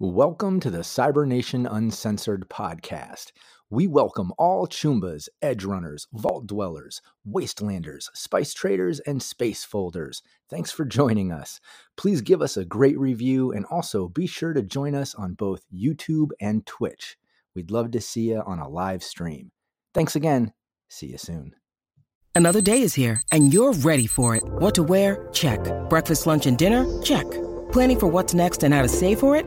Welcome to the Cybernation Uncensored podcast. We welcome all Choombas, Edge Runners, Vault Dwellers, Wastelanders, Spice Traders, and Space Folders. Thanks for joining us. Please give us a great review and also be sure to join us on both YouTube and Twitch. We'd love to see you on a live stream. Thanks again. See you soon. Another day is here, and you're ready for it. What to wear? Check. Breakfast, lunch, and dinner? Check. Planning for what's next and how to save for it?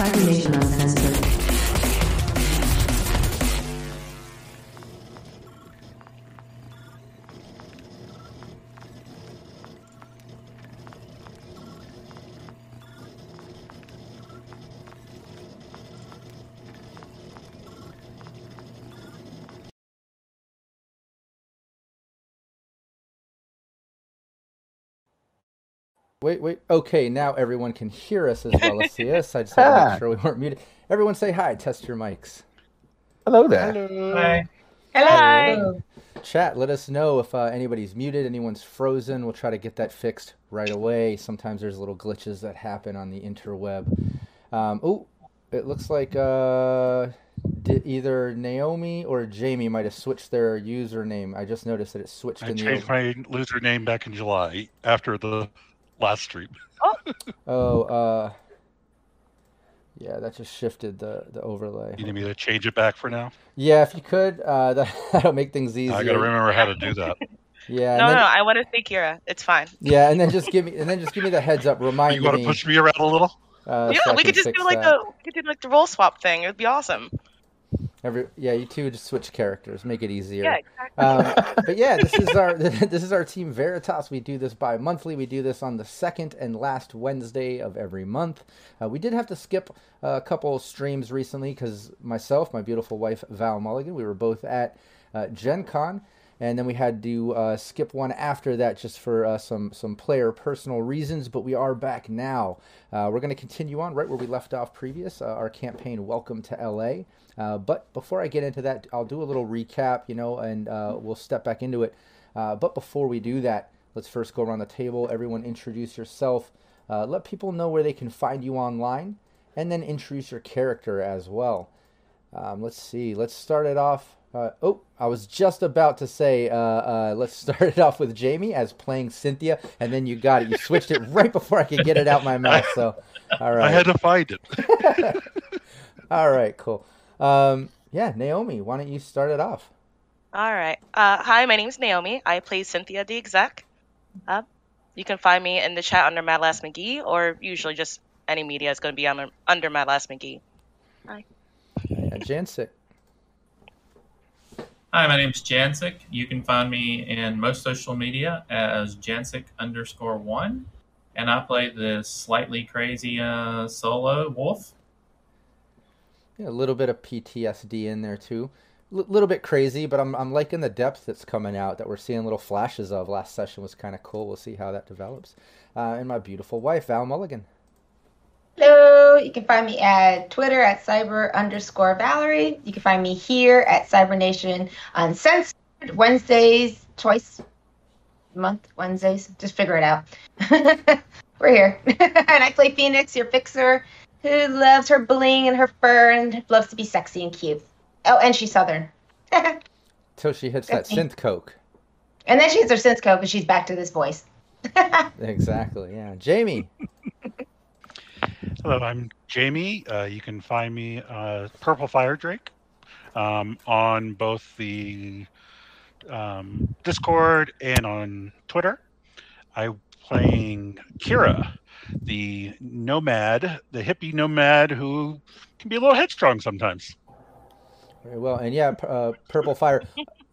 Cybernation Uncensored. Wait, wait. Okay, now everyone can hear us as well as see us. I just had to make sure we weren't muted. Everyone say hi. Test your mics. Hello there. Hi. Hello. Chat, let us know if uh, anybody's muted, anyone's frozen. We'll try to get that fixed right away. Sometimes there's little glitches that happen on the interweb. Um, oh, it looks like uh, di- either Naomi or Jamie might have switched their username. I just noticed that it switched I in the. changed my username back in July after the last stream. Oh, uh, yeah, that just shifted the the overlay. You need me to change it back for now? Yeah, if you could, uh, that, that'll make things easier. I got to remember how to do that. Yeah, No, then, no, I want to see Kira. It's fine. yeah, and then just give me, and then just give me the heads up. Remind You want to push me around a little? uh, yeah, so we could just fix do like that. the we could do like the role swap thing. It would be awesome. Every, yeah, you two just switch characters, make it easier. Yeah, exactly. Um, but yeah, this is our this is our team Veritas. We do this bi-monthly. We do this on the second and last Wednesday of every month. Uh, we did have to skip a couple streams recently because myself, my beautiful wife Val Mulligan, we were both at uh, Gen Con, and then we had to uh, skip one after that just for uh, some some player personal reasons. But we are back now. Uh, we're going to continue on right where we left off previous. Uh, our campaign, Welcome to LA. Uh, but before I get into that, I'll do a little recap, you know, and uh, we'll step back into it. Uh, but before we do that, let's first go around the table. Everyone introduce yourself. Uh, let people know where they can find you online, and then introduce your character as well. Um, let's see. Let's start it off. Uh, oh, I was just about to say, uh, uh, let's start it off with Jamie as playing Cynthia, and then you got it. You switched it right before I could get it out my mouth. So, all right. I had to find it. All right, cool. Um, yeah, Naomi, why don't you start it off? All right. Uh, hi, my name is Naomi. I play Cynthia the exec. Uh, you can find me in the chat under Mad Lass McGee, or usually just any media is going to be under, under Mad Lass McGee. Hi. Yeah, Jancic. Hi, my name's Jancic. You can find me in most social media as Jancic underscore one, and I play the slightly crazy uh, solo wolf. A little bit of PTSD in there too. A little bit crazy, but I'm I'm liking the depth that's coming out that we're seeing little flashes of. Last session was kind of cool. We'll see how that develops. Uh, and my beautiful wife, Val Mulligan. Hello, you can find me at Twitter at cyber underscore Valerie. You can find me here at Cyber Cybernation Uncensored Wednesdays, twice a month, Wednesdays. Just figure it out. We're here. and I play Phoenix, your fixer, who loves her bling and her fur and loves to be sexy and cute. Oh, and she's Southern. and Till she hits that me. synth coke. And then she hits her synth coke, and she's back to this voice. Exactly. Yeah. Jamie. Hello, I'm Jamie. Uh, you can find me uh, Purple Fire Drake um, on both the um, Discord and on Twitter. I'm playing Kira, the nomad, the hippie nomad who can be a little headstrong sometimes. Very well. And yeah, uh, Purple Fire.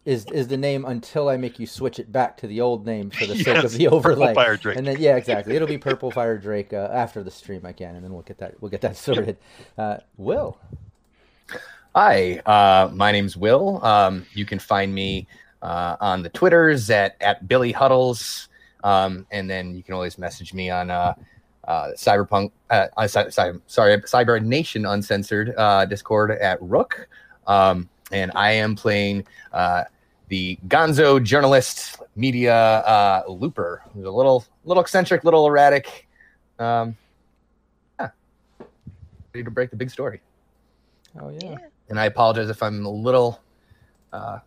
is is the name until I make you switch it back to the old name for the sake Yes, of the overlay. Purple Fire Drake. And then yeah, exactly. It'll be Purple Fire Drake uh, after the stream again, and then we'll get that we'll get that sorted. Uh, Will, Hi, uh, my name's Will. Um, you can find me uh, on the Twitters at, at Billy Huddles. Um, and then you can always message me on uh, uh, Cyberpunk, uh, uh, cy- cy- sorry, Cyber Nation Uncensored uh, Discord at Rook. Um, and I am playing uh, the Gonzo journalist media uh, looper, who's a little, little eccentric, little erratic. Um, yeah, ready to break the big story oh yeah, and I apologize if I'm a little uh,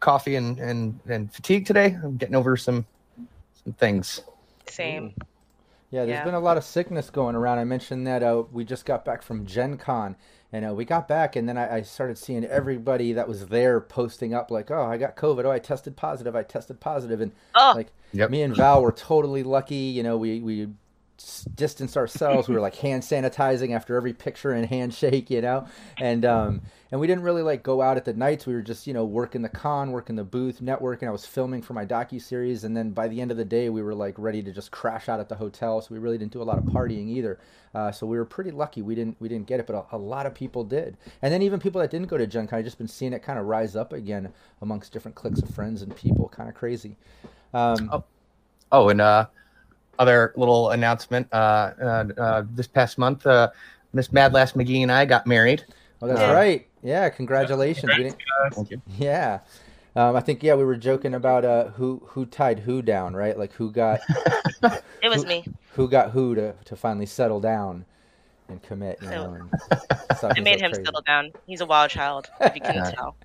coffee and, and and fatigued today. I'm getting over some some things. Same. yeah. There's Yeah. been a lot of sickness going around. I mentioned that uh, we just got back from Gen Con. And uh, we got back, and then I, I started seeing everybody that was there posting up, like, "Oh, I got COVID. Oh, I tested positive. I tested positive." And Oh, like Yep. me and Val were totally lucky. You know, we we s- distanced ourselves. we were like hand sanitizing after every picture and handshake. You know, and um and we didn't really like go out at the nights. We were just you know working the con, working the booth, networking. I was filming for my docu series, and then by the end of the day, we were like ready to just crash out at the hotel. So we really didn't do a lot of partying either. Uh, so we were pretty lucky. We didn't we didn't get it, but a, a lot of people did. And then even people that didn't go to Gen Con, I just been seeing it kind of rise up again amongst different cliques of friends and people. Kind of crazy. Um, Oh. Oh, and uh, other little announcement. Uh, uh, uh, this past month, uh, Miss Mad Lass McGee and I got married. Oh, that's Yeah. right. Yeah, congratulations. We didn't, Thank you. yeah. Um, I think yeah, we were joking about uh, who who tied who down, right? Like who got it was me. who got who to, to finally settle down and commit. You know, and I made him crazy. settle down. He's a wild child, if you couldn't tell.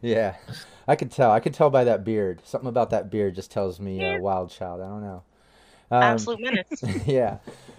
Yeah, I could tell. I could tell by that beard. Something about that beard just tells me uh, wild child. I don't know. Um, Absolute menace. yeah.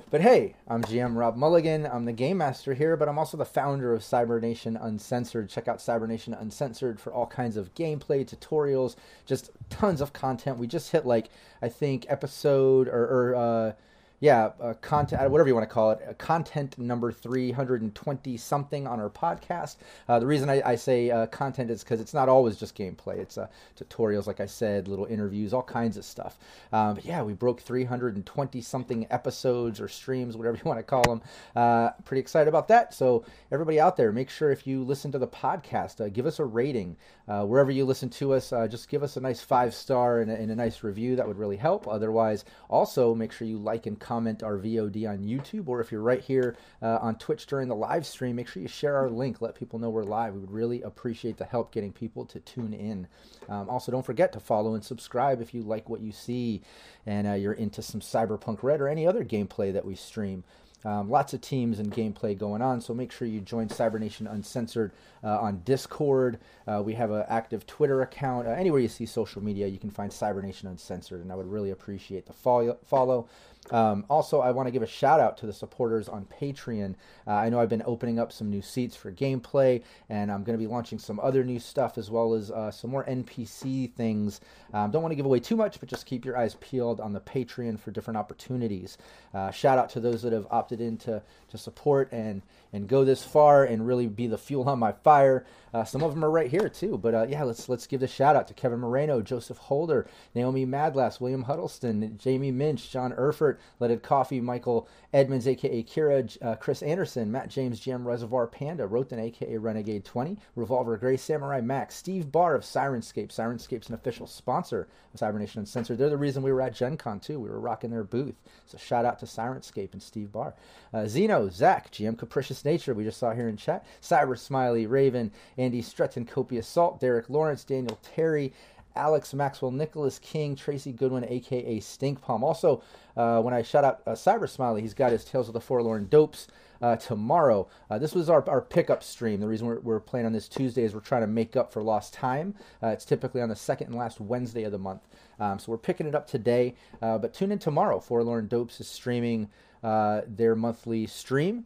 But hey, I'm GM Rob Mulligan. I'm the game master here, but I'm also the founder of Cybernation Uncensored. Check out Cybernation Uncensored for all kinds of gameplay, tutorials, just tons of content. We just hit like I think episode or, or uh, yeah, uh, content, whatever you want to call it, uh, content number 320 something on our podcast. Uh, the reason I, I say uh, content is because it's not always just gameplay. It's uh, tutorials, like I said, little interviews, all kinds of stuff. Um, but yeah, we broke 320 something episodes or streams, whatever you want to call them. Uh, pretty excited about that. So, everybody out there, make sure if you listen to the podcast, uh, give us a rating. Uh, wherever you listen to us, uh, just give us a nice five star and a, and a nice review. That would really help. Otherwise, also make sure you like and comment our VOD on YouTube, or if you're right here uh, on Twitch during the live stream, make sure you share our link. Let people know we're live. We would really appreciate the help getting people to tune in. Um, also, don't forget to follow and subscribe if you like what you see and uh, you're into some Cyberpunk Red or any other gameplay that we stream. Um, lots of teams and gameplay going on, so make sure you join Cybernation Uncensored uh, on Discord. Uh, we have an active Twitter account. Uh, anywhere you see social media, you can find Cybernation Uncensored, and I would really appreciate the follow. follow. Um, also, I want to give a shout out to the supporters on Patreon. Uh, I know I've been opening up some new seats for gameplay, and I'm going to be launching some other new stuff as well as uh, some more NPC things. Um, don't want to give away too much, but just keep your eyes peeled on the Patreon for different opportunities. Uh, shout out to those that have opted in to, to support and, and go this far and really be the fuel on my fire. Uh, some of them are right here too, but uh, yeah, let's let's give the shout out to Kevin Moreno, Joseph Holder, Naomi Madlass, William Huddleston, Jamie Minch, John Erfurt, Leaded Coffee, Michael Edmonds, aka Kira, uh, Chris Anderson, Matt James, GM Reservoir Panda, Roten, aka Renegade 20, Revolver Gray, Samurai Max, Steve Barr of Syrinscape. Syrinscape's an official sponsor of Cybernation Uncensored. They're the reason we were at Gen Con too. We were rocking their booth. So shout out to Syrinscape and Steve Barr. Uh, Zeno, Zach, GM Capricious Nature, we just saw here in chat. Cyber Smiley, Raven, Andy Stretton, Copious Salt, Derek Lawrence, Daniel Terry, Alex Maxwell, Nicholas King, Tracy Goodwin, aka Stink Palm. Also, uh, when I shout out uh, Cyber Smiley, he's got his Tales of the Forlorn Dopes uh, tomorrow. Uh, this was our, our pickup stream. The reason we're, we're playing on this Tuesday is we're trying to make up for lost time. Uh, it's typically on the second and last Wednesday of the month. Um, so we're picking it up today. Uh, but tune in tomorrow. Forlorn Dopes is streaming their monthly stream,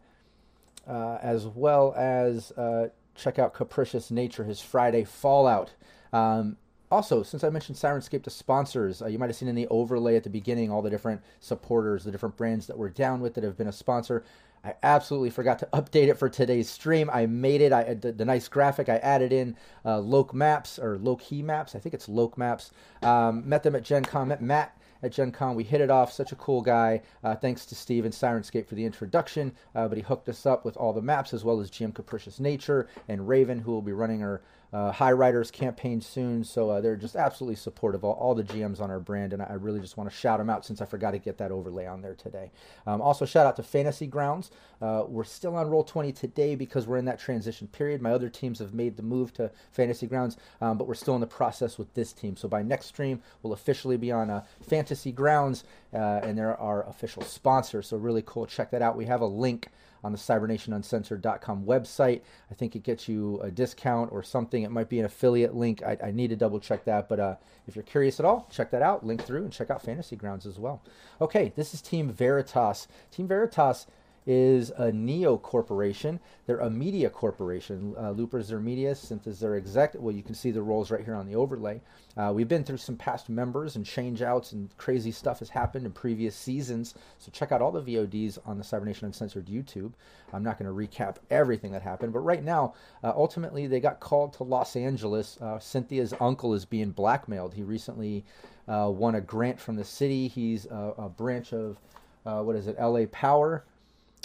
uh, as well as uh, check out Capricious Nature, his Friday Fallout. Um, also, since I mentioned Syrinscape to sponsors, uh, you might have seen in the overlay at the beginning all the different supporters, the different brands that we're down with that have been a sponsor. I absolutely forgot to update it for today's stream. I made it. I the, the nice graphic. I added in uh, Loke Maps or Loki Maps. I think it's Loke Maps. Um, met them at Gen Con. Met Matt at Gen Con. We hit it off. Such a cool guy. Uh, thanks to Steve and Syrinscape for the introduction. Uh, but he hooked us up with all the maps as well as GM Capricious Nature and Raven, who will be running our uh, High Riders campaign soon. So uh, they're just absolutely supportive, all, all the GMs on our brand. And I really just want to shout them out since I forgot to get that overlay on there today. Um, also, shout out to Fantasy Grounds. Uh, we're still on Roll20 today because we're in that transition period. My other teams have made the move to Fantasy Grounds, um, but we're still in the process with this team. So by next stream, we'll officially be on uh, Fantasy Grounds, uh, and they're our official sponsor. So really cool. Check that out. We have a link on the cybernationuncensored.com website. I think it gets you a discount or something. It might be an affiliate link. I, I need to double check that. But uh, if you're curious at all, check that out. Link through and check out Fantasy Grounds as well. Okay, this is Team Veritas. Team Veritas is a Neo corporation. They're a media corporation. Uh, Loopers their media, Synth is their exec. Well, you can see the roles right here on the overlay. Uh, we've been through some past members and change outs and crazy stuff has happened in previous seasons. So check out all the VODs on the Cybernation Uncensored YouTube. I'm not going to recap everything that happened, but right now, uh, ultimately, they got called to Los Angeles. Uh, Cynthia's uncle is being blackmailed. He recently uh, won a grant from the city. He's a, a branch of, uh, what is it, LA Power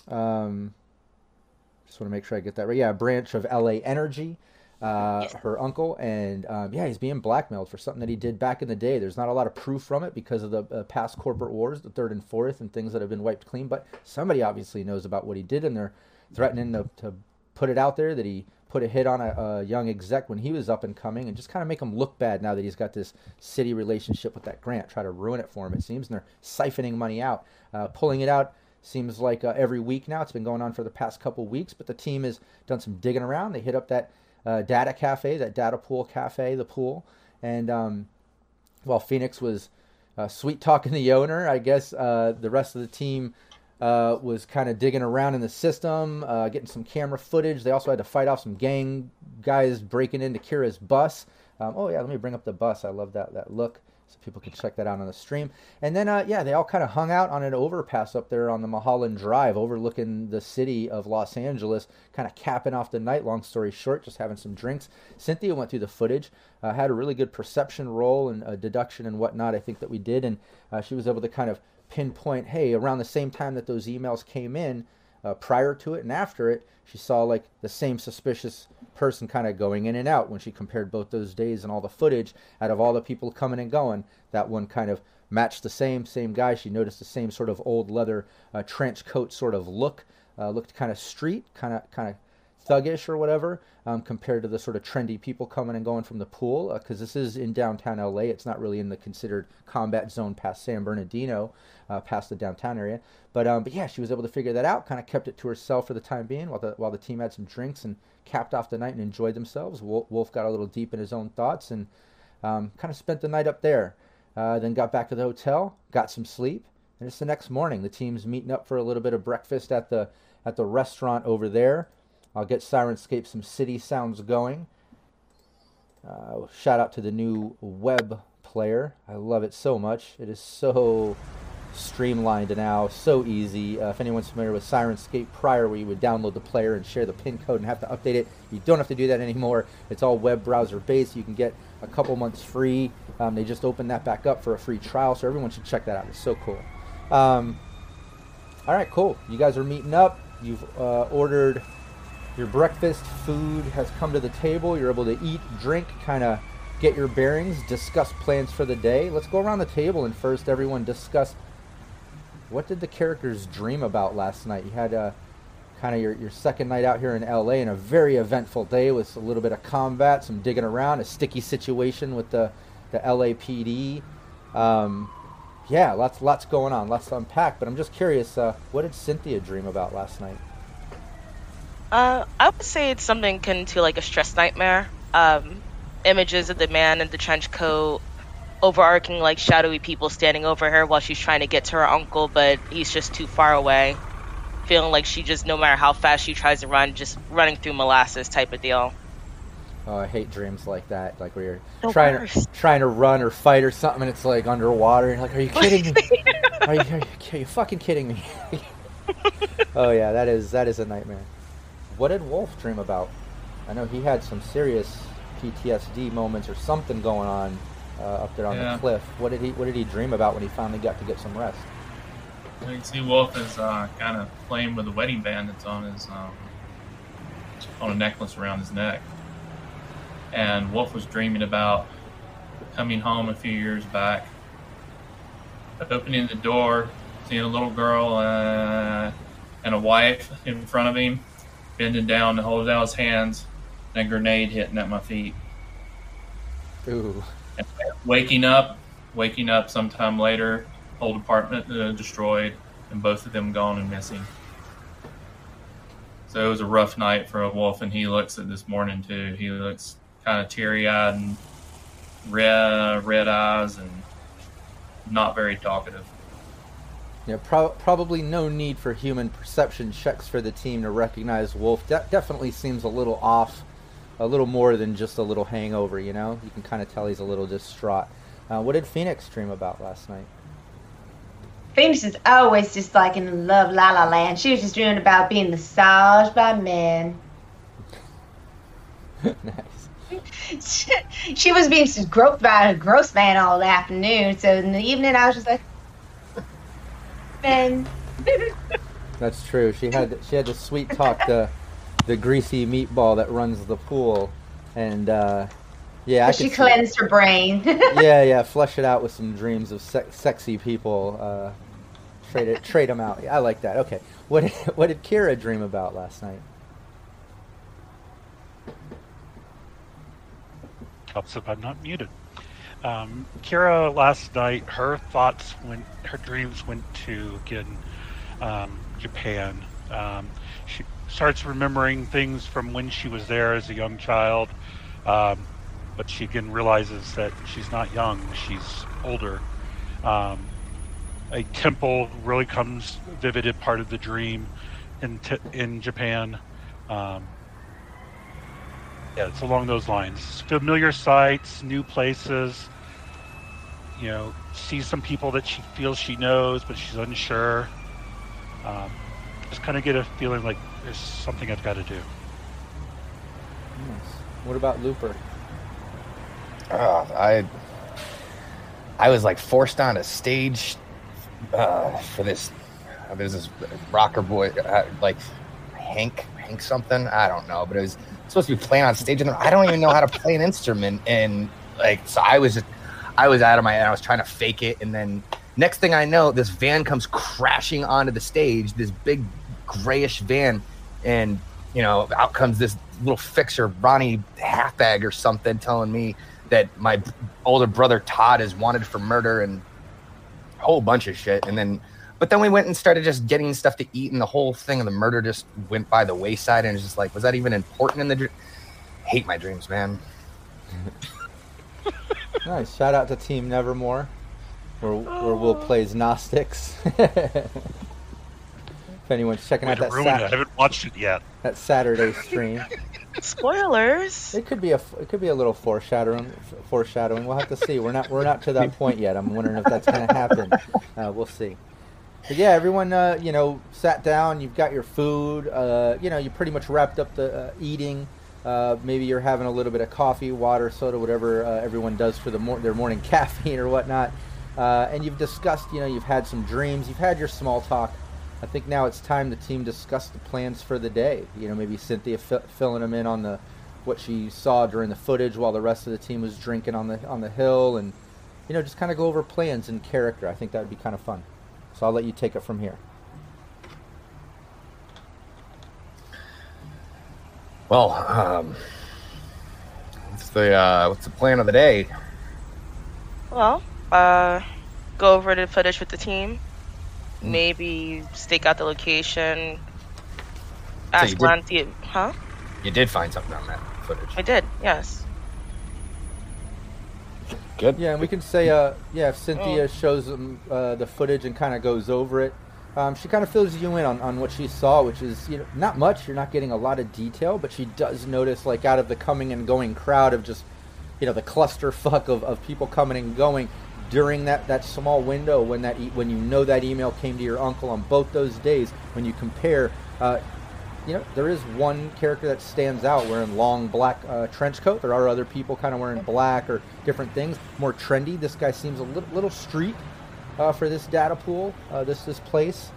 um, just want to make sure I get that right. Yeah, a branch of LA Energy. Uh, yes. her uncle, and um, yeah, he's being blackmailed for something that he did back in the day. There's not a lot of proof from it because of the uh, past corporate wars, the third and fourth, and things that have been wiped clean. But somebody obviously knows about what he did, and they're threatening to, to put it out there that he put a hit on a, a, young exec when he was up and coming, and just kind of make him look bad now that he's got this city relationship with that grant. Try to ruin it for him, it seems, and they're siphoning money out, uh, pulling it out Seems like uh, every week now. It's been going on for the past couple weeks, but the team has done some digging around. They hit up that uh, data cafe, that data pool cafe, the pool, and um, while Phoenix was uh, sweet talking the owner, I guess uh, the rest of the team uh, was kind of digging around in the system, uh, getting some camera footage. They also had to fight off some gang guys breaking into Kira's bus. Um, oh yeah, let me bring up the bus. I love that that look so people can check that out on the stream. And then, uh, yeah, they all kind of hung out on an overpass up there on the Mulholland Drive, overlooking the city of Los Angeles, kind of capping off the night. Long story short, just having some drinks. Cynthia went through the footage, uh, had a really good perception roll and deduction and whatnot. I think that we did, and uh, she was able to kind of pinpoint, hey, around the same time that those emails came in, uh, prior to it and after it, she saw like the same suspicious person kind of going in and out when she compared both those days and all the footage out of all the people coming and going. That one kind of matched the same same guy. She noticed the same sort of old leather uh, trench coat sort of look. Uh, looked kind of street, kind of kind of thuggish or whatever, um, compared to the sort of trendy people coming and going from the pool. Because uh, this is in downtown LA, it's not really in the considered combat zone past San Bernardino, uh, past the downtown area. But um, but yeah, she was able to figure that out. Kind of kept it to herself for the time being, while the while the team had some drinks and capped off the night and enjoyed themselves. Wolf got a little deep in his own thoughts and um, kind of spent the night up there. Uh, then got back to the hotel, got some sleep, and it's the next morning. The team's meeting up for a little bit of breakfast at the at the restaurant over there. I'll get Syrinscape some city sounds going. Uh, shout out to the new web player. I love it so much. It is so streamlined now, so easy. Uh, if anyone's familiar with Syrinscape prior, where you would download the player and share the pin code and have to update it, you don't have to do that anymore. It's all web browser based. You can get a couple months free. Um, they just opened that back up for a free trial, so everyone should check that out. It's so cool. Um, all right, cool. You guys are meeting up. You've uh, ordered your breakfast food has come to the table. You're able to eat, drink, kind of get your bearings, discuss plans for the day. Let's go around the table and first everyone discuss what did the characters dream about last night. You had uh, kind of your, your second night out here in LA and a very eventful day with a little bit of combat, some digging around, a sticky situation with the, the LAPD. Um, yeah, lots lots going on, lots to unpack. But I'm just curious, uh, what did Cynthia dream about last night? Uh, I would say it's something akin to like a stress nightmare. Um, images of the man in the trench coat, overarching like shadowy people standing over her while she's trying to get to her uncle, but he's just too far away. Feeling like she just, no matter how fast she tries to run, just running through molasses type of deal. Oh, I hate dreams like that. Like where you're The trying to trying to run or fight or something, and it's like underwater. And like, are you kidding me? are, you, are, you, are you fucking kidding me? oh yeah, that is that is a nightmare. What did Wolf dream about? I know he had some serious PTSD moments or something going on uh, up there on Yeah. the cliff. What did he What did he dream about when he finally got to get some rest? You can see Wolf is uh, kind of playing with a wedding band that's on his um, on a necklace around his neck. And Wolf was dreaming about coming home a few years back, opening the door, seeing a little girl uh, and a wife in front of him, bending down to hold out his hands, and a grenade hitting at my feet. Ooh, Waking up, waking up sometime later, whole apartment uh, destroyed, and both of them gone and missing. So it was a rough night for a wolf, and he looks at this morning too. He looks kind of teary eyed and red, red eyes, and not very talkative. Yeah, pro- probably no need for human perception checks for the team to recognize Wolf. That definitely seems a little off, a little more than just a little hangover. You know, you can kind of tell he's a little distraught. Uh, what did Phoenix dream about last night? Phoenix is always just like in love la la land. She was just dreaming about being massaged by men. nice. she, she was being groped by a gross man all afternoon. So in the evening, I was just like, men. That's true. She had she had to sweet talk the the greasy meatball that runs the pool, and uh, yeah, I she could see- cleansed her brain. yeah, yeah, flush it out with some dreams of se- sexy people. Uh, trade it, trade them out. I like that. Okay, what did, what did Kira dream about last night? helps if I'm not muted. Um, Kira last night, her thoughts went, her dreams went to again um, Japan. Um, she starts remembering things from when she was there as a young child, um, but she again realizes that she's not young; she's older. Um, a temple really comes vivid part of the dream in t- in Japan. Um, yeah, it's along those lines. Familiar sights, new places. You know, see some people that she feels she knows, but she's unsure. Um, just kind of get a feeling like there's something I've got to do. Nice. What about Looper? Oh, I I was like forced on a stage uh, for this. Uh, there's this rocker boy, uh, like Hank, Hank something. I don't know, but it was supposed to be playing on stage, and I don't even know how to play an instrument. And like, so I was just, I was out of my head. I was trying to fake it, and then next thing I know, this van comes crashing onto the stage. This big grayish van, and you know, out comes this little fixer, Ronnie Halfbag or something, telling me that my older brother Todd is wanted for murder and a whole bunch of shit. And then, but then we went and started just getting stuff to eat, and the whole thing of the murder just went by the wayside. And it's just like, was that even important in the? Dr- Hate my dreams, man. Nice. Shout out to Team Nevermore, where where Will plays Gnostics. if anyone's checking Way out that ruin it. I haven't watched it yet. that Saturday stream, Spoilers. it could be a it could be a little foreshadowing. Foreshadowing. We'll have to see. We're not we're not to that point yet. I'm wondering if that's going to happen. Uh, we'll see. But yeah, everyone, uh, you know, sat down. You've got your food. Uh, you know, you pretty much wrapped up the uh, eating. Uh, maybe you're having a little bit of coffee, water, soda, whatever uh, everyone does for the mor- their morning caffeine or whatnot. Uh, and you've discussed, you know, you've had some dreams. You've had your small talk. I think now it's time the team discuss the plans for the day. You know, maybe Cynthia fi- filling them in on the what she saw during the footage while the rest of the team was drinking on the on the hill, and you know, just kind of go over plans and character. I think that would be kind of fun. So I'll let you take it from here. Well, um, what's the uh, what's the plan of the day? Well, uh, go over the footage with the team. Mm. Maybe stake out the location. you Ask did- Ron, to- huh? You did find something on that footage. I did. Yes. Good. Yeah, and we can say, uh, yeah, if Cynthia shows them uh, the footage and kind of goes over it, Um, she kind of fills you in on, on what she saw, which is you know not much. You're not getting a lot of detail, but she does notice like out of the coming and going crowd of just you know the clusterfuck of, of people coming and going during that, that small window when that e- when you know that email came to your uncle on both those days when you compare uh, you know there is one character that stands out wearing long black uh, trench coat. There are other people kind of wearing black or different things. More trendy this guy seems a little, little street uh, for this data pool uh, this this place.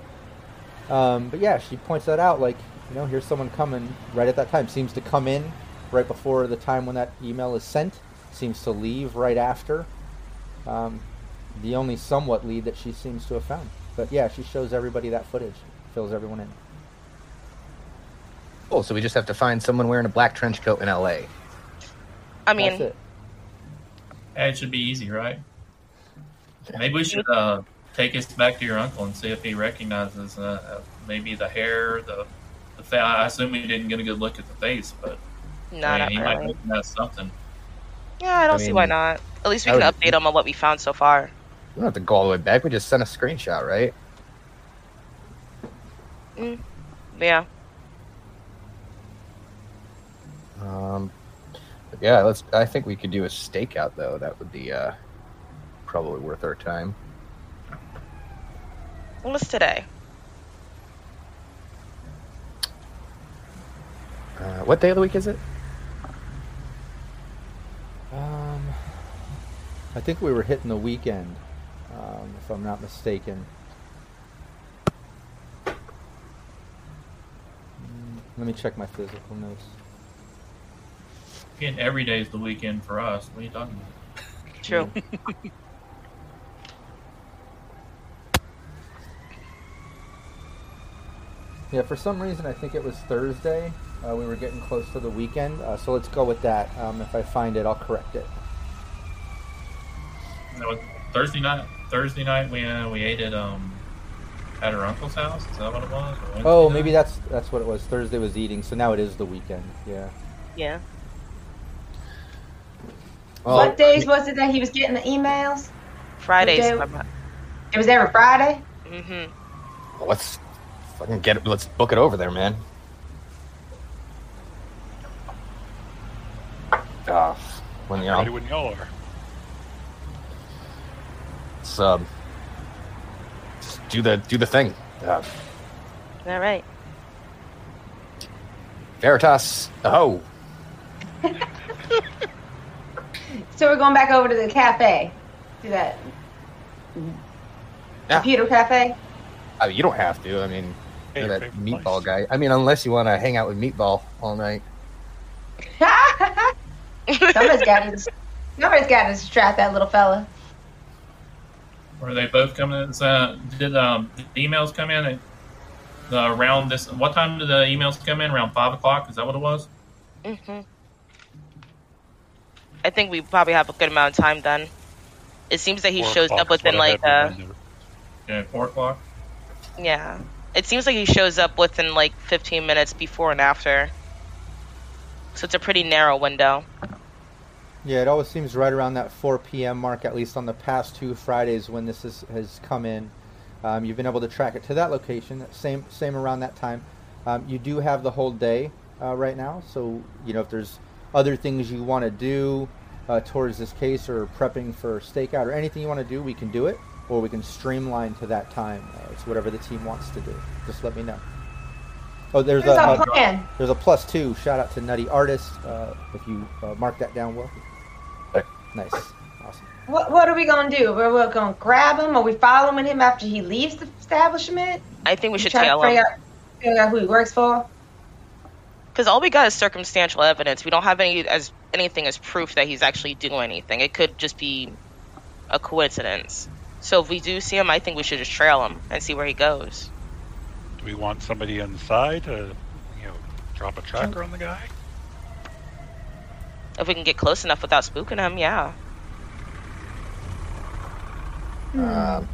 Um, but yeah she points that out like you know here's someone coming right at that time. Seems to come in right before the time when that email is sent. Seems to leave right after. Um, the only somewhat lead that she seems to have found. But yeah, she shows everybody that footage, fills everyone in. Oh, so we just have to find someone wearing a black trench coat in LA. I mean, That's mean, it. Hey, it should be easy, right? Maybe we should uh, take us back to your uncle and see if he recognizes uh, uh, maybe the hair, the the fa- I assume we didn't get a good look at the face, but no, I not mean, he might really. recognize something. Yeah, I don't I see mean, why not. At least we can would- update them on what we found so far. We don't have to go all the way back. We just sent a screenshot, right? Yeah. Um, but yeah, let's. I think we could do a stakeout though. That would be uh, probably worth our time. What's today? Uh, what day of the week is it? Um, I think we were hitting the weekend, um, if I'm not mistaken. Mm, Let me check my physical notes. Again, every day is the weekend for us. What are you talking about? True. Yeah, for some reason I think it was Thursday. Uh, we were getting close to the weekend, uh, so let's go with that. Um, if I find it, I'll correct it. That was Thursday night. Thursday night we uh, we ate at um at her uncle's house. Is that what it was? Or Wednesday Oh, night? maybe that's that's what it was. Thursday was eating, so now it is the weekend. Yeah. Yeah. What days was it that he was getting the emails? Fridays. Okay. It was every Friday. Mm-hmm. Let's fucking get it. Let's book it over there, man. Uh, when you Ready know, when y'all are. let's um, just do the do the thing. Uh, All right. Veritas, oh, So we're going back over to the cafe. Do that Yeah. computer cafe. I mean, you don't have to. I mean, Hey, you're that meatball place. guy. I mean, unless you want to hang out with Meatball all night. somebody's got to. Somebody's got to distract that little fella. Were they both coming in? Uh, did um, the emails come in at, uh, around this? What time did the emails come in? Around five o'clock? Is that what it was? Mm-hmm. I think we probably have a good amount of time then. It seems that he Four shows up within like had uh. Yeah, four o'clock. yeah. It seems like he shows up within like 15 minutes before and after. So it's a pretty narrow window. Yeah, it always seems right around that 4 p.m. mark, at least on the past two Fridays when this is, has come in. Um, you've been able to track it to that location, same same around that time. Um, you do have the whole day uh, right now, so you know if there's other things you want to do uh, towards this case or prepping for stakeout or anything you want to do, we can do it, or we can streamline to that time. Uh, it's whatever the team wants to do. Just let me know. Oh, there's What's a, a plan? there's a plus two. Shout out to Nutty Artist. Uh, if you uh, mark that down, well. Okay. Nice, awesome. What, what are we gonna do? We're, we're gonna grab him? Are we following him after he leaves the establishment? I think we should Try to tail figure him. out, figure out who he works for. Because all we got is circumstantial evidence. We don't have any as anything as proof that he's actually doing anything. It could just be a coincidence. So if we do see him, I think we should just trail him and see where he goes. Do we want somebody on the side to, you know, drop a tracker on the guy? If we can get close enough without spooking him, yeah. Um,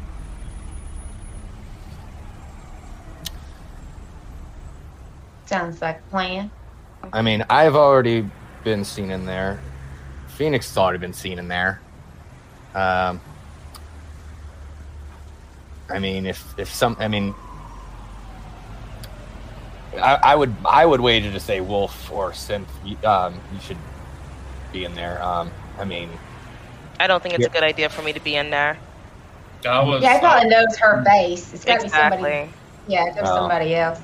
Sounds like a plan. I mean, I've already been seen in there. Phoenix has already been seen in there. Um, I mean, if if some, I mean, I, I would I would wager to say Wolf or Synth. you- Um, you should be in there. Um, I mean, I don't think it's Yeah. a good idea for me to be in there. I was. Yeah, he probably knows her face. It's got to be somebody. Exactly. Yeah, there's Oh. somebody else.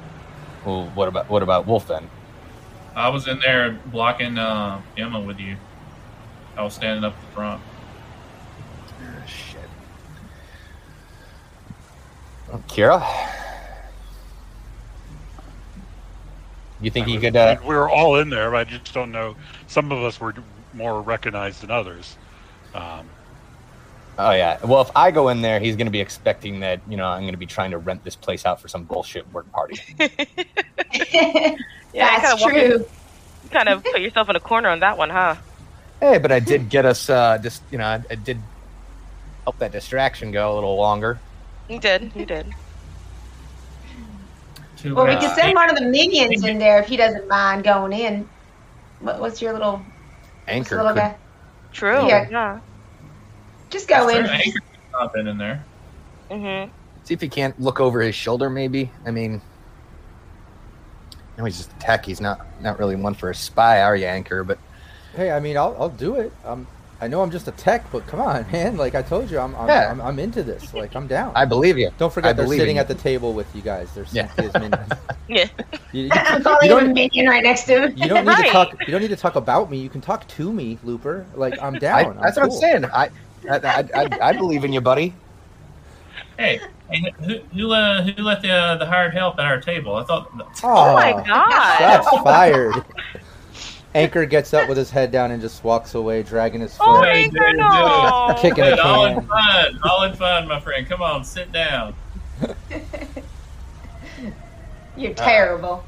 well, what about what about Wolf then? I was in there blocking uh, Emma with you. I was standing up the front. Shit. Kira, you think you could? Uh, we were all in there. but I just don't know. Some of us were more recognized than others. Um, oh yeah. Well, if I go in there, he's going to be expecting that you know I'm going to be trying to rent this place out for some bullshit work party. Yeah, That's you true. You kind of put yourself in a corner on that one, huh? hey, but I did get us. Uh, just you know, I, I did help that distraction go a little longer. You did. You did. Too Well, we bad. can send one of the minions in there if he doesn't mind going in. What, what's your little, Anchor little could, guy? True. Yeah. Yeah. Just go in. Anchor could not been in there. Mm-hmm. see if he can't look over his shoulder. Maybe. I mean, no, he's just a tech. He's not not really one for a spy, are you, Anchor? But Hey, I mean, I'll, I'll do it. Um, I know I'm just a tech, but come on, man. Like I told you, I'm I'm, Yeah. I'm, I'm into this. Like I'm down. I believe you. Don't I forget they're sitting in at the table with you guys. They're Yeah. Cynthia's minions. Yeah. You, you, I'm calling you him a don't, minion right next to him. you don't need to talk. You don't need to talk about me. You can talk to me, Looper. Like I'm down. I, I'm that's what I'm saying. I I, I, I, I believe in you, buddy. Hey, hey, who who, uh, who let the uh, the hired help at our table? I thought. Oh my Aw, god. Shots fired. Anchor gets up with his head down and just walks away, dragging his foot. Oh, Anchor, no. Kicking a Good, all in fun, all in fun, my friend. Come on, sit down. You're terrible.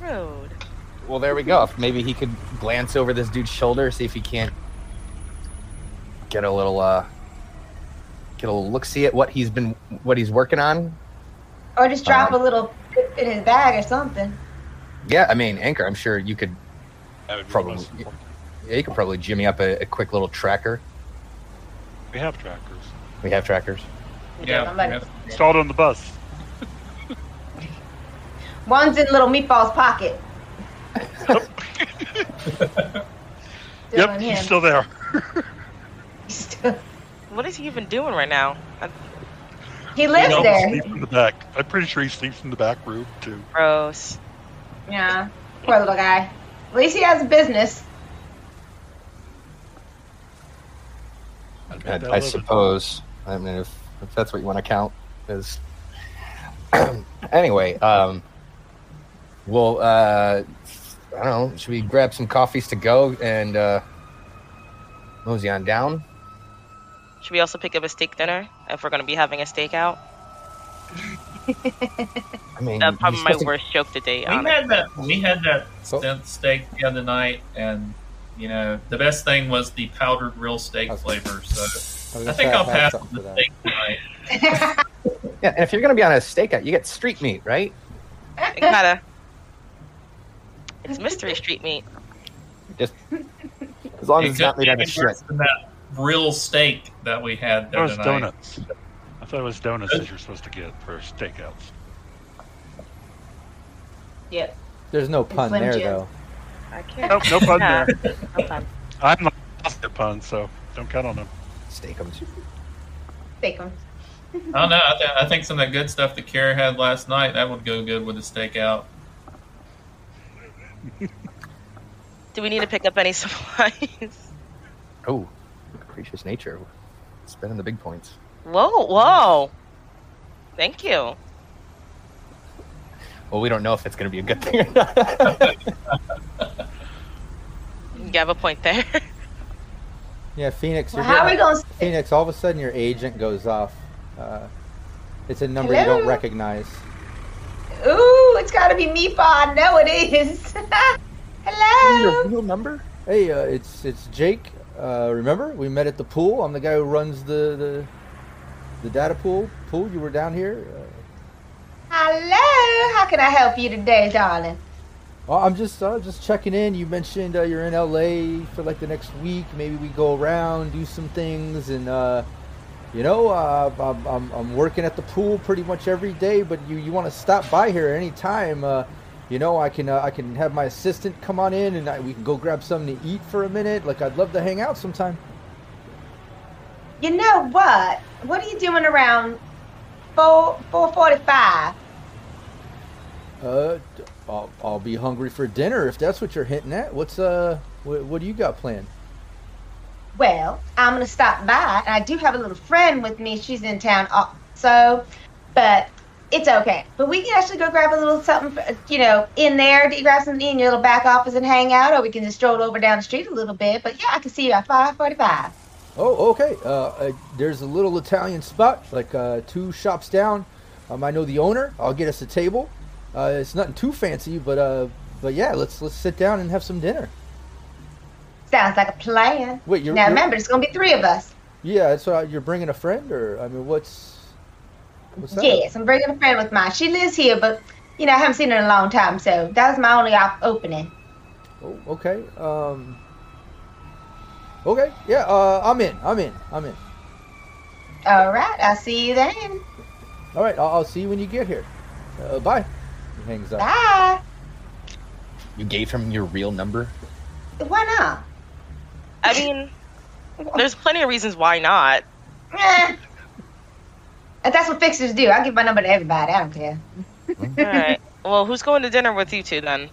Rude. Well, there we go. Maybe he could glance over this dude's shoulder, see if he can't get a little uh get a little look see at what he's been what he's working on. Or just drop Um, a little in his bag or something. Yeah, I mean, Anchor. I'm sure you could that would Probably. most important. yeah, you could probably jimmy up a, a quick little tracker. We have trackers We have trackers. Yeah, I'm installed on the bus. One's in little meatball's pocket. Still yep, he's still there. Still- What is he even doing right now? Uh, He lives He there. sleeps in the back. I'm pretty sure he sleeps in the back room too. Gross. Yeah. Poor little guy. At least he has a business. I'd I, I suppose. I mean, if, if that's what you want to count as. anyway, um, well, uh, I don't know. Should we grab some coffees to go and uh, mosey on down? Should we also pick up a steak dinner if we're going to be having a stakeout? I mean, That's probably my to- worst joke to date. We honestly. had that. We had that So- stint steak the other night, and you know the best thing was the powdered real steak I was- flavor. So was I think I'll pass on the steak tonight. Yeah, and if you're gonna be on a stakeout, you get street meat, right? It gotta. It's mystery street meat. Just as long It as it's not could made out of shit. Worse real steak that we had the That was other night. donuts. I thought it was donuts that you're supposed to get for steakouts. yep. There's no pun Slim there Jim. though. I can't. Nope, no pun there. No pun. I'm not positive pun, so don't count on them. Steakums. Take him. I don't know. I, th- I think some of that good stuff that Kara had last night that would go good with a steakout. Do we need to pick up any supplies? Oh, capricious nature. Spending the big points. Whoa, whoa. Thank you. Well, we don't know if it's gonna be a good thing or not. You have a point there. Yeah, Phoenix. Well, you're how are we going to Phoenix, all of a sudden your agent goes off. Uh, it's a number you don't recognize. Ooh, it's got to be Meatball. I know it is. Hello. Your real number? Hey, uh, it's it's Jake. Uh, remember we met at the pool? I'm the guy who runs the the, the data pool. Pool. You were down here. Uh, Hello. How can I help you today, darling? well, I'm just uh, just checking in. You mentioned uh, you're in LA for like the next week. Maybe we go around, do some things, and uh, you know, uh, I'm, I'm I'm working at the pool pretty much every day. But you you want to stop by here any time? Uh, you know, I can uh, I can have my assistant come on in and I, we can go grab something to eat for a minute. Like I'd love to hang out sometime. You know what? What are you doing around four four forty five? Uh, I'll, I'll be hungry for dinner if that's what you're hinting at. What's uh, what, what do you got planned? Well, I'm gonna stop by, and I do have a little friend with me. She's in town also, but it's okay. But we can actually go grab a little something, you know, in there. Do grab something in your little back office and hang out, or we can just stroll over down the street a little bit. But yeah, I can see you at five forty-five. Oh, okay. Uh, uh, there's a little Italian spot, like uh, two shops down. Um, I know the owner. I'll get us a table. Uh, it's nothing too fancy, but uh, but yeah, let's let's sit down and have some dinner. Sounds like a plan. Wait, you're, now you're- remember, it's gonna be three of us. Yeah, so you're bringing a friend, or I mean, what's what's that? Yes, I'm bringing a friend with mine. She lives here, but you know, I haven't seen her in a long time, so that was my only op- opening. Oh, okay. Um. Okay. Yeah. Uh, I'm in. I'm in. I'm in. All right, I'll see you then. All right. I'll, I'll see you when you get here. Uh, bye. He hangs up. Bye. You gave him your real number? Why not? I mean, there's plenty of reasons why not. And that's what fixers do. I give my number to everybody. I don't care. All right. Well, who's going to dinner with you two then?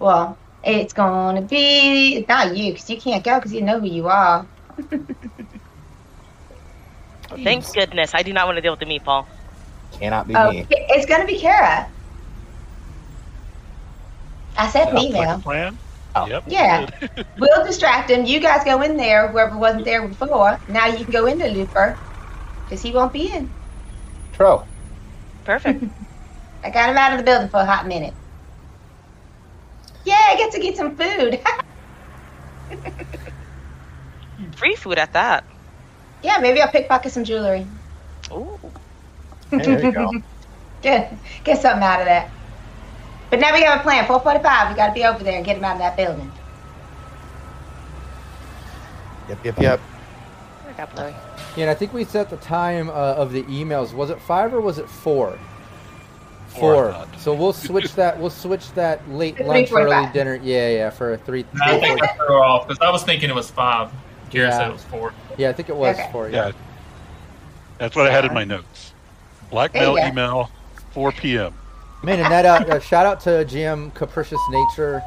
Well, it's gonna be not you, because you can't go because you know who you are. Thank goodness. I do not want to deal with the meatball. Cannot be Oh, me. it's gonna be Kara. I said Sounds like a female. plan. Oh. Yep. Yeah. We'll distract him. You guys go in there. Whoever wasn't there before. Now you can go into Looper, because he won't be in. Tro. Perfect. I got him out of the building for a hot minute. Yeah, I get to get some food. Free food at that. yeah, maybe I'll pickpocket some jewelry. Ooh. Hey, there you go. Get get something out of that. But now we have a plan. 445. We got to be over there and get him out of that building. Yep, yep, yep. I got Chloe. Yeah, and I think we set the time uh, of the emails. Was it five or was it four? Four, Four. So we'll switch that. We'll switch that late To lunch, early 3:45. dinner. Yeah, yeah, for a three. No, I think I threw off because I was thinking it was five. Kira Yeah. said it was four. Yeah, I think it was Okay. four. Yeah. Yeah. That's what I had in my notes. Blackmail There you go. email, 4 p.m. Man, and that uh, uh, shout out to GM Capricious Nature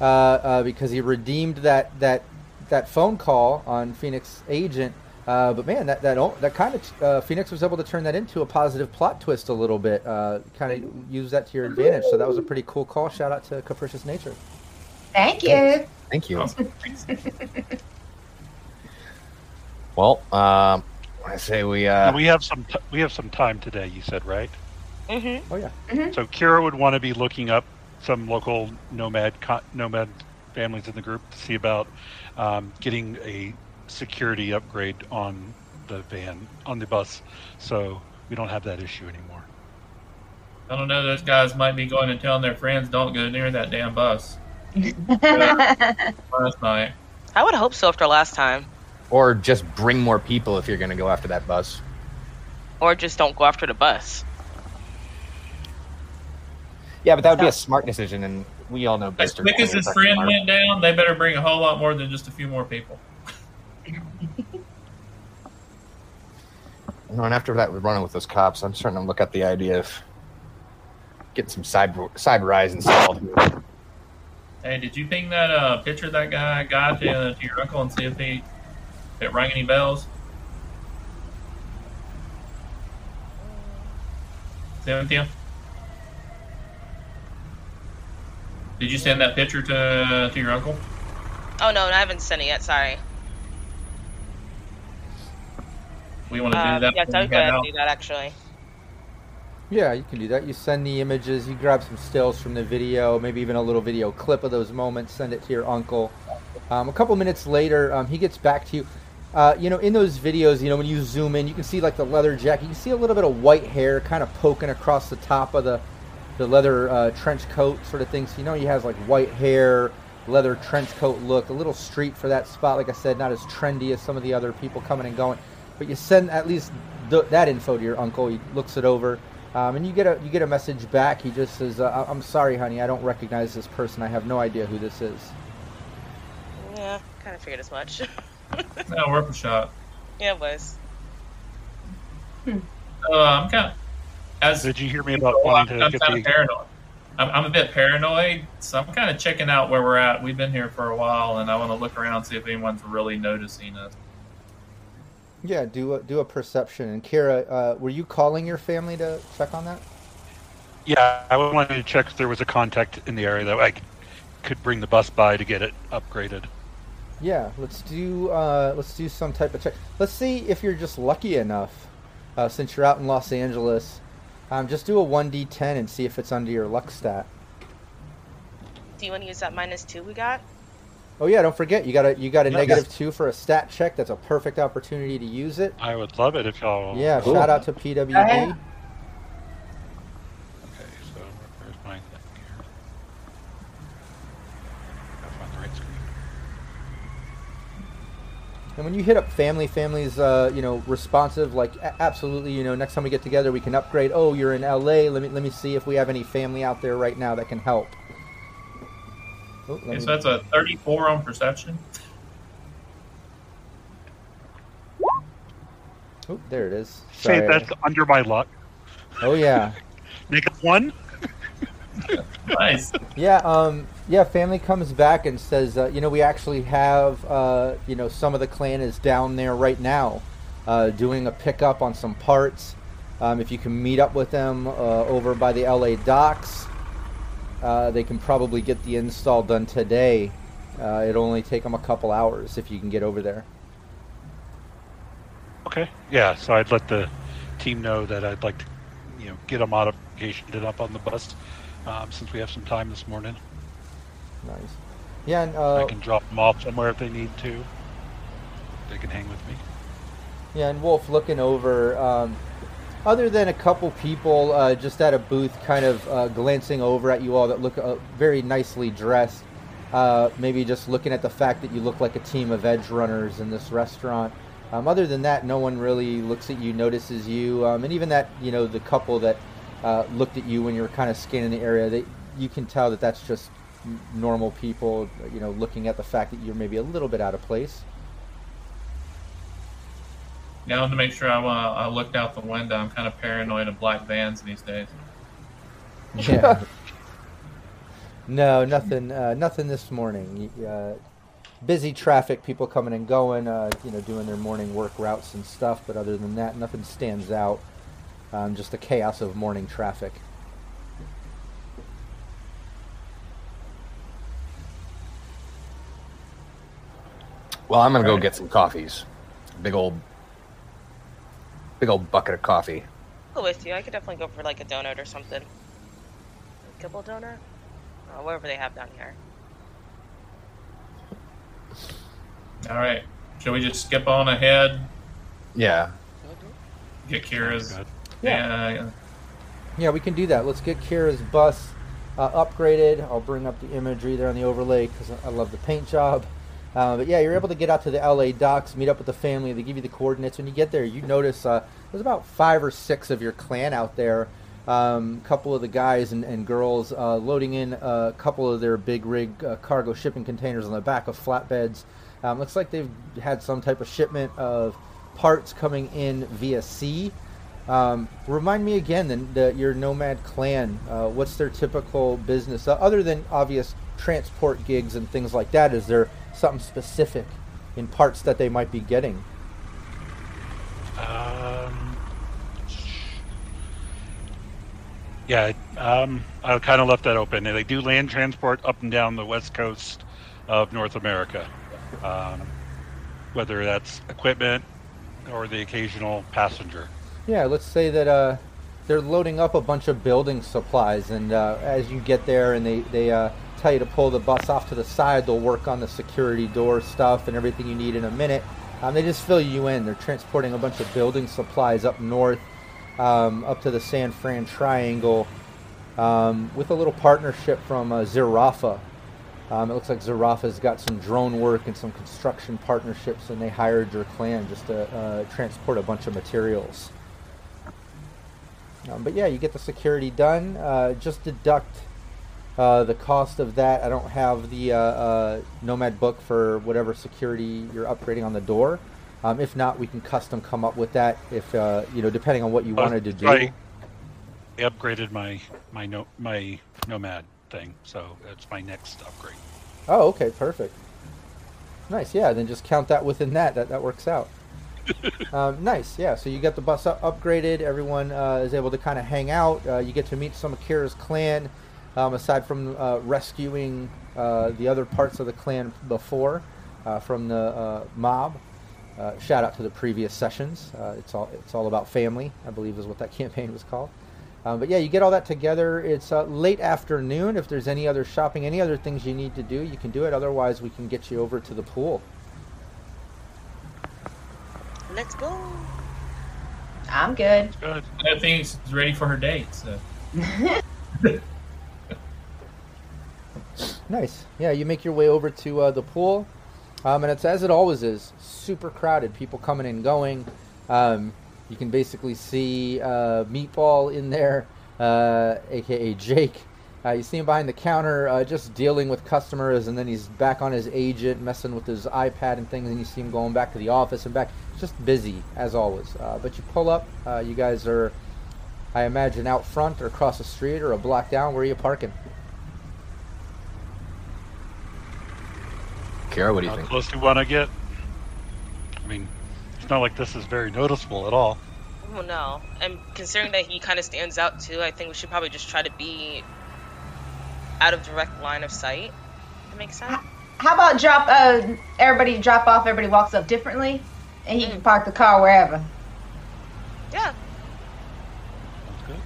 uh, uh, because he redeemed that that that phone call on Phoenix Agent. Uh, but man, that that that kind of uh, Phoenix was able to turn that into a positive plot twist a little bit. Uh, kind of use that to your advantage. So that was a pretty cool call. Shout out to Capricious Nature. Thank you. Thank you. Well, um, I say we. Uh, we have some t- we have some time today. You said right. Mm-hmm. Oh yeah. Mhm. So Kira would want to be looking up some local nomad co- nomad families in the group to see about um, getting a security upgrade on the van on the bus, so we don't have that issue anymore. I don't know. Those guys might be going and telling their friends, "Don't go near that damn bus." Last night. I would hope so after last time. or just bring more people if you're going to go after that bus. Or just don't go after the bus. Yeah, but that would be a smart decision, and we all know As best. quick as his friend went down, they better bring a whole lot more than just a few more people. You know, and after that, we're running with those cops. I'm starting to look at the idea of getting some cyber cyber eyes installed. Hey, did you ping that uh, picture that guy got to, to your uncle and see if he if it rang any bells? Cynthia? Did you send that picture to to your uncle? Oh no, I haven't sent it yet. Sorry. We want to Um, do that. yeah, when so we go ahead and do that actually. Yeah, you can do that. You send the images, you grab some stills from the video, maybe even a little video clip of those moments, send it to your uncle. Um, a couple minutes later, um, he gets back to you. Uh, you know, in those videos, you know, when you zoom in, you can see like the leather jacket. You can see a little bit of white hair kind of poking across the top of the the leather uh, trench coat sort of thing. So you know he has like white hair, leather trench coat look, a little street for that spot. Like I said, not as trendy as some of the other people coming and going. But you send at least th- that info to your uncle. He looks it over. Um, and you get a you get a message back. He just says, uh, "I'm sorry, honey, I don't recognize this person. I have no idea who this is." Yeah, kind of figured as much. No, worth a shot. yeah, it was. Uh, I'm kind of as Did you hear me about Well, I'm, to I'm get kind of paranoid. I'm, I'm a bit paranoid, so I'm kind of checking out where we're at. We've been here for a while, and I want to look around see if anyone's really noticing us. Yeah, do a, do a perception. And Kira, uh, were you calling your family to check on that? Yeah, I wanted to check if there was a contact in the area that I could- could bring the bus by to get it upgraded. Yeah, let's do uh, let's do some type of check. Let's see if you're just lucky enough, uh, since you're out in Los Angeles. Um, just do a one d10 and see if it's under your luck stat. Do you want to use that minus two we got? Oh yeah, don't forget you got a you got a Yes. negative two for a stat check. That's a perfect opportunity to use it. I would love it if y'all. Yeah, Cool. shout out to PWD. ahead. Okay, so where's my thing here? Gotta find the right screen. And when you hit up family, family's uh, you know responsive. Like a- absolutely, you know, next time we get together, we can upgrade. Oh, you're in LA. Let me let me see if we have any family out there right now that can help. Oh, Okay, so that's a 34 on perception. oh, there it is. Say that's under my luck. Oh yeah. Make it one. Nice. Yeah, um, yeah. Family comes back and says, uh, you know, we actually have, uh, you know, some of the clan is down there right now, uh, doing a pickup on some parts. Um, if you can meet up with them uh, over by the LA docks, uh, they can probably get the install done today. Uh, it'll only take them a couple hours if you can get over there. Okay. Yeah, so I'd let the team know that I'd like to, you know, get a modification done up on the bus, um, since we have some time this morning. Nice. Yeah, and I uh, can drop them off somewhere if they need to. They can hang with me. Yeah, and Wolf looking over. Um, other than a couple people uh, just at a booth, kind of uh, glancing over at you all that look uh, very nicely dressed. Uh, maybe just looking at the fact that you look like a team of edge runners in this restaurant. Um, other than that, no one really looks at you, notices you, um, and even that you know the couple that uh, looked at you when you were kind of scanning the area, they you can tell that that's just normal people, you know, looking at the fact that you're maybe a little bit out of place. Now to make sure I, uh, I looked out the window, I'm kind of paranoid of black vans these days. Yeah. no, nothing. Uh, nothing this morning. Uh, busy traffic, people coming and going. Uh, you know, doing their morning work routes and stuff. But other than that, nothing stands out. Um, just the chaos of morning traffic. Well, I'm gonna go Right. get some coffees. Big old, big old bucket of coffee. Go with you. I could definitely go for like a donut or something. A kibble donut? Or whatever they have down here. All right. Should we just skip on ahead? Yeah. Get Kira's. Good. Yeah. Yeah, we can do that. Let's get Kira's bus uh, upgraded. I'll bring up the imagery there on the overlay because I love the paint job. Uh, but yeah, you're able to get out to the LA docks, meet up with the family. They give you the coordinates. When you get there, you notice uh, there's about five or six of your clan out there. A um, couple of the guys and, and girls uh, loading in a couple of their big rig uh, cargo shipping containers on the back of flatbeds. Um, looks like they've had some type of shipment of parts coming in via sea. Um, remind me again, then, the, your nomad clan. Uh, what's their typical business, other than obvious transport gigs and things like that? Is there something specific in parts that they might be getting? Um, yeah, um, I kind of left that open. They do land transport up and down the west coast of North America, um, whether that's equipment or the occasional passenger. Yeah, let's say that uh, they're loading up a bunch of building supplies, and uh, as you get there and they, they uh, tell you to pull the bus off to the side, they'll work on the security door stuff and everything you need in a minute. Um, they just fill you in. They're transporting a bunch of building supplies up north, um, up to the San Fran Triangle, um, with a little partnership from uh, Zhirafa. Um, it looks like Zhirafa's got some drone work and some construction partnerships, and they hired your clan just to uh, transport a bunch of materials. Um, but yeah, you get the security done. Uh, just deduct uh, the cost of that. I don't have the uh, uh, Nomad book for whatever security you're upgrading on the door. Um, if not, we can custom come up with that. If uh, you know, depending on what you Uh, wanted to do. I I upgraded my my no my nomad thing, so it's my next upgrade. Oh, okay, perfect. Nice, yeah. Then just count that within that. That that works out. um, nice, yeah. So you got the bus up- upgraded. Everyone uh, is able to kind of hang out. Uh, you get to meet some of Kira's clan, um, aside from uh, rescuing uh, the other parts of the clan before uh, from the uh, mob. Uh, shout out to the previous sessions. Uh, it's all it's all about family, I believe, is what that campaign was called. Um, but yeah, you get all that together. It's uh, late afternoon. If there's any other shopping, any other things you need to do, you can do it. Otherwise, we can get you over to the pool. Let's go. I'm good. Good. I think she's ready for her date. So. Nice. Yeah, you make your way over to uh, the pool, um, and it's as it always is, super crowded. People coming and going. Um, you can basically see uh, Meatball in there, uh, aka Jake. Uh, you see him behind the counter, uh, just dealing with customers, and then he's back on his agent, messing with his iPad and things. And you see him going back to the office and back. Just busy as always. Uh, but you pull up. You guys are, I imagine, out front or across the street or a block down. Where are you parking? Kara, what do you How think? close do you want to get? I mean, it's not like this is very noticeable at all. Oh no. And considering that he kind of stands out too, I think we should probably just try to be out of direct line of sight. That makes sense. How about drop? Uh, everybody drop off. Everybody walks up differently, and he can park the car wherever. Yeah. That's good.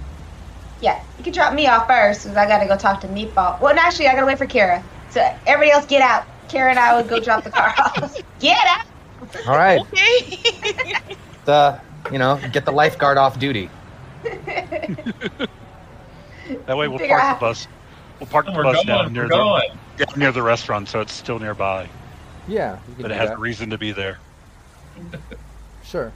Yeah, you can drop me off first, because I gotta go talk to Meatball. Well, no, actually, I gotta wait for Kara. So everybody else, get out. Kara and I would go drop the car off. Get out. All right, Okay. the you know, get the lifeguard off duty. That way we'll Figure park out- the bus. We'll park the We're bus going. down near the going. near the restaurant, so it's still nearby, Yeah, you can but it has that. a reason to be there. Sure.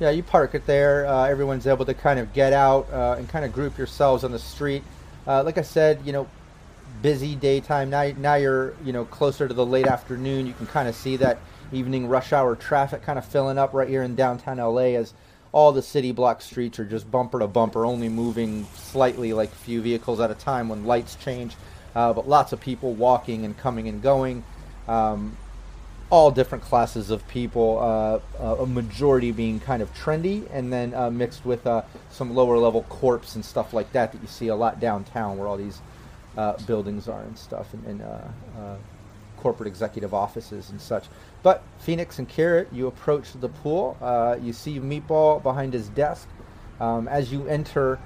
Yeah, you park it there. Uh, everyone's able to kind of get out uh, and kind of group yourselves on the street. Uh, like I said, you know, busy daytime. Now, now you're you know closer to the late afternoon. You can kind of see that evening rush hour traffic kind of filling up right here in downtown LA as all the city block streets are just bumper to bumper, only moving slightly, like a few vehicles at a time when lights change. Uh, but lots of people walking and coming and going. Um, all different classes of people, uh, uh, a majority being kind of trendy, and then uh, mixed with uh, some lower level corps and stuff like that that you see a lot downtown where all these uh, buildings are and stuff, and, and uh, uh, corporate executive offices and such. But Phoenix and Carrot, you approach the pool. Uh, you see Meatball behind his desk. Um, as you enter,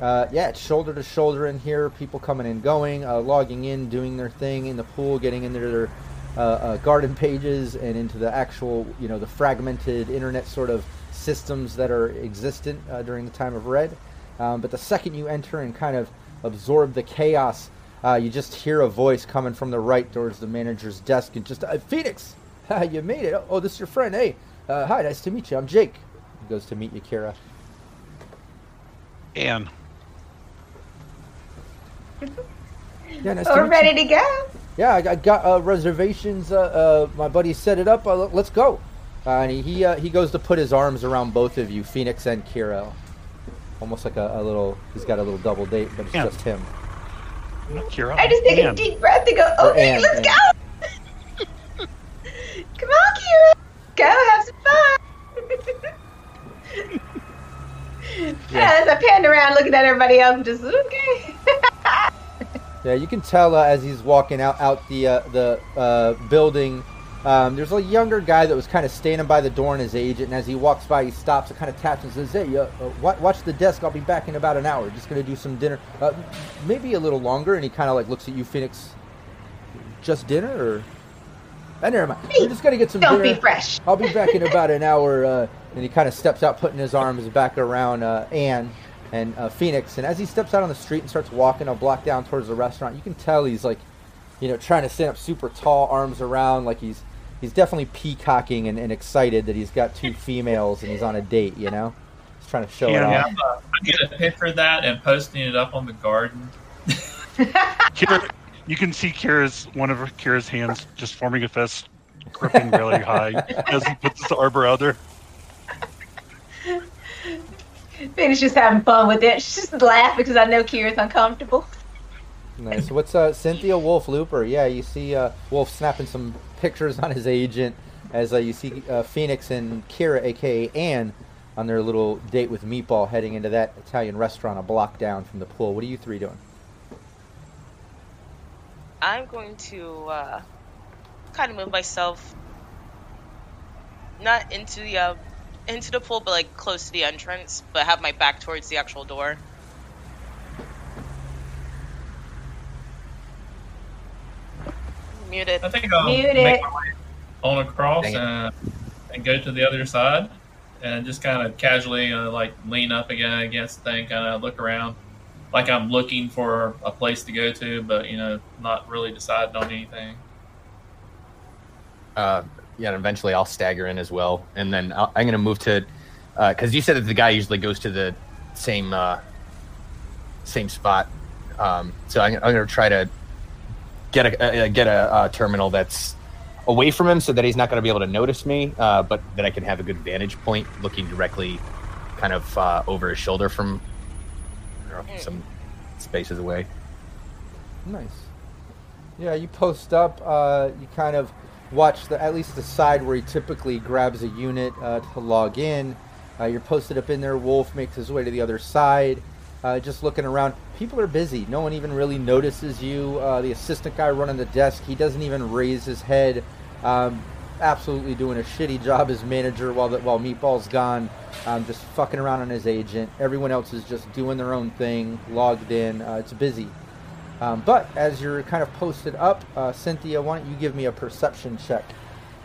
uh, yeah, it's shoulder to shoulder in here. People coming and going, logging in, doing their thing in the pool, getting into their uh, uh, garden pages and into the actual, you know, the fragmented internet sort of systems that are existent uh, during the time of Red. Um, but the second you enter and kind of absorb the chaos, uh, you just hear a voice coming from the right towards the manager's desk and just, uh, Phoenix, you made it. Oh, this is your friend. Hey, uh, hi, nice to meet you. I'm Jake. He goes to meet you, Kira. And Yeah, nice to We're meet ready you. to go. Yeah, I, I got uh, reservations. Uh, uh, my buddy set it up. Uh, let- let's go. Uh, and he he, uh, he goes to put his arms around both of you, Phoenix and Kira. Almost like a, a little. He's got a little double date, but it's Yeah. just him. Kira. I just take a and. deep breath and go, Or okay, Ann, let's Ann. go. Come on, Kira. Go have some fun. yeah, as I panned around looking at everybody else, I'm just okay. Yeah, you can tell uh, as he's walking out out the uh, the uh, building. Um, there's a younger guy that was kind of standing by the door in his agent, and as he walks by, he stops and kind of taps and says, "Hey, uh, uh, watch the desk. I'll be back in about an hour. Just gonna do some dinner, uh, maybe a little longer." And he kind of like looks at you, Phoenix. Just dinner, or? Uh, never mind. We're just gonna get some Don't dinner. be fresh. I'll be back in about an hour. Uh, and he kind of steps out, putting his arms back around uh, Anne and uh, Phoenix. And as he steps out on the street and starts walking a block down towards the restaurant, you can tell he's like, you know, trying to stand up super tall, arms around, like he's he's definitely peacocking and, and excited that he's got two females and he's on a date. You know. Just trying to show Yeah, it Yeah, off. I'm, uh, I'm getting a picture of that and posting it up on the garden. Kira, you can see Kira's one of her- Kira's hands just forming a fist, gripping really high as he puts his arbor out there. Phoenix just having fun with it. She's just laughing because I know Kira's uncomfortable. Nice. What's uh, Cynthia Wolf Looper? Yeah, you see uh, Wolf snapping some pictures on his agent as uh, you see uh, Phoenix and Kira, aka Anne, on their little date with Meatball, heading into that Italian restaurant a block down from the pool. What are you three doing? I'm going to uh, kind of move myself not into the uh, into the pool, but like close to the entrance, but have my back towards the actual door. Muted. I think I'll Mute make my way on across and, and go to the other side and just kind of casually uh, like lean up again against the thing, kind of look around, like I'm looking for a place to go to, but you know, not really deciding on anything. Uh, yeah, and eventually I'll stagger in as well, and then I'll, I'm going to move to because you said that the guy usually goes to the same uh, same spot. Um, so I'm, I'm going to try to get a uh, get a uh, terminal that's away from him, so that he's not going to be able to notice me, uh, but that I can have a good vantage point, looking directly, kind of uh, over his shoulder from know, some spaces away. Nice. Yeah, you post up. Uh, you kind of watch the at least the side where he typically grabs a unit uh, to log in. Uh, you're posted up in there. Wolf makes his way to the other side. Uh, just looking around. People are busy. No one even really notices you. Uh, the assistant guy running the desk, he doesn't even raise his head. Um, absolutely doing a shitty job as manager while the, while Meatball's gone. Um, just fucking around on his agent. Everyone else is just doing their own thing, logged in. Uh, it's busy. Um, but as you're kind of posted up, uh, Cynthia, why don't you give me a perception check?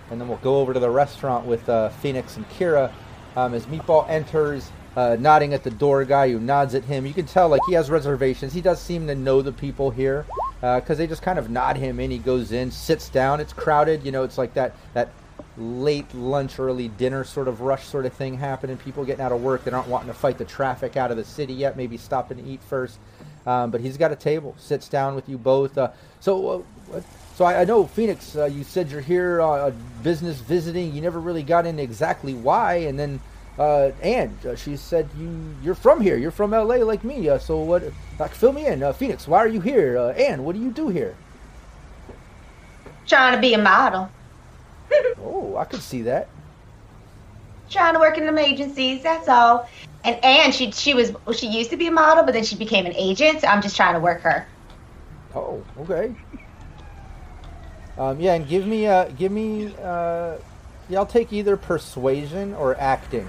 And then we'll go over to the restaurant with uh, Phoenix and Kira. Um, as Meatball enters, uh, nodding at the door guy who nods at him, you can tell like he has reservations. He does seem to know the people here because they just kind of nod him in. He goes in, sits down. It's crowded. You know, it's like that that late lunch, early dinner sort of rush sort of thing happening. People getting out of work. They aren't wanting to fight the traffic out of the city yet. Maybe stop and eat first. Um, but he's got a table, sits down with you both. Uh, so, uh, so I, I know Phoenix. Uh, you said you're here uh, business visiting. You never really got into exactly why, and then uh, Anne, uh, she said you you're from here. You're from L.A. like me. Uh, so what? Like, fill me in, uh, Phoenix. Why are you here? Uh, Anne, what do you do here? Trying to be a model. Oh, I could see that. Trying to work in them agencies. That's all. And Anne, she she was she used to be a model, but then she became an agent. So I'm just trying to work her. Oh, okay. Um, yeah, and give me uh, give me uh, yeah, I'll take either persuasion or acting.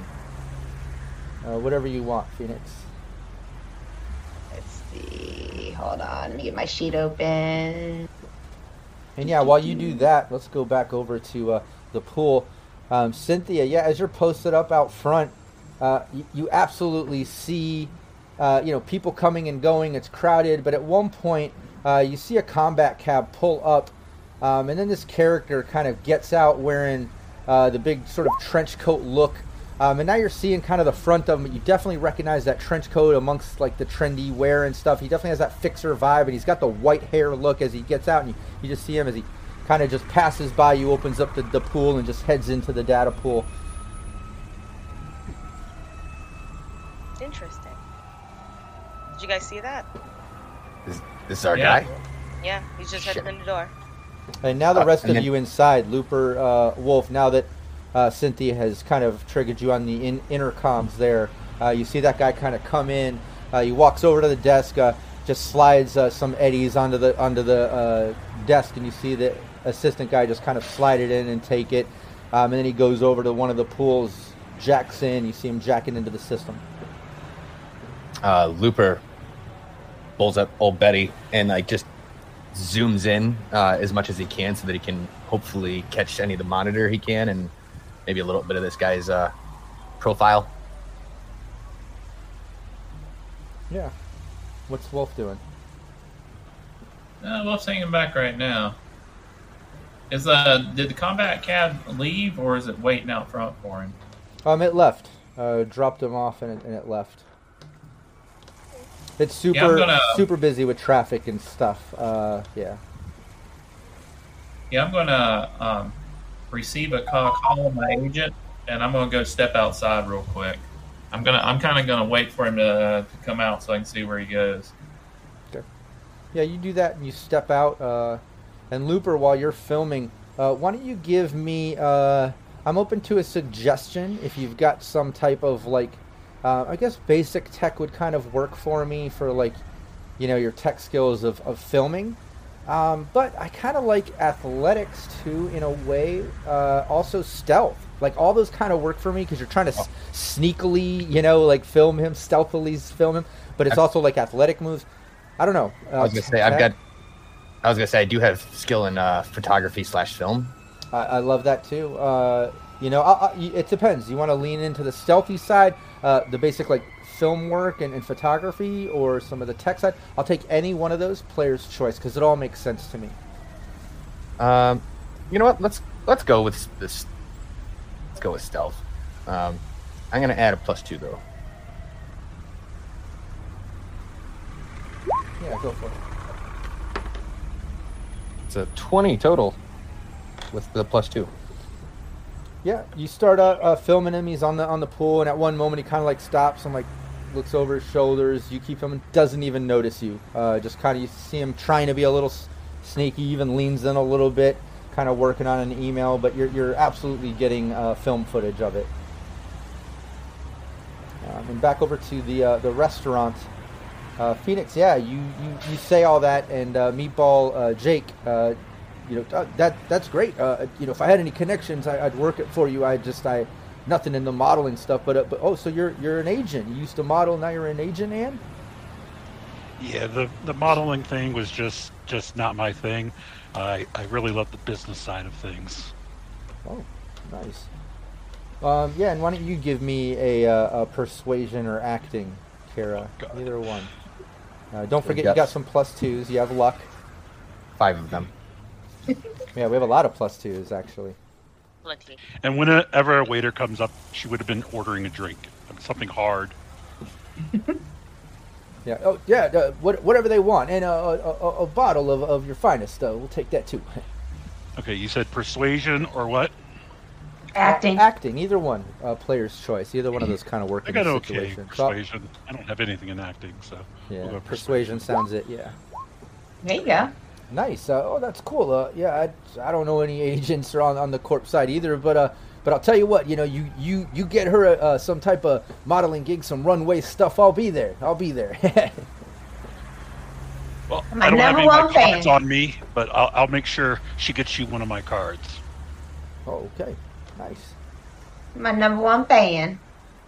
Uh, whatever you want, Phoenix. Let's see. Hold on. Let me get my sheet open. And yeah, while you do that, let's go back over to uh, the pool. Um, Cynthia, yeah, as you're posted up out front, uh, you, you absolutely see, uh, you know, people coming and going. It's crowded, but at one point, uh, you see a combat cab pull up, um, and then this character kind of gets out wearing uh, the big sort of trench coat look. Um, and now you're seeing kind of the front of him. You definitely recognize that trench coat amongst like the trendy wear and stuff. He definitely has that fixer vibe, and he's got the white hair look as he gets out, and you, you just see him as he kind of just passes by you, opens up the, the pool, and just heads into the data pool. Interesting. Did you guys see that? This, this is our Yeah. guy. Yeah, he's just Shit. heading in the door. And now the Uh, rest of then- you inside, Looper, uh, Wolf. Now that uh, Cynthia has kind of triggered you on the in- intercoms, there, uh, you see that guy kind of come in. Uh, he walks over to the desk, uh, just slides uh, some eddies onto the onto the uh, desk, and you see the assistant guy just kind of slide it in and take it. Um, and then he goes over to one of the pools, jacks in. You see him jacking into the system. Looper pulls up old Betty and like just zooms in as much as he can so that he can hopefully catch any of the monitor he can and maybe a little bit of this guy's uh, profile. Yeah. What's Wolf doing? Uh, Wolf's hanging back right now. Is uh did the combat cab leave or is it waiting out front for him? Um, it left. Uh, dropped him off and it, and it left. It's super Yeah, gonna- super busy with traffic and stuff. Uh, yeah. Yeah, I'm gonna um, receive a call, call on my agent, and I'm gonna go step outside real quick. I'm gonna, I'm kind of gonna wait for him to, to come out so I can see where he goes. Yeah, you do that and you step out. Uh, and Looper, while you're filming, uh, why don't you give me? Uh, I'm open to a suggestion if you've got some type of like, uh, I guess basic tech would kind of work for me for like, you know, your tech skills of, of filming. Um, but I kind of like athletics too, in a way. Uh, also stealth, like all those kind of work for me because you're trying to s- sneakily, you know, like film him stealthily, film him. But it's also like athletic moves. I don't know. Uh, I was gonna say I've got. I was gonna say I do have skill in uh, photography slash film. I, I love that too. Uh, you know, I, I, it depends. You want to lean into the stealthy side, uh, the basic like film work and, and photography, or some of the tech side. I'll take any one of those. Player's choice because it all makes sense to me. Um, you know what? Let's let's go with this. Let's go with stealth. Um, I'm gonna add a plus two though. Yeah, go for it. It's a twenty total with the plus two. Yeah, you start uh, uh, filming him. He's on the on the pool, and at one moment he kind of like stops I'm like looks over his shoulders. You keep him, doesn't even notice you. Uh, just kind of you see him trying to be a little s- sneaky, even leans in a little bit, kind of working on an email. But you're you're absolutely getting uh, film footage of it. Um, and back over to the uh, the restaurant, uh, Phoenix. Yeah, you, you, you say all that, and uh, Meatball uh, Jake. You know that that's great. You know, if I had any connections, I, I'd work it for you. I just I nothing in the modeling stuff, but uh, but oh, so you're you're an agent. You used to model, now you're an agent, and Yeah, the the modeling thing was just just not my thing. I I really love the business side of things. Oh, nice. Um, yeah, and why don't you give me a, uh, a persuasion or acting, Kara? God. Either one. Uh, don't forget you got some plus twos. You have luck. Five of them. Yeah, we have a lot of plus twos actually. Plenty. And whenever a waiter comes up, she would have been ordering a drink, something hard. Yeah. Oh, yeah. Uh, what, whatever they want, and a, a, a, a bottle of, of your finest. Uh, we'll take that too. Okay, you said persuasion or what? Acting. Acting, either one. Uh, player's choice. Either one of those kind of work I in got okay situation. So, persuasion. I don't have anything in acting, so yeah, we'll go persuasion sounds it. Yeah. There you go. Nice. Uh, oh, that's cool. Uh, yeah, I, I don't know any agents or on, on the corp side either, but uh, but I'll tell you what. You know, you you you get her uh, some type of modeling gig, some runway stuff. I'll be there. I'll be there. Well, My I don't have any of my cards fan. on me, but I'll, I'll make sure she gets you one of my cards. oh, okay. Nice. My number one fan.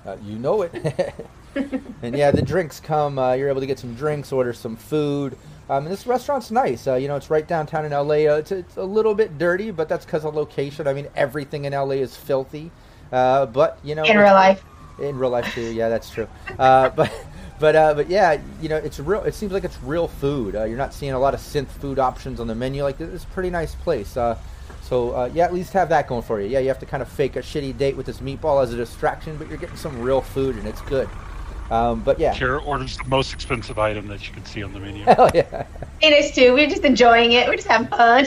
Uh, you know it. and yeah, the drinks come. Uh, you're able to get some drinks, order some food. Um, and this restaurant's nice. Uh, you know, it's right downtown in LA. Uh, it's, it's a little bit dirty, but that's because of location. I mean, everything in LA is filthy. Uh, but you know, In real life. in real life too. Yeah, that's true. Uh, but but uh, but yeah, you know, it's real. It seems like it's real food. Uh, you're not seeing a lot of synth food options on the menu. Like this is a pretty nice place. Uh, so uh, yeah, at least have that going for you. Yeah, you have to kind of fake a shitty date with this meatball as a distraction, but you're getting some real food and it's good. Um, but yeah, Kara orders the most expensive item that you can see on the menu. hell yeah. it is too. We're just enjoying it. We're just having fun.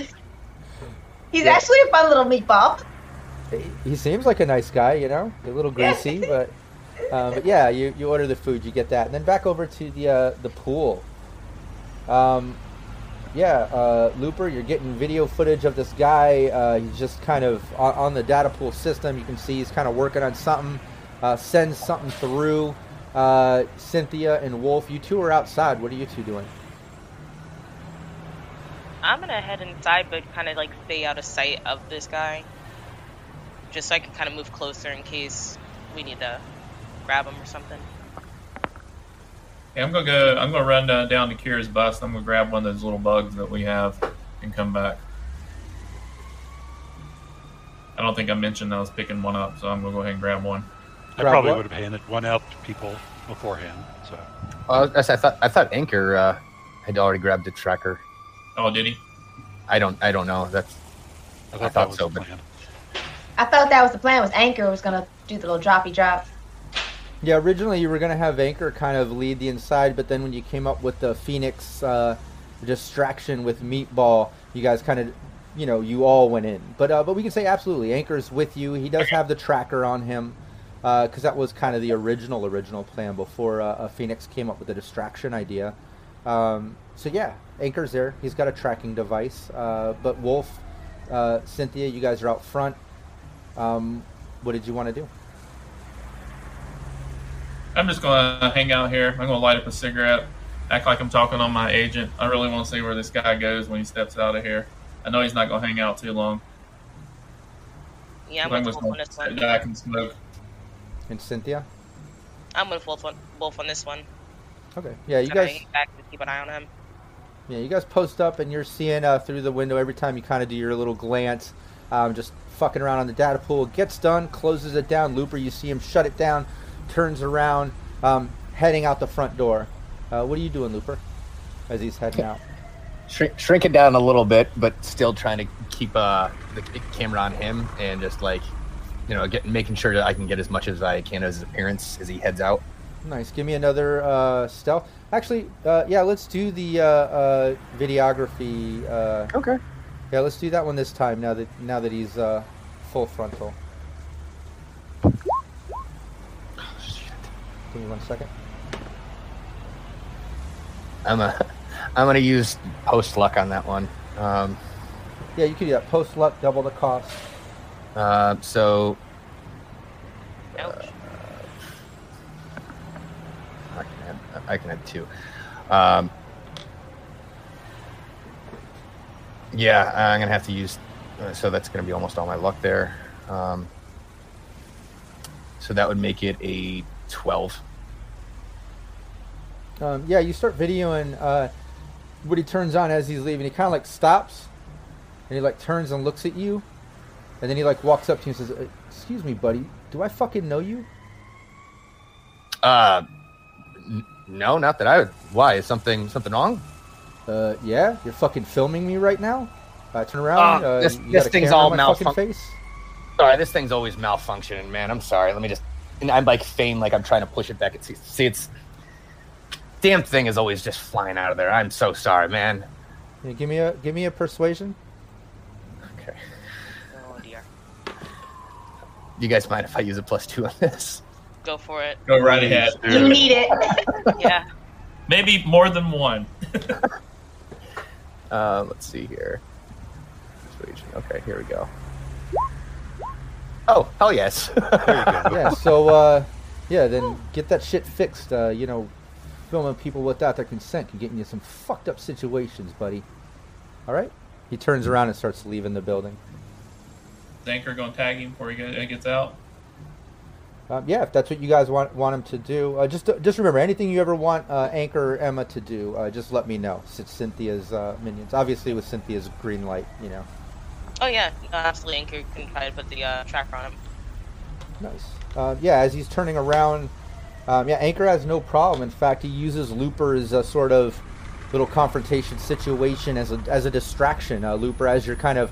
He's Yeah. actually a fun little meatball. He- He seems like a nice guy, you know, a little greasy, but um, but yeah, you, you order the food, you get that, and then back over to the uh, the pool. Um, yeah, uh, Looper, you're getting video footage of this guy. Uh, he's just kind of on, on the data pool system. You can see he's kind of working on something. Uh, sends something through. Uh, Cynthia and Wolf, you two are outside. What are you two doing? I'm gonna head inside, but kind of like stay out of sight of this guy, just so I can kind of move closer in case we need to grab him or something. Yeah, I'm gonna go. I'm gonna run uh, down to Kira's bus. I'm gonna grab one of those little bugs that we have and come back. I don't think I mentioned I was picking one up, so I'm gonna go ahead and grab one. I Grab probably what? would have handed one out to people beforehand. So Well, I, I thought I thought Anchor uh, had already grabbed the tracker. Oh, did he? I don't I don't know. That's I thought, I thought that was so, the but- plan. I thought that was the plan. Was Anchor was gonna do the little droppy drop. Yeah, originally you were gonna have Anchor kind of lead the inside, but then when you came up with the Phoenix uh, distraction with Meatball, you guys kind of, you know, you all went in. But uh, but we can say absolutely, Anchor's with you. He does have the tracker on him because that was kind of the original original plan before uh, uh, Phoenix came up with the distraction idea. Um, so yeah, Anchor's there. He's got a tracking device. Uh, but Wolf, uh, Cynthia, you guys are out front. Um, what did you want to do? I'm just gonna hang out here. I'm gonna light up a cigarette, act like I'm talking on my agent. I really want to see where this guy goes when he steps out of here. I know he's not gonna hang out too long. Yeah, I'm I'm with just Wolf on gonna this sit one. back and smoke. And Cynthia? I'm with Wolf on, Wolf on this one. Okay. Yeah, you Kinda guys. back to keep an eye on him. Yeah, you guys post up and you're seeing uh, through the window every time you kind of do your little glance, um, just fucking around on the data pool. Gets done, closes it down. Looper, you see him shut it down, turns around, um, heading out the front door. Uh, what are you doing, Looper? As he's heading out. Shrink, shrink it down a little bit, but still trying to keep uh, the camera on him and just like, you know, getting making sure that I can get as much as I can of his appearance as he heads out. Nice. Give me another uh, stealth. Actually, uh, yeah, let's do the uh, uh, videography. Uh, Okay. yeah, let's do that one this time. Now that now that he's uh, full frontal. Oh, shit. Give me one second. I'm a, I'm gonna use post luck on that one. Um, Yeah, you could do that. Post luck, double the cost. Uh, so Ouch. I can add, I can add two. Um, yeah, I'm gonna have to use. Uh, so that's gonna be almost all my luck there. Um, so that would make it a twelve. Um, yeah, you start videoing uh, what he turns on as he's leaving. He kind of like stops, and he like turns and looks at you, and then he like walks up to you and says, "Uh, "Excuse me, buddy, do I fucking know you?" Uh, n- no, not that I would. Why is something something wrong? Uh, yeah, you're fucking filming me right now. Uh, turn around. Ah, uh, this- this thing's all in my fucking malfunc- face. Sorry, this thing's always malfunctioning, man. I'm sorry. Let me just. And I'm like feign like I'm trying to push it back. It's see, it's damn thing is always just flying out of there. I'm so sorry, man. Yeah, give me a give me a persuasion. Okay. Oh dear. You guys mind if I use a plus two on this? Go for it. Go right ahead. You need it. Yeah. Maybe more than one. Uh, let's see here. Okay, here we go. Oh, hell yes. yeah. So uh, yeah, then get that shit fixed. Uh, you know, filming people without their consent can get you in some fucked up situations, buddy. All right. He turns around and starts leaving the building. Is Anchor gonna tag him before he gets out? Um, yeah, if that's what you guys want want him to do, uh, just just remember anything you ever want uh, Anchor or Emma to do, uh, just let me know. It's Cynthia's uh, minions, obviously with Cynthia's green light, you know. Oh yeah, no, absolutely. Anchor can try to put the uh, tracker on him. Nice. Uh, yeah, as he's turning around, um, yeah, Anchor has no problem. In fact, he uses Looper as a sort of little confrontation situation as a as a distraction. Uh, Looper, as you're kind of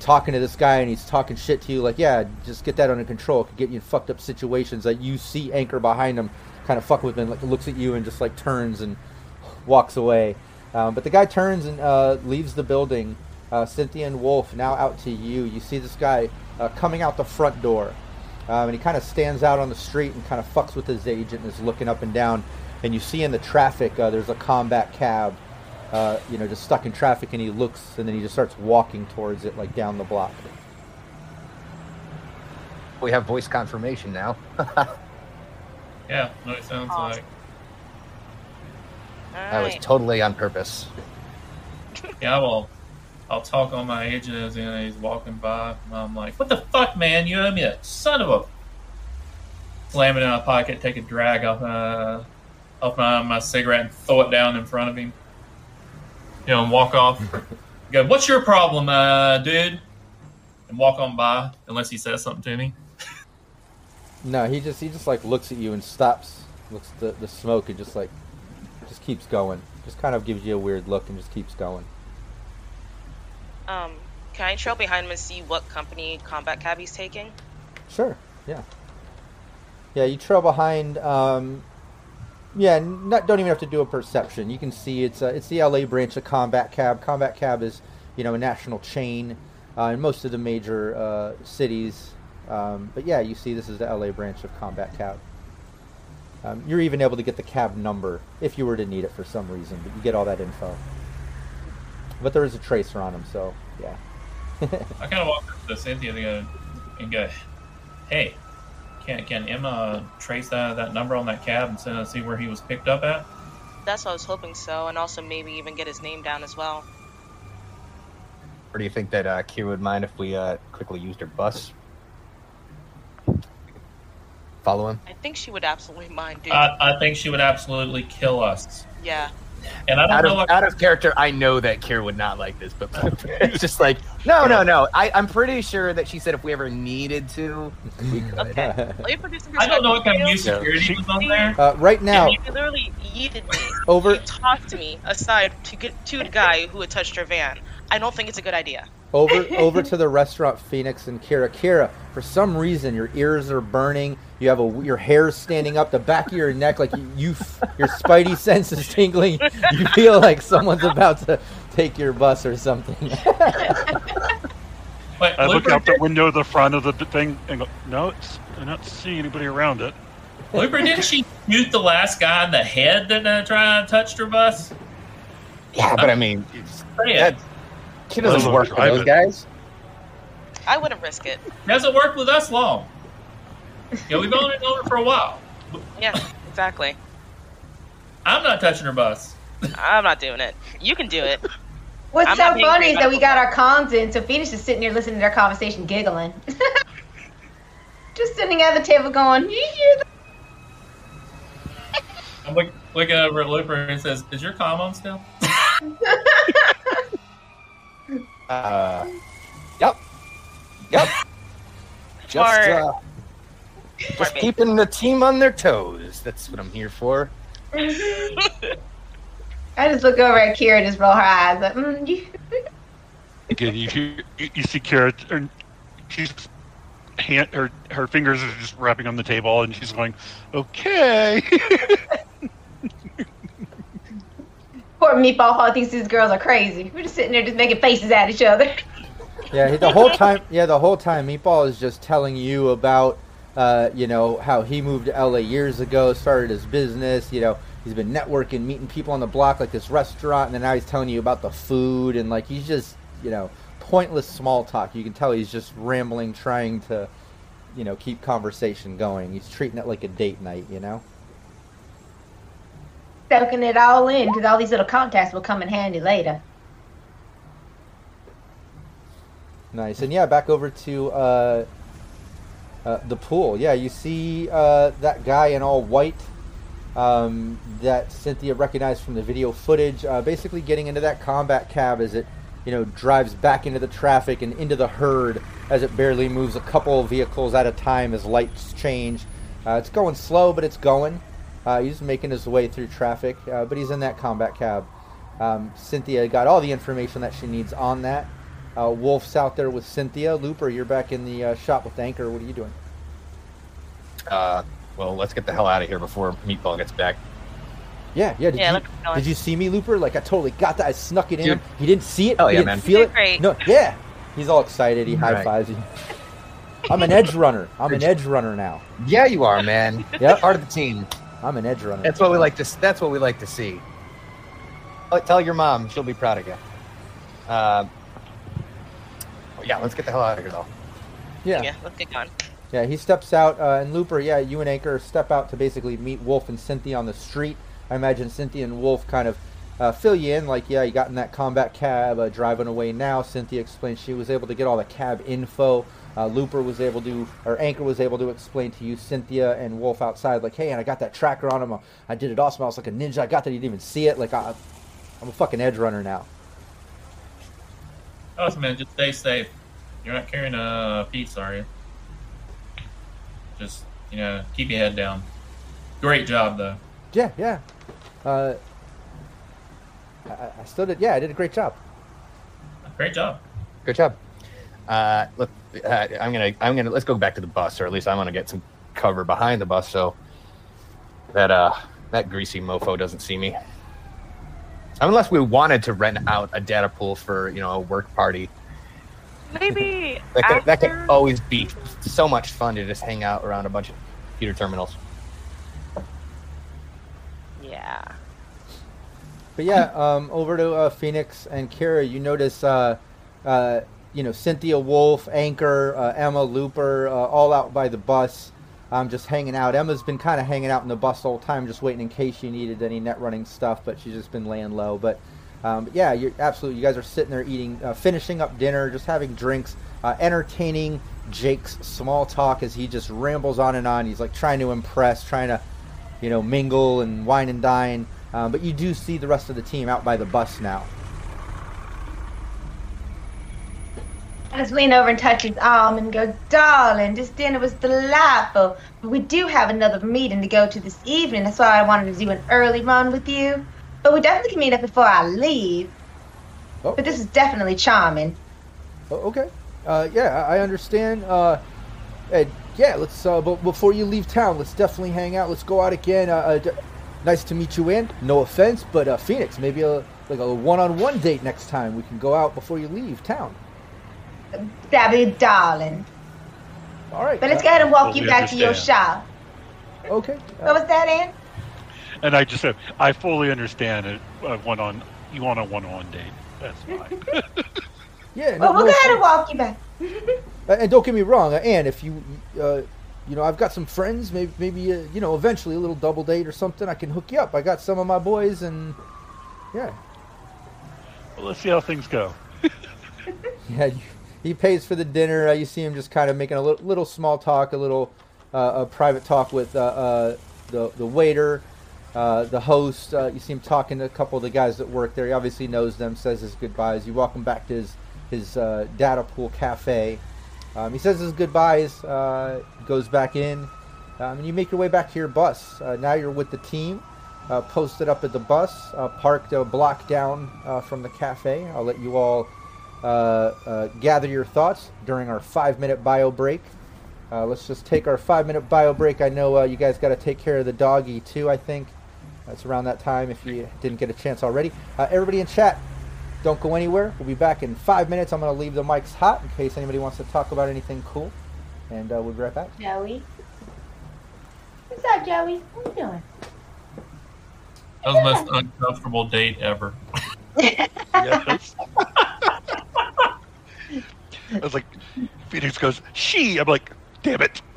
talking to this guy and he's talking shit to you, like, yeah, just get that under control. It could get you in fucked up situations. That you see Anchor behind him, kind of fucking with him, like looks at you and just like turns and walks away. Um, but the guy turns and uh, leaves the building. Uh, Cynthia and Wolf now out to you. You see this guy uh, coming out the front door. Um, and he kind of stands out on the street and kind of fucks with his agent and is looking up and down. And you see in the traffic, uh, there's a combat cab, uh, you know, just stuck in traffic. And he looks and then he just starts walking towards it, like down the block. we have voice confirmation now. Yeah, what it sounds Awesome. like. That was totally on purpose. Yeah, well, I'll talk on my agent as he's walking by. And I'm like, "What the fuck, man? You owe me a son of a." Slam it in my pocket, take a drag off uh, off my my cigarette, and throw it down in front of him. You know, and walk off. Go, what's your problem, uh, dude? And walk on by, unless he says something to me. No, he just he just like looks at you and stops, looks at the the smoke and just like just keeps going. Just kind of gives you a weird look and just keeps going. Um, can I trail behind him and see what company combat cab he's taking? Sure. Yeah. Yeah, you trail behind. Um, yeah, not, don't even have to do a perception. You can see it's uh, it's the LA branch of Combat Cab. Combat Cab is you know a national chain uh, in most of the major uh, cities. Um, but yeah, you see this is the LA branch of Combat Cab. Um, you're even able to get the cab number if you were to need it for some reason, but you get all that info. But there is a tracer on him, so yeah. I kind of walk up to Cynthia and go, and go hey, can, can Emma trace that, that number on that cab and send, see where he was picked up at? That's what I was hoping so, and also maybe even get his name down as well. Or do you think that uh, Kira would mind if we uh, quickly used her bus? Follow him. I think she would absolutely mind, dude. I, I think she would absolutely kill us. yeah. And I don't Out know of, what out of character, I know that Kira would not like this, but it's just like, no, no, no. I, I'm pretty sure that she said if we ever needed to, we could. Okay. Let me put this in I don't know what kind of new perspective for you. security was on there. Uh, right now, You literally yeeted me. over You talked to me aside to get to the guy who had touched her van. I don't think it's a good idea. over over to the restaurant Phoenix and Kira. Kira, for some reason your ears are burning. You have a your hair standing up the back of your neck like you, you your spidey sense is tingling. You feel like someone's about to take your bus or something. But I look Looper, out the window of the front of the thing and go, no, it's, I don't see anybody around it. Looper, didn't she shoot the last guy in the head that uh, tried to touch her bus? Yeah, but I mean, it's, Say it. that, she doesn't work for drive those guys. I wouldn't risk it. It hasn't work with us long. Yeah, we've only known her for a while. Yeah, exactly. I'm not touching her bus. I'm not doing it. You can do it. What's I'm so funny is that we got our comms in, so Phoenix is sitting there listening to their conversation, giggling. Just sitting at the table going, you hear I'm look, looking over at Looper and says, "Is your comm on still?" Uh, yep, yep. Just, Smart. uh, Smart just babe. keeping the team on their toes. That's what I'm here for. I just look over at Kira and just roll her eyes. Like, mm, you... Again, you, hear- you, you see Kira, and she's hand, her her fingers are just wrapping on the table, and she's going, "Okay." Poor Meatball Hall thinks these girls are crazy. We're just sitting there just making faces at each other. Yeah, the whole time. Yeah, the whole time, Meatball is just telling you about, uh, you know, how he moved to LA years ago, started his business. You know, he's been networking, meeting people on the block, like this restaurant, and then now he's telling you about the food, and like he's just, you know, pointless small talk. You can tell he's just rambling, trying to, you know, keep conversation going. He's treating it like a date night, you know. Soaking it all in because all these little contacts will come in handy later. Nice. And yeah, back over to uh, uh, the pool. Yeah, you see uh, that guy in all white um, that Cynthia recognized from the video footage, uh, basically getting into that combat cab as it, you know, drives back into the traffic and into the herd as it barely moves a couple of vehicles at a time as lights change. Uh, it's going slow, but it's going. Uh, he's making his way through traffic, uh, but he's in that combat cab. Um, Cynthia got all the information that she needs on that. Uh, Wolf's out there with Cynthia. Looper, you're back in the uh, shop with Anchor. What are you doing? Uh, well, let's get the hell out of here before Meatball gets back. Yeah, yeah. Did, Yeah, you, look what's going. did you see me, Looper? Like I totally got that. I snuck it in. Dude. He didn't see it. Oh he yeah, didn't man. feel it. great. No, yeah. He's all excited. He high Right. fives you. I'm an edge runner. I'm an edge runner now. Yeah, you are, man. yeah, Part of the team. I'm an edge runner. That's what we like to. That's what we like to see. Oh, Tell your mom; she'll be proud of you. Well, yeah, let's get the hell out of here, though. Yeah. Yeah, let's get going. Yeah, he steps out, uh, and Looper, yeah, you and Anchor step out to basically meet Wolf and Cynthia on the street. I imagine Cynthia and Wolf kind of uh, fill you in, like, yeah, you got in that combat cab, uh, driving away now. Cynthia explains she was able to get all the cab info. Uh, Looper was able to, or Anchor was able to explain to you, Cynthia and Wolf outside, like, hey, and I got that tracker on him. uh, I did it awesome. I was like a ninja. I got that. You didn't even see it. Like, I, I'm a fucking edge runner now. Awesome, man. Just stay safe. You're not carrying a piece, are you? Just you know, keep your head down. Great job, though. Yeah, yeah. Uh, I, I- I still did. Yeah, I did a great job. Great job. Good job. Uh, look, uh, I'm gonna, I'm gonna. Let's go back to the bus, or at least I want to get some cover behind the bus so that uh that greasy mofo doesn't see me. Unless we wanted to rent out a data pool for you know a work party, Maybe that could, that could always be so much fun to just hang out around a bunch of computer terminals. Yeah. But yeah, um, over to uh, Phoenix and Kira. You notice, uh, uh, you know, Cynthia Wolf, Anchor, uh, Emma Looper, uh, all out by the bus, um, just hanging out. Emma's been kind of hanging out in the bus the time, just waiting in case she needed any net running stuff, but she's just been laying low. But, um, but yeah, you're absolutely. You guys are sitting there eating, uh, finishing up dinner, just having drinks, uh, entertaining Jake's small talk as he just rambles on and on. He's like trying to impress, trying to you know, mingle and wine and dine. Um, but you do see the rest of the team out by the bus now. I just lean over and touch his arm and go, darling, this dinner was delightful. But we do have another meeting to go to this evening. That's why I wanted to do an early run with you. But we definitely can meet up before I leave. Oh, But this is definitely charming. oh, okay. Uh, yeah, I understand. Uh, and yeah, let's. Uh, but before you leave town, let's definitely hang out. Let's go out again. Uh, uh, d- nice to meet you, in. No offense, but uh, Phoenix, maybe a like a one-on-one date next time. We can go out before you leave town. That'd darling. All right. But let's uh, go ahead and walk Well, you we back to your understand. shop. Okay. What Uh, was that, Ann? And I just said, I fully understand it. Uh, one on you want a one-on date. That's fine. yeah. Well, we'll no go ahead and walk you back. Uh, and don't get me wrong, uh, Anne. If you, uh, you know, I've got some friends. Maybe, maybe, uh, you know, eventually a little double date or something. I can hook you up. I got some of my boys, and yeah, well, let's see how things go. yeah. you- He pays for the dinner. Uh, you see him just kind of making a little, little small talk, a little uh, a private talk with uh, the the waiter, uh, the host. Uh, you see him talking to a couple of the guys that work there. He obviously knows them. Says his goodbyes. You walk him back to his his uh, data pool cafe. Um, he says his goodbyes, goes back in, um, and you make your way back to your bus. Now you're with the team, posted up at the bus, parked a block down from the cafe. I'll let you all gather your thoughts during our five minute bio break. Uh, let's just take our five minute bio break. I know uh, you guys got to take care of the doggy too, I think. That's around that time if you didn't get a chance already. Uh, everybody in chat, don't go anywhere. We'll be back in five minutes. I'm going to leave the mics hot in case anybody wants to talk about anything cool. And uh, we'll be right back. Joey. What's up, Joey? What you doing? That was the most uncomfortable date ever. Yes. I was like, Phoenix goes, she. I'm like, damn it.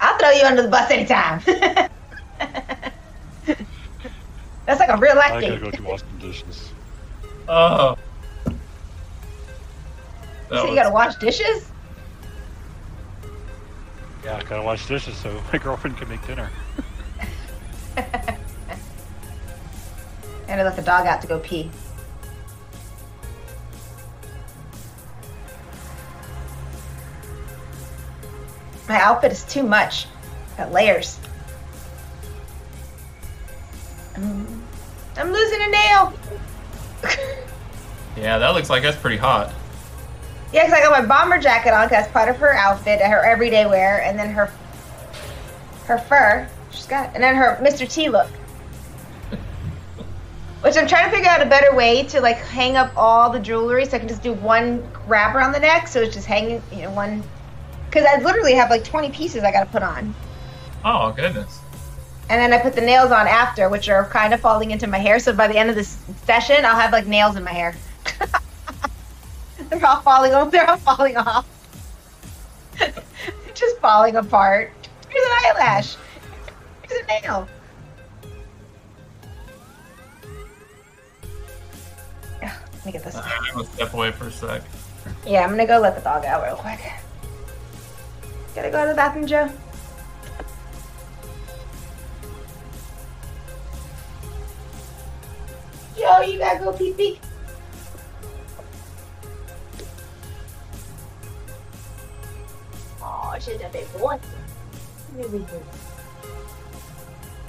I'll throw you under the bus anytime. That's like a real life I gotta date. go do wash dishes. Oh. That So you was- gotta wash dishes? Yeah, I gotta wash dishes so my girlfriend can make dinner. And I let the dog out to go pee. My outfit is too much. Got layers. I'm, I'm losing a nail. yeah, that looks like that's pretty hot. Yeah, because I got my bomber jacket on 'cause that's part of her outfit, her everyday wear, and then her her fur. She's got, and then her Mr. T look. Which I'm trying to figure out a better way to like hang up all the jewelry, so I can just do one wrap around the neck, so it's just hanging, you know, one. Because I literally have like 20 pieces I got to put on, Oh goodness. and then I put the nails on after, which are kind of falling into my hair. So by the end of this session, I'll have like nails in my hair. they're all falling off. They're all falling off. just falling apart. Here's an eyelash. Here's a nail. Let me get this. I'm gonna step away for a sec. Yeah, I'm gonna go let the dog out real quick. Gotta go to the bathroom, Joe. Joe, you gotta go pee pee. Oh, she's a big boy. Really good.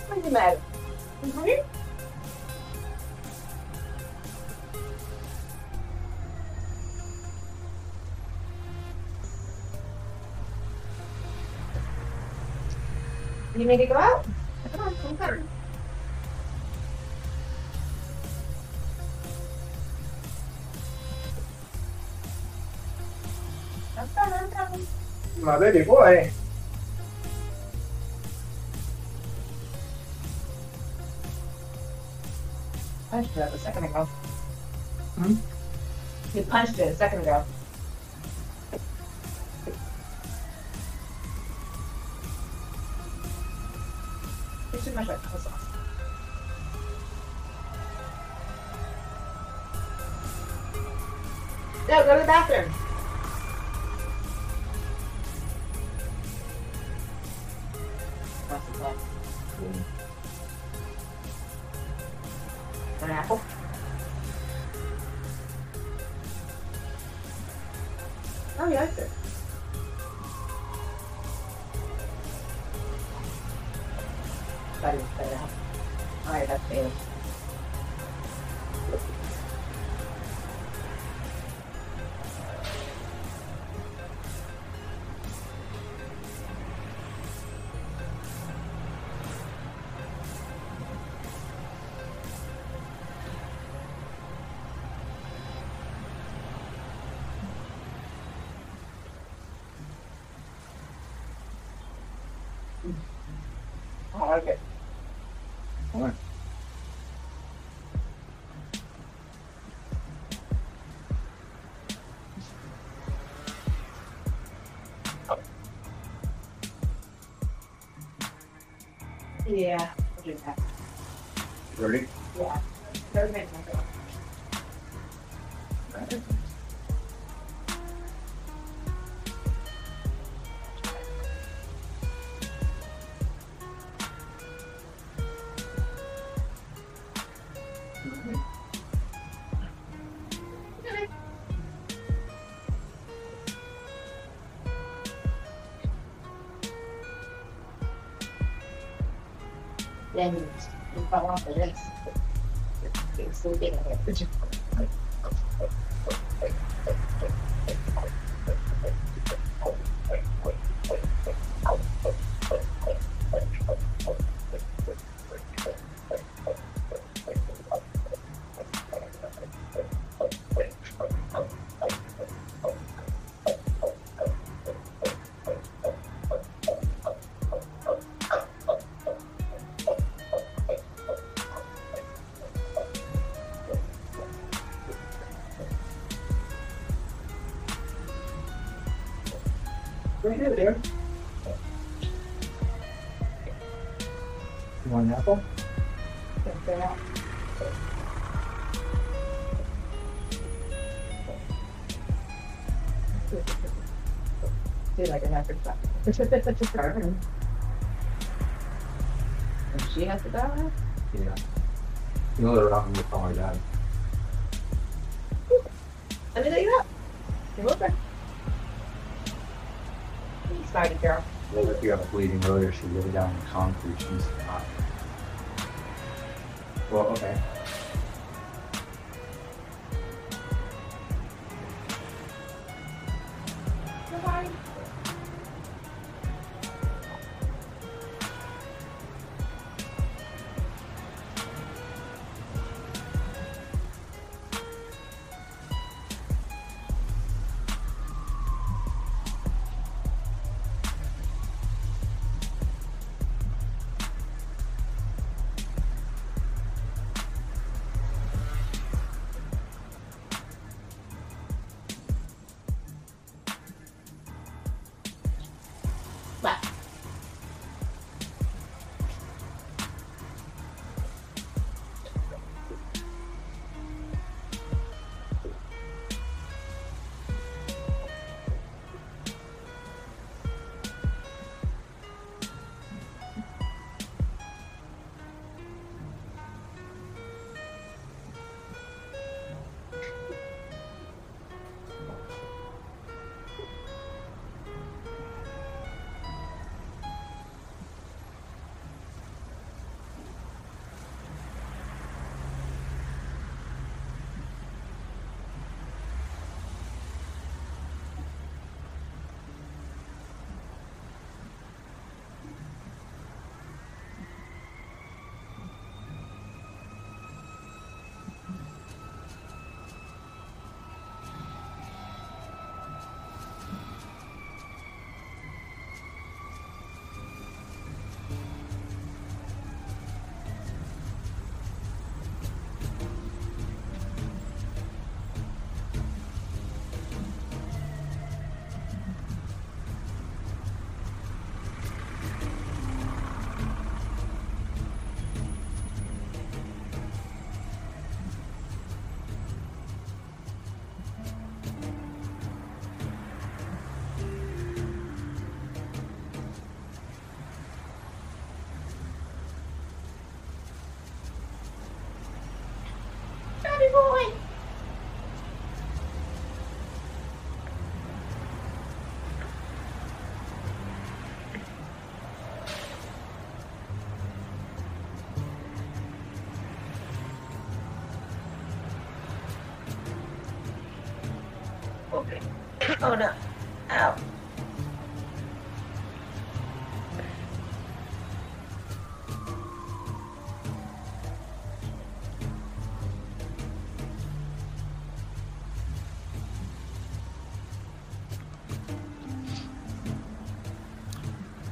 What's the matter? You hungry? You need to go out? Come on, come on. I'm coming, I'm coming. My baby boy. Punched it a second ago. Hmm? You punched it a second ago. Go off the list. You're sleeping in here. And she has to die? Yeah. You know they're out and call my dad. Let me take it up. You're welcome. You Sorry, girl. Well, if you have a bleeding earlier, she laid down in the concrete. She's not. Well, okay.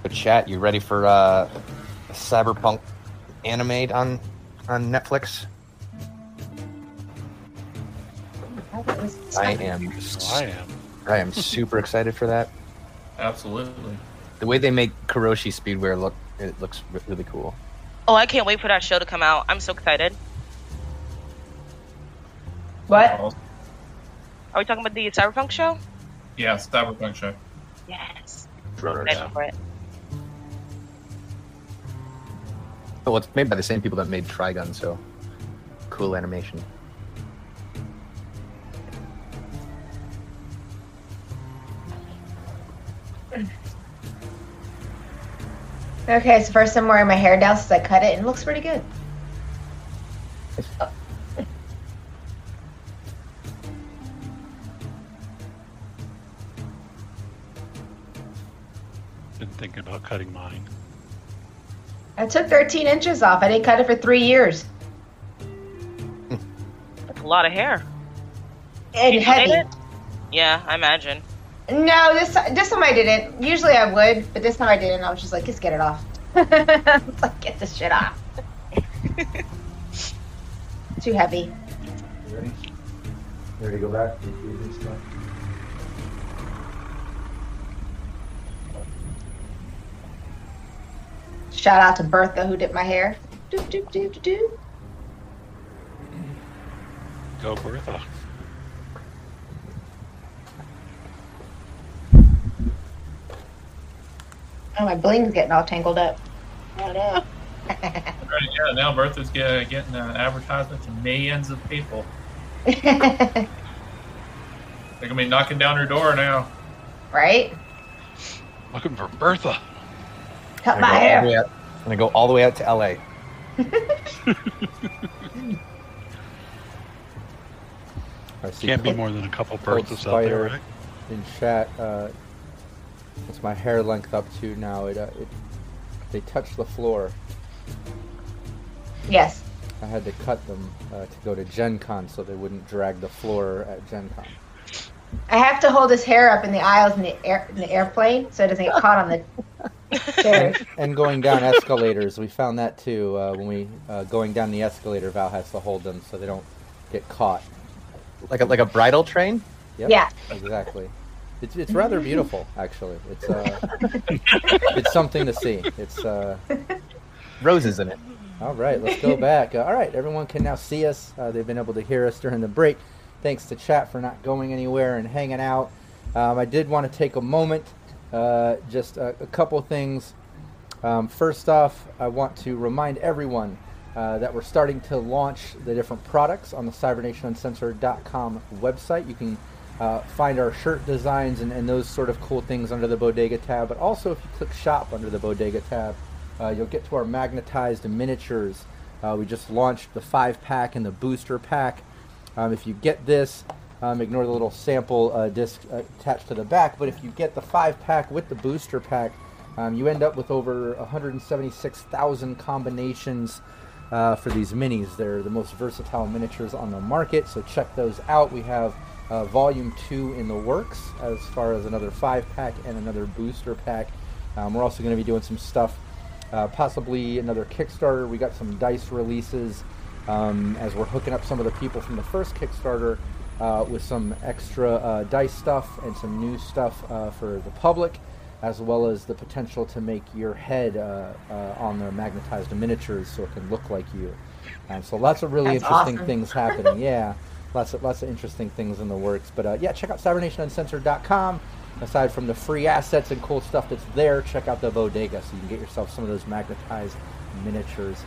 But chat, you ready for uh, a cyberpunk anime on on Netflix? I am. I am. I am super excited for that. Absolutely. The way they make Kuroshi Speedwear look, it looks really cool. Oh, I can't wait for that show to come out. I'm so excited. What? Are we talking about the Cyberpunk show? Yeah, Cyberpunk show. Yes. Well, Excited for it. It's made by the same people that made Trigun, so cool animation. Okay, so first I'm wearing my hair down since I cut it and it looks pretty good. I took 13 inches off. I didn't cut it for three years. That's a lot of hair. And You heavy. it? Yeah, I imagine. No, this this time I didn't. Usually I would, but this time I didn't. I was just like, just get it off. It's like, get this shit off. Too heavy. You ready? You ready to go back to the food and stuff? Shout out to Bertha who did my hair. Do, do, do, do, do. Go Bertha. Oh, my bling's getting all tangled up. Oh no. Right, yeah, now Bertha's get, getting uh, advertisement to millions of people. They're gonna be knocking down her door now. right? Looking for Bertha. Cut I'm my gonna, go all the hair. Way I'm gonna go all the way out to LA. I see Can't be Cold- more than a couple Cold Berthas out there, Spider right? in chat. Uh, what's my hair length up to now? It, uh, it they touch the floor. Yes. I had to cut them uh, to go to Gen Con so they wouldn't drag the floor at Gen Con. I have to hold his hair up in the aisles in the air in the airplane so it doesn't get caught on the chairs. And going down escalators, we found that too. Uh, when we uh, going down the escalator, Val has to hold them so they don't get caught. Like a like a bridal train. Yep, Yeah. exactly. It's it's rather beautiful, actually. It's uh, it's something to see. It's uh, Roses in it. all right. Let's go back. Uh, all right, everyone can now see us. Uh, they've been able to hear us during the break. Thanks to chat for not going anywhere and hanging out. Um, I did want to take a moment, uh, just a, a couple things. Um, first off, I want to remind everyone uh, that we're starting to launch the different products on the CybernationUncensored.com website. You can uh, find our shirt designs and, and those sort of cool things under the Bodega tab. But also, if you click Shop under the Bodega tab, uh, you'll get to our magnetized miniatures. Uh, we just launched the five pack and the booster pack. Um, if you get this, um, ignore the little sample uh, disc uh, attached to the back. But if you get the five pack with the booster pack, um, you end up with over 176,000 combinations uh, for these minis. They're the most versatile miniatures on the market, so check those out. We have uh, Volume 2 in the works as far as another 5 pack and another booster pack. Um, we're also going to be doing some stuff, uh, possibly another Kickstarter. We got some dice releases um, as we're hooking up some of the people from the first Kickstarter uh, with some extra uh, dice stuff and some new stuff uh, for the public, as well as the potential to make your head uh, uh, on the magnetized miniatures so it can look like you. And so lots of really That's interesting awesome. things happening. Yeah, lots of lots of interesting things in the works. But uh, yeah, check out CybernationUncensored.com. Aside from the free assets and cool stuff that's there, check out the bodega so you can get yourself some of those magnetized miniatures.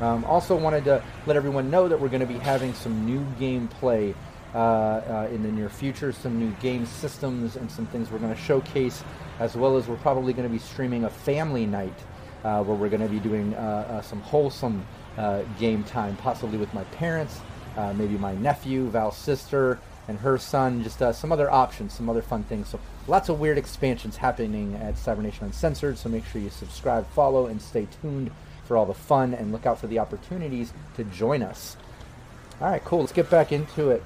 Um, also, wanted to let everyone know that we're going to be having some new gameplay uh, uh, in the near future, some new game systems and some things we're going to showcase, as well as we're probably going to be streaming a family night uh, where we're going to be doing uh, some wholesome game time, possibly with my parents, maybe my nephew, Val's sister, and her son, just uh, some other options, some other fun things. So lots of weird expansions happening at Cybernation Uncensored. So make sure you subscribe, follow, and stay tuned for all the fun and look out for the opportunities to join us. All right, cool. Let's get back into it.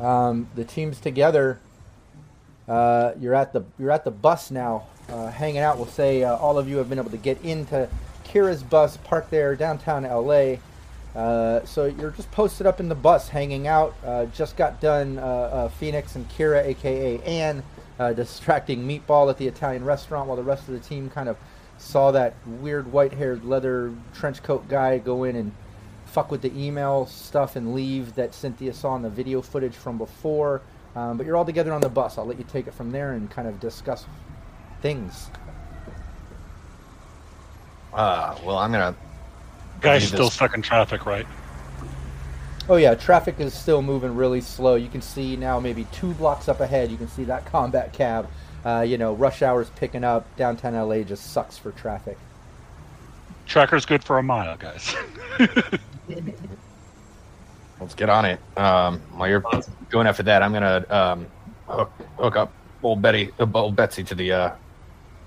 Um, the team's together. Uh, you're at the you're at the bus now, uh, hanging out. We'll say uh, all of you have been able to get into Kira's bus, parked there downtown LA. Uh, so you're just posted up in the bus, hanging out. Uh, just got done. Uh, Phoenix and Kira, aka Anne, distracting Meatball at the Italian restaurant, while the rest of the team kind of saw that weird white-haired leather trench coat guy go in and fuck with the email stuff and leave that Cynthia saw in the video footage from before. Um, but you're all together on the bus. I'll let you take it from there and kind of discuss things. Uh, well, I'm gonna. Guy's still this- stuck in traffic, right? Oh yeah, traffic is still moving really slow. You can see now maybe two blocks up ahead. You can see that combat cab. Uh, you know, rush hour's picking up. Downtown LA just sucks for traffic. Tracker's good for a mile, guys. Let's get on it. Um, while you're going after that, I'm gonna um, hook, hook up old Betty, uh, old Betsy to the uh,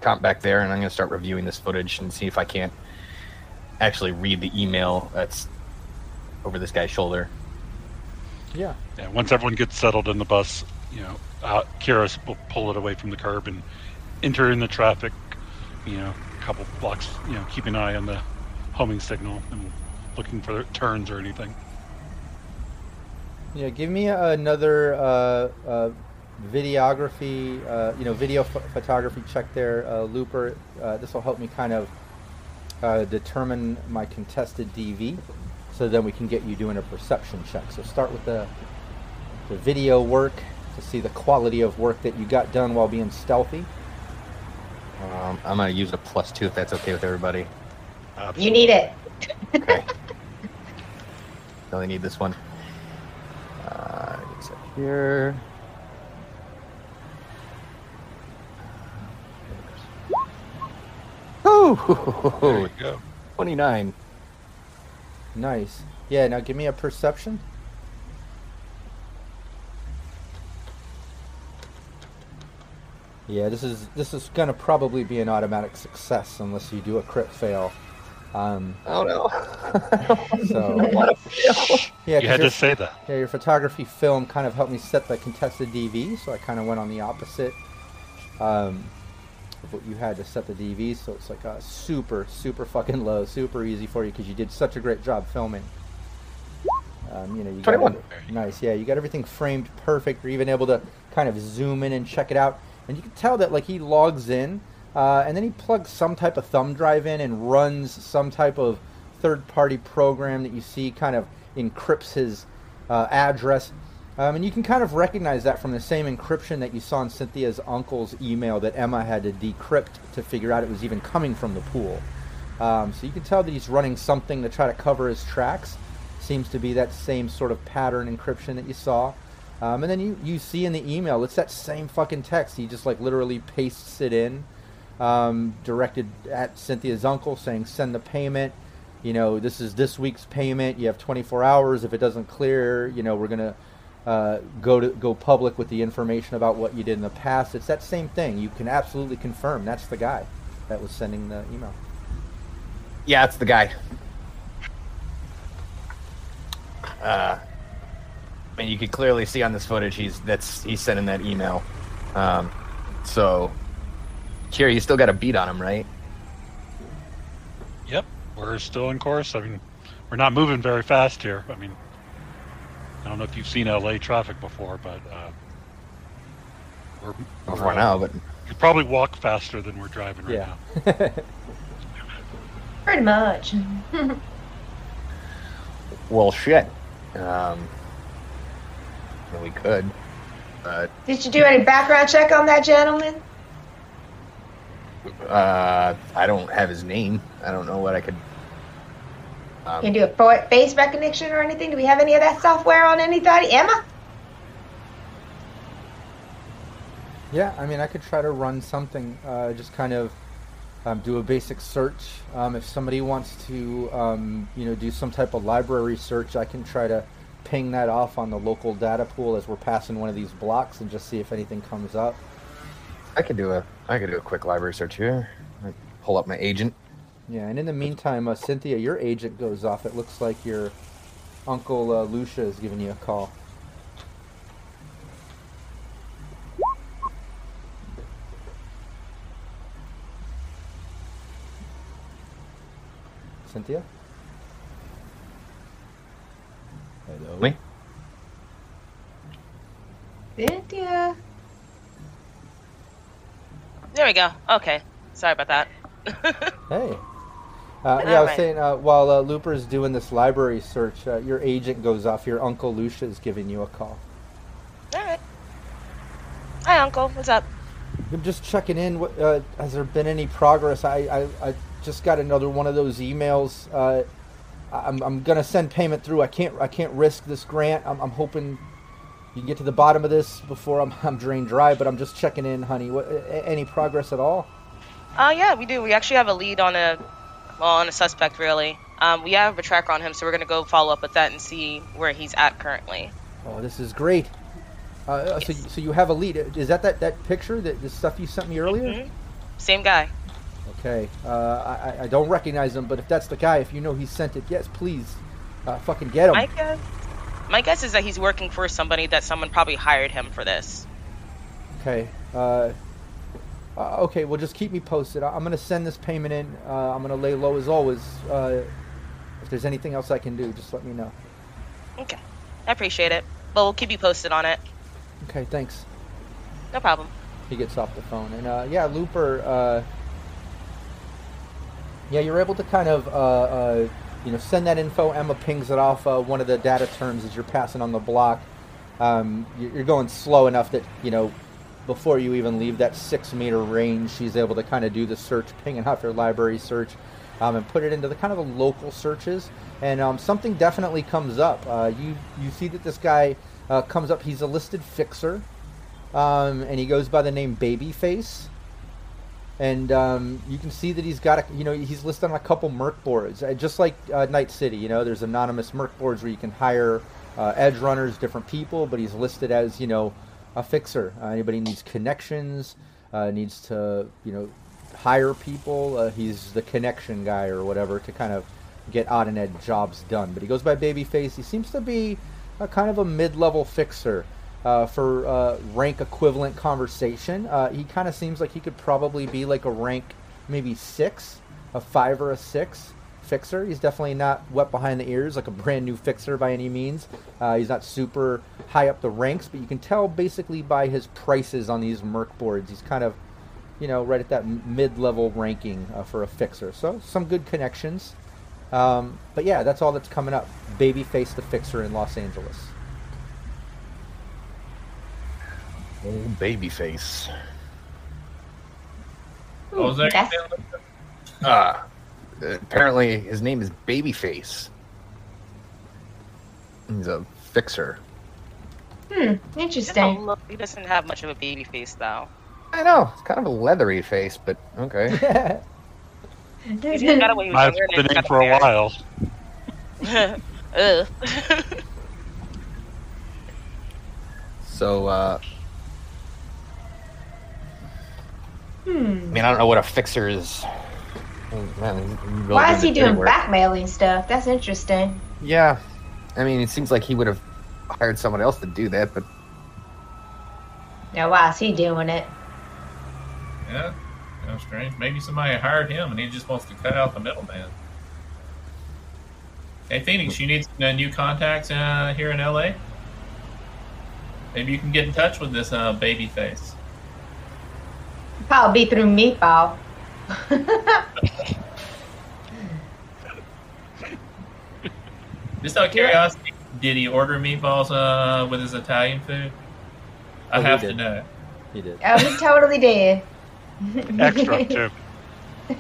comp back there, and I'm gonna start reviewing this footage and see if I can't actually read the email that's over this guy's shoulder. Yeah. yeah, once everyone gets settled in the bus, you know, uh, Kira will pull it away from the curb and enter in the traffic. You know, a couple blocks. You know, keep an eye on the homing signal and looking for turns or anything. Yeah, give me another uh, uh, videography, uh, you know, video ph- photography check there, uh, Looper. Uh, this will help me kind of uh, determine my contested DV, so then we can get you doing a perception check. So start with the the video work to see the quality of work that you got done while being stealthy. Um, I'm gonna use a plus two if that's okay with everybody. You need it. Okay. Only need this one. Uh, it's up here. There Ooh, you go. 29. Nice. Yeah. Now give me a perception. Yeah, this is this is gonna probably be an automatic success unless you do a crit fail. Um, Oh no. so what a fail. yeah, You 'cause had your- to say that. Yeah, your photography film kind of helped me set the contested DV, so I kind of went on the opposite um, of what you had to set the DV. So it's like a super, super fucking low, super easy for you because you did such a great job filming. Um, you know, you got 21. every- nice, yeah. You got everything framed perfect. You're even able to kind of zoom in and check it out, and you can tell that like he logs in, uh, and then he plugs some type of thumb drive in and runs some type of third-party program that you see kind of encrypts his uh, address. Um, and you can kind of recognize that from the same encryption that you saw in Cynthia's uncle's email that Emma had to decrypt to figure out it was even coming from the pool. Um, so you can tell that he's running something to try to cover his tracks. Seems to be that same sort of pattern encryption that you saw. Um, and then you, you see in the email, it's that same fucking text. He just like literally pastes it in, um, directed at Cynthia's uncle, saying send the payment. You know, this is this week's payment. You have 24 hours. If it doesn't clear, you know, we're gonna uh, go to go public with the information about what you did in the past. It's that same thing. You can absolutely confirm that's the guy that was sending the email. Yeah, it's the guy. Uh, I mean, you can clearly see on this footage he's that's he's sending that email. Um, so, Kira, you still got a beat on him, right? Yep, we're still in course. I mean, we're not moving very fast here. I mean, I don't know if you've seen LA traffic before, but uh, we're, Before we're, uh, now, but You probably walk faster than we're driving right Yeah. now. Pretty much. well, shit. Um, well, we could, but Did you do any background check on that gentleman? uh, I don't have his name. I don't know what I could. Um, Can you do a face recognition or anything? Do we have any of that software on anybody? Emma? Yeah, I mean, I could try to run something, uh, just kind of um, do a basic search. Um, if somebody wants to, um, you know, do some type of library search, I can try to ping that off on the local data pool as we're passing one of these blocks and just see if anything comes up. I could do a I could do a quick library search here. I pull up my agent. Yeah, and in the meantime, uh, Cynthia, your agent goes off. It looks like your uncle uh, Lucia is giving you a call. Cynthia? Hello? Me? Cynthia. There we go. Okay. Sorry about that. Hey. Uh, yeah, I was Alright. saying uh, while uh, Looper's doing this library search, uh, your agent goes off. Your uncle Lucia is giving you a call. All right. Hi, Uncle. What's up? I'm just checking in. What, uh, has there been any progress? I, I, I just got another one of those emails. Uh, I'm, I'm gonna send payment through. I can't I can't risk this grant. I'm, I'm hoping you can get to the bottom of this before I'm, I'm drained dry. But I'm just checking in, honey. What, any progress at all? Uh, yeah, we do. We actually have a lead on a, well, on a suspect, really. Um, we have a tracker on him, so we're gonna go follow up with that and see where he's at currently. Oh, this is great. Uh, So you- so you have a lead. Is that that, that picture that the stuff you sent me earlier? Mhm. Same guy. Okay. Uh, I, I- don't recognize him, but if that's the guy, if you know he sent it, yes, please, uh, fucking get him. My guess, my guess is that he's working for somebody that someone probably hired him for this. Okay. Uh, uh, okay. Well, just keep me posted. I- I'm gonna send this payment in. Uh, I'm gonna lay low as always. Uh, if there's anything else I can do, just let me know. Okay. I appreciate it. But we'll keep you posted on it. Okay. Thanks. No problem. He gets off the phone, and uh, yeah, Looper. Uh, yeah, you're able to kind of, uh, uh, you know, send that info. Emma pings it off uh, one of the data terms as you're passing on the block. Um, you- you're going slow enough that you know, before you even leave that six meter range, she's able to kind of do the search, pinging off your library search, um, and put it into the kind of the local searches. And um, something definitely comes up. Uh, you you see that this guy uh, comes up. He's a listed fixer um, and he goes by the name Babyface. And um, you can see that he's got a, you know, he's listed on a couple Merc boards, uh, just like uh, Night City. You know, there's anonymous Merc boards where you can hire uh, edge runners, different people, but he's listed as you know a fixer. Uh, anybody needs connections, uh, needs to you know hire people. Uh, he's the connection guy or whatever to kind of get odd and ed jobs done. But he goes by Babyface. He seems to be a kind of a mid-level fixer uh, for uh, rank equivalent conversation. Uh, he kind of seems like he could probably be like a rank maybe six, a five or a six fixer. He's definitely not wet behind the ears like a brand new fixer by any means. Uh, he's not super high up the ranks, but you can tell basically by his prices on these Merc boards. He's kind of, you know, right at that mid-level ranking uh, for a fixer. So some good connections. Um, but yeah, that's all that's coming up. Babyface the fixer in Los Angeles. Old baby face. What was that? That's- Uh, apparently his name is Babyface. He's a fixer. Hmm. Interesting. look- He doesn't have much of a baby face, though. I know. It's kind of a leathery face, but okay. He's got it when he was I've younger, been in for a hair. while. So, uh, I Hmm. mean, I don't know what a fixer is. Man, he's really Why is he doing dirty work. blackmailing stuff? That's interesting. Yeah. I mean, it seems like he would have hired someone else to do that, but Now, why is he doing it? Yeah, kind of strange. Maybe somebody hired him and he just wants to cut out the middleman. Hey, Phoenix, you need uh, new contacts uh, here in LA? Maybe you can get in touch with this uh, baby face. Probably be through Meatball. Just out of curiosity, did he order meatballs uh, with his Italian food? I Oh, have to know. He did. oh, he totally did. Extra too.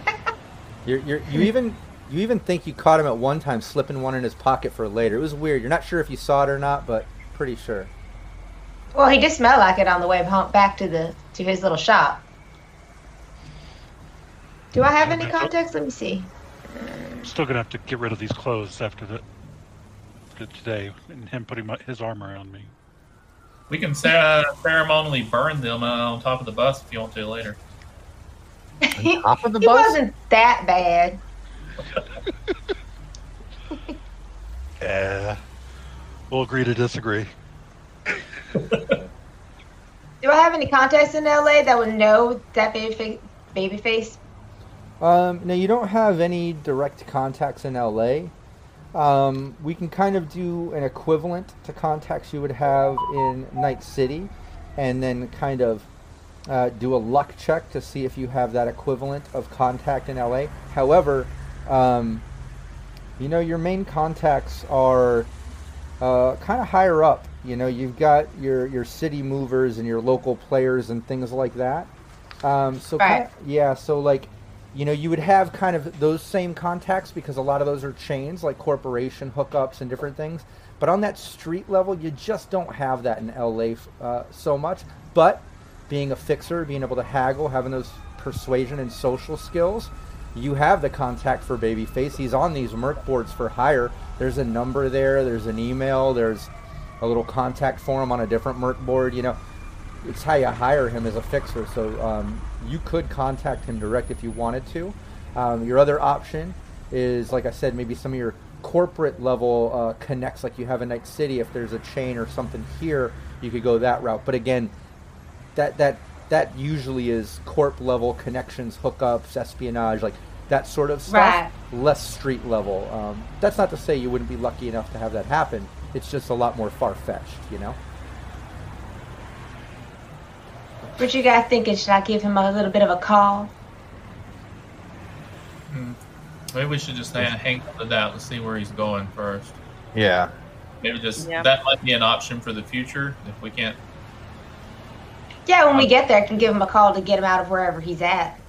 You're, you're, you even you even think you caught him at one time slipping one in his pocket for later. It was weird. You're not sure if you saw it or not, but pretty sure. Well, he did smell like it on the way back to the to his little shop. Do I have any contacts? Let me see. Still gonna have to get rid of these clothes after the today, and him putting my, his armor on me. We can cer- ceremonially burn them uh, on top of the bus if you want to later. he Top of the he bus? wasn't that bad. Yeah. We'll agree to disagree. Do I have any contacts in LA that would know that Babyface? Baby face? Um, now you don't have any direct contacts in LA. Um, we can kind of do an equivalent to contacts you would have in Night City, and then kind of uh, do a luck check to see if you have that equivalent of contact in LA. However, um, you know your main contacts are uh, kind of higher up. You know you've got your your city movers and your local players and things like that. Um, so Right. kinda- yeah, so like you know you would have kind of those same contacts because a lot of those are chains like corporation hookups and different things. But on that street level, you just don't have that in LA uh, so much. But being a fixer, being able to haggle, having those persuasion and social skills, you have the contact for Babyface. He's on these Merc boards for hire. There's a number there. There's an email. There's a little contact form on a different Merc board. You know, it's how you hire him as a fixer. So um, you could contact him direct if you wanted to. Um, your other option is, like I said, maybe some of your corporate level uh, connects, like you have in Night City. If there's a chain or something here, you could go that route. But again, that that that usually is corp level connections, hookups, espionage, like that sort of stuff. Right. Less street level. Um, that's not to say you wouldn't be lucky enough to have that happen. It's just a lot more far fetched, you know. What you guys thinking? Should I give him a little bit of a call? Hmm. Maybe we should just hang, hang on to that. Let's see where he's going first. Yeah. Maybe just Yeah. that might be an option for the future if we can't. Yeah, when we get there, I can give him a call to get him out of wherever he's at.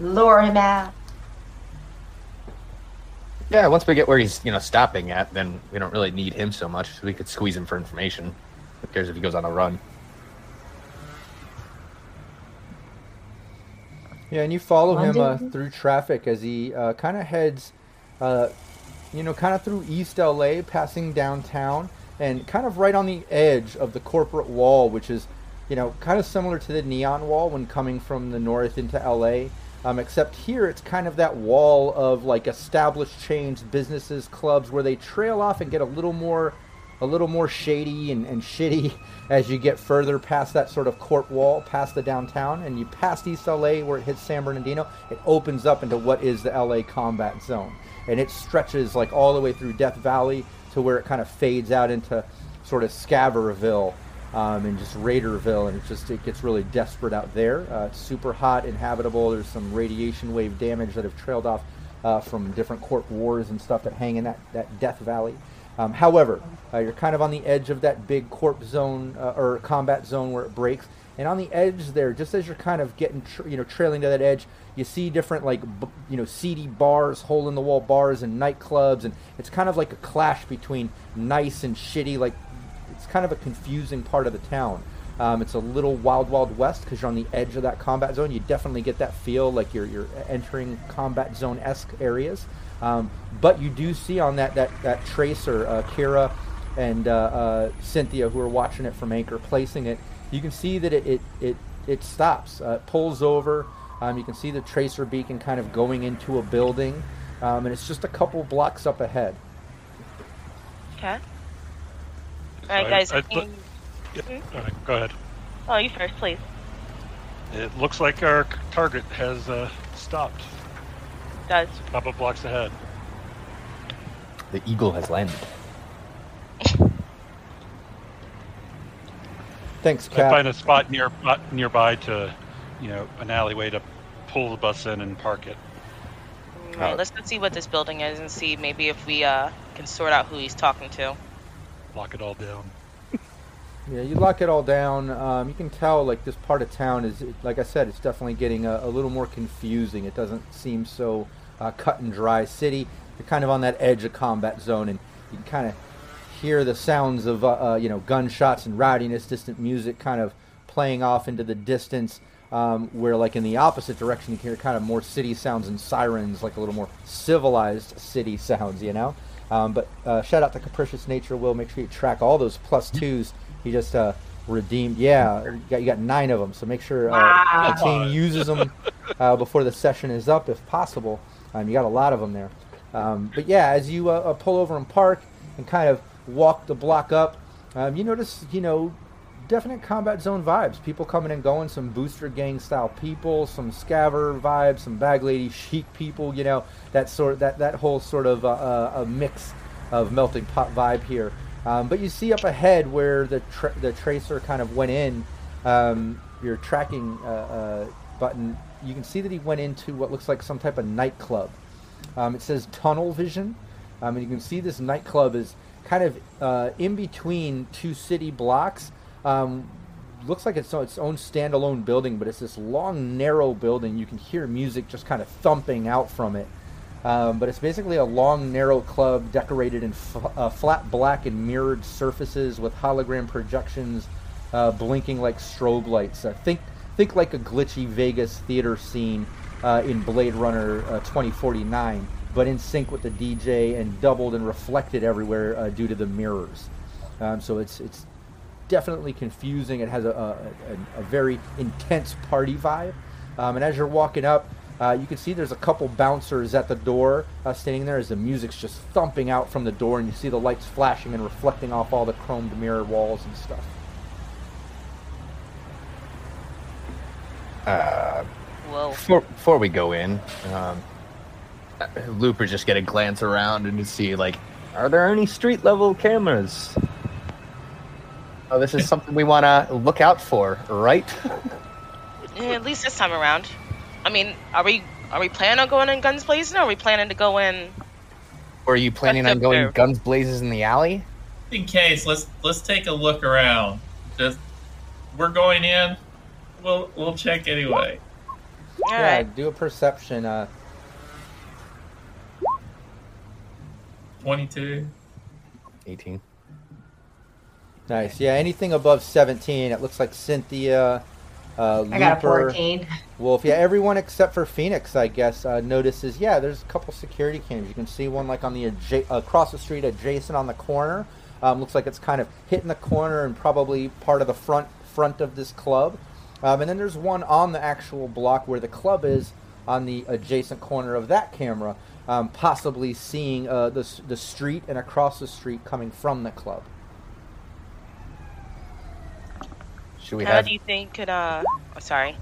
Lure him out. Yeah, once we get where he's, you know, stopping at, then we don't really need him so much. We could squeeze him for information. Who cares if he goes on a run? Yeah, and you follow him uh, through traffic as he uh, kind of heads, uh, you know, kind of through East LA, passing downtown, and kind of right on the edge of the corporate wall, which is, you know, kind of similar to the neon wall when coming from the north into LA. Um, except here, it's kind of that wall of like established chains, businesses, clubs, where they trail off and get a little more a little more shady and, and shitty as you get further past that sort of court wall, past the downtown, and you pass East LA where it hits San Bernardino, it opens up into what is the LA combat zone. And it stretches like all the way through Death Valley to where it kind of fades out into sort of Scaverville um, and just Raiderville, and it just it gets really desperate out there. Uh, it's super hot, inhabitable. There's some radiation wave damage that have trailed off uh, from different court wars and stuff that hang in that, that Death Valley. Um, however, uh, you're kind of on the edge of that big corp zone uh, or combat zone where it breaks, and on the edge there, just as you're kind of getting, tr- you know, trailing to that edge, you see different like, b- you know, seedy bars, hole in the wall bars, and nightclubs, and it's kind of like a clash between nice and shitty. Like, it's kind of a confusing part of the town. Um, it's a little wild, wild west because you're on the edge of that combat zone. You definitely get that feel like you're you're entering combat zone esque areas. Um, but you do see on that that that tracer, uh, Kira and uh, uh, Cynthia, who are watching it from anchor, placing it. You can see that it it it, it stops, uh, it pulls over. Um, you can see the tracer beacon kind of going into a building, um, and it's just a couple blocks up ahead. Okay. So All right, I- guys. I- can- Yep. All right, go ahead. Oh, you first, please. It looks like our target has uh, stopped. Does. A couple blocks ahead. The eagle has landed. Thanks, I find a spot near uh, nearby to, you know, an alleyway to pull the bus in and park it. All right, let's go see what this building is and see maybe if we uh, can sort out who he's talking to. Lock it all down. Yeah, you lock it all down. Um, you can tell like this part of town is, like I said, it's definitely getting a, a little more confusing. It doesn't seem so uh, cut and dry. City, you're kind of on that edge of combat zone, and you can kind of hear the sounds of uh, uh, you know gunshots and rowdiness, distant music, kind of playing off into the distance. Um, where like in the opposite direction, you can hear kind of more city sounds and sirens, like a little more civilized city sounds. You know. Um, but uh, shout out to Capricious Nature. Will make sure you track all those plus twos. He just uh, redeemed. Yeah, you got, you got nine of them. So make sure uh, Wow. the team uses them uh, before the session is up, if possible. Um, you got a lot of them there. Um, but yeah, as you uh, uh, pull over and park and kind of walk the block up, um, you notice you know definite combat zone vibes. People coming and going, some booster gang style people, some scaver vibes, some bag lady chic people. You know that sort that that whole sort of uh, uh, a mix of melting pot vibe here. Um, but you see up ahead where the tra- the tracer kind of went in, um, your tracking uh, uh, button. You can see that he went into what looks like some type of nightclub. Um, it says Tunnel Vision. Um, and you can see this nightclub is kind of uh, in between two city blocks. Um, looks like it's its own standalone building, but it's this long, narrow building. You can hear music just kind of thumping out from it. Um, but it's basically a long, narrow club decorated in f- uh, flat black and mirrored surfaces with hologram projections uh, blinking like strobe lights. Uh, think think like a glitchy Vegas theater scene uh, in Blade Runner uh, 2049, but in sync with the DJ and doubled and reflected everywhere uh, due to the mirrors. Um, so it's it's definitely confusing. It has a, a, a, a very intense party vibe. Um, and as you're walking up, uh, you can see there's a couple bouncers at the door uh, standing there as the music's just thumping out from the door, and you see the lights flashing and reflecting off all the chromed mirror walls and stuff. Uh, Whoa. before, before we go in, um, uh, Looper just get a glance around and to see like, are there any street level cameras? Oh, this is something we want to look out for, right? Yeah, at least this time around. I mean, are we are we planning on going in guns blazing, or are we planning to go in? Or are you planning on going there. guns blazes in the alley? In case, let's let's take a look around. Just we're going in. We'll we'll check anyway. All yeah, right. do a perception. Uh, Twenty two. 18. nice. Yeah, anything above 17. It looks like Cynthia, uh, I got a Looper, 14. Wolf. Yeah, everyone except for Phoenix, I guess, uh, notices. Yeah, there's a couple security cams. You can see one like on the adja- across the street, adjacent on the corner. Um, looks like it's kind of hitting the corner and probably part of the front front of this club. Um, and then there's one on the actual block where the club is on the adjacent corner of that camera, um, possibly seeing uh, the the street and across the street coming from the club. Should we How have? do you think could uh? oh, sorry,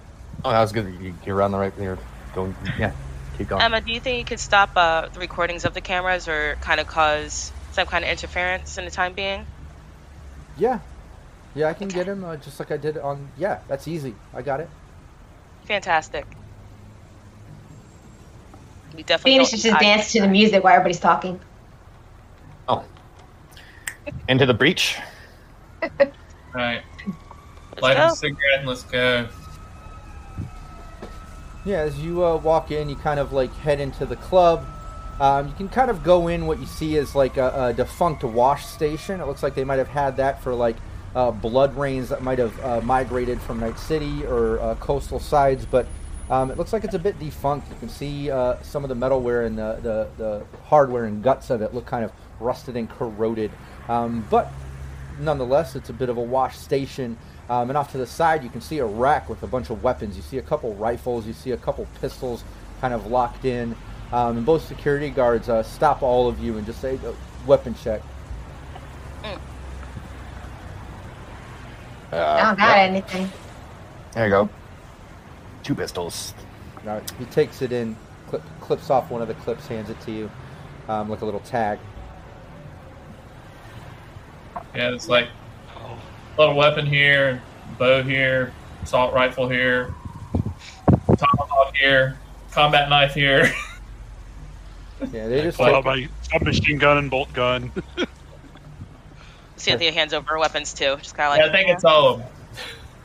Oh, that was good. You, you're on the right. You're going. Yeah, keep going. Emma. Do you think you could stop uh the recordings of the cameras, or kind of cause some kind of interference in the time being? Yeah, yeah, I can get him uh, just like I did on. Yeah, that's easy. I got it. Fantastic. We definitely Phoenix should just dance to the music while everybody's talking. Oh, into the breach. Right. Let's Light go. a cigarette and let's go. Yeah, as you uh, walk in, you kind of like head into the club. Um, you can kind of go in. What you see is like a, a defunct wash station. It looks like they might have had that for like uh, blood rains that might have uh, migrated from Night City or uh, coastal sides. But um, it looks like it's a bit defunct. You can see uh, some of the metalware and the, the, the hardware and guts of it look kind of rusted and corroded. Um, but nonetheless, it's a bit of a wash station. Um, and off to the side, you can see a rack with a bunch of weapons. You see a couple rifles, you see a couple pistols kind of locked in. Um, and both security guards uh, stop all of you and just say, "Uh, weapon check. I Uh, don't got anything. there you go. Two pistols. Now, he takes it in, clip, clips off one of the clips, hands it to you, um, like a little tag. Yeah, it's like little weapon here, bow here, assault rifle here, tomahawk here, combat knife here. Yeah, they just Followed take, by submachine gun and bolt gun. Cynthia hands over her weapons too. Just kind of like yeah, like I think it's all of them.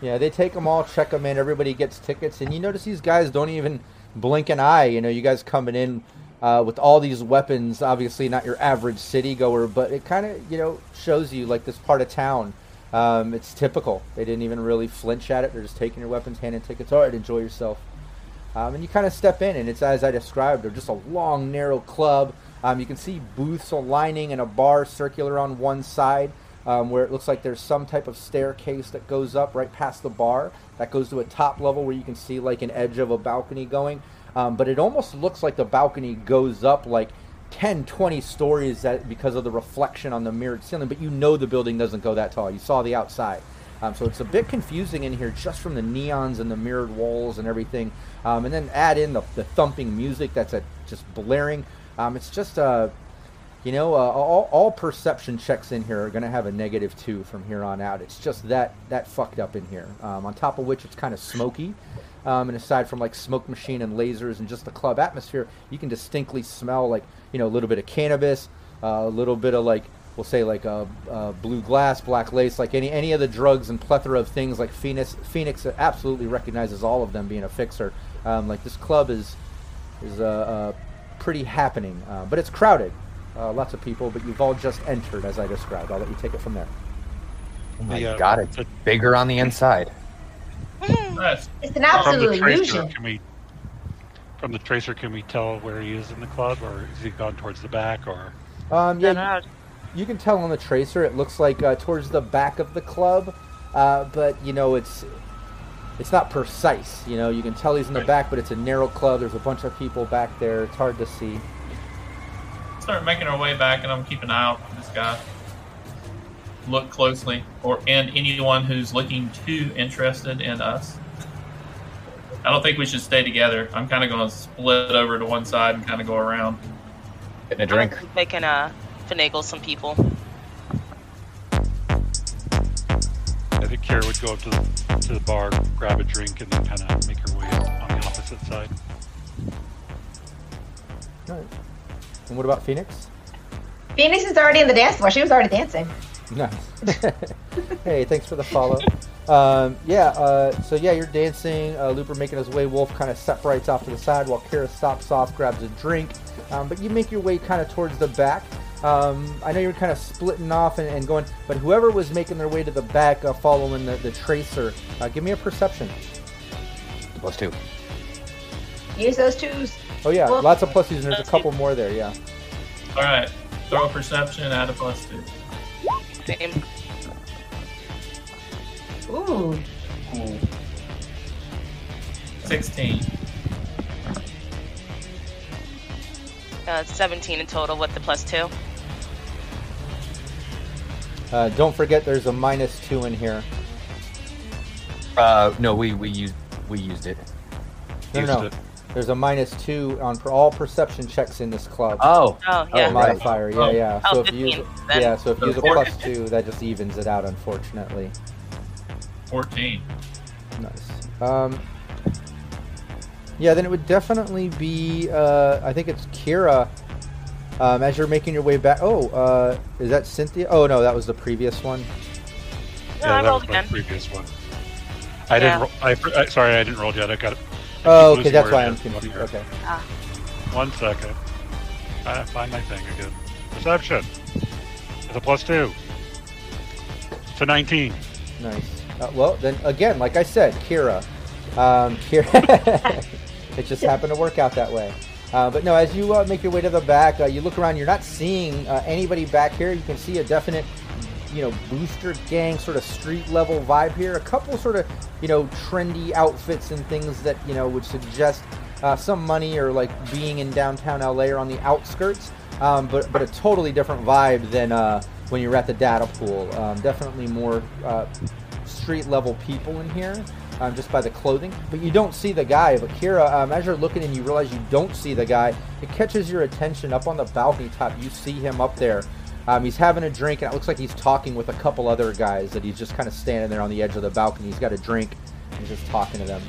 Yeah, they take them all, check them in. Everybody gets tickets, and you notice these guys don't even blink an eye. You know, you guys coming in uh, with all these weapons. Obviously, not your average city goer, but it kind of you know shows you like this part of town. Um, it's typical. They didn't even really flinch at it. They're just taking your weapons, handing tickets. All right, enjoy yourself. Um, and you kind of step in, and it's as I described. They're just a long, narrow club Um, you can see booths lining and a bar circular on one side um, where it looks like there's some type of staircase that goes up right past the bar that goes to a top level where you can see like an edge of a balcony going. Um, but it almost looks like the balcony goes up like 10, 20 stories that, because of the reflection on the mirrored ceiling, but you know the building doesn't go that tall. You saw the outside. Um, so it's a bit confusing in here just from the neons and the mirrored walls and everything. Um, and then add in the, the thumping music that's a, just blaring. Um, it's just, uh, you know, uh, all, all perception checks in here are going to have a negative two from here on out. It's just that, that fucked up in here. Um, on top of which it's kind of smoky. Um, and aside from like smoke machine and lasers and just the club atmosphere, you can distinctly smell like you know a little bit of cannabis, uh, a little bit of like we'll say like a, uh blue glass, black lace, like any any of the drugs and plethora of things. Like Phoenix, Phoenix absolutely recognizes all of them being a fixer. Um, like this club is is uh, uh, pretty happening, uh, but it's crowded, uh, lots of people. But you've all just entered, as I described. I'll let you take it from there. Oh my The, uh, god, it's bigger on the inside. It's an From the absolute illusion. can we? From the tracer, can we tell where he is in the club, or is he gone towards the back, or? Um, yeah, No, no, you can tell on the tracer it looks like uh, towards the back of the club uh, but you know it's it's not precise you know you can tell he's in the back but it's a narrow club there's a bunch of people back there it's hard to see Start making our way back, and I'm keeping an eye out for this guy. Look closely, or and anyone who's looking too interested in us. I don't think we should stay together. I'm kind of going to split over to one side and kind of go around. Getting a drink. They can uh, finagle some people. I think Kara would go up to the, to the bar, grab a drink, and then kind of make her way on the opposite side. All right. and what about phoenix Phoenix is already in the dance floor. She was already dancing. nice hey thanks for the follow um, yeah uh, so yeah you're dancing uh, looper making his way wolf kind of separates off to the side while kira stops off grabs a drink um, but you make your way kind of towards the back um, I know you're kind of splitting off and, and going, but whoever was making their way to the back, uh, following the, the tracer, uh, give me a perception. Plus two. Use those twos. Oh yeah, Well- lots of pluses, and there's a couple more there. Yeah. All right, throw a perception, add a plus two. Same. Ooh. Cool. Sixteen. Uh, 17 in total with the plus two. Uh, don't forget, there's a minus two in here. Uh, no, we we used we used it. No, Used no, no. it. There's a minus two on for all perception checks in this club. Oh, Oh, yeah. right. modifier. Yeah, Oh. yeah. Oh, So if you use 15 then. yeah, so if you use a plus two, that just evens it out. Unfortunately. Fourteen. Nice. Um, yeah, then it would definitely be. Uh, I think it's Kira. Um, as you're making your way back. Oh, uh, is that Cynthia? Oh no, that was the previous one. No, I that rolled was my previous one. I Yeah. didn't. Ro- I, I sorry, I didn't roll yet. I got it. I Oh, okay, that's why I'm is. confused. Here. Okay. One second. I find my thing again. Perception. It's a plus two. It's a 19. Nice. Uh, well, then again, like I said, Kira. Um, Kira. it just happened to work out that way. Uh, but no, as you uh, make your way to the back, uh, you look around. You're not seeing uh, anybody back here. You can see a definite, you know, booster gang sort of street level vibe here. A couple sort of, you know, trendy outfits and things that you know would suggest uh, some money or like being in downtown LA or on the outskirts. Um, but but a totally different vibe than when you're at the data pool. Um, definitely more uh, street level people in here. Um, just by the clothing, but you don't see the guy. But Kira, um, as you're looking and you realize you don't see the guy, it catches your attention up on the balcony top. You see him up there. Um, he's having a drink, and it looks like he's talking with a couple other guys. That he's just kind of standing there on the edge of the balcony. He's got a drink, and he's just talking to them.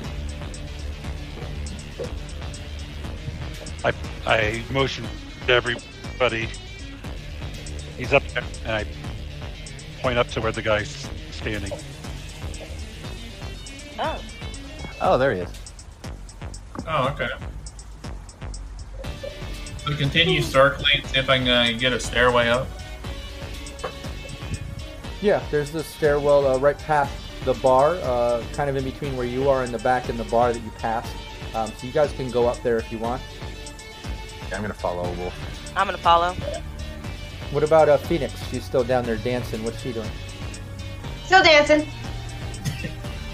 I I motion to everybody. He's up there, and I point up to where the guy's standing. Oh, oh, there he is. Oh, okay. So continue circling, see if I can uh, get a stairway up. Yeah, there's the stairwell uh, right past the bar, uh, kind of in between where you are in the back and the bar that you passed. Um, so you guys can go up there if you want. Yeah, I'm gonna follow Wolf. I'm gonna follow. What about uh, Phoenix? She's still down there dancing. What's she doing? Still dancing.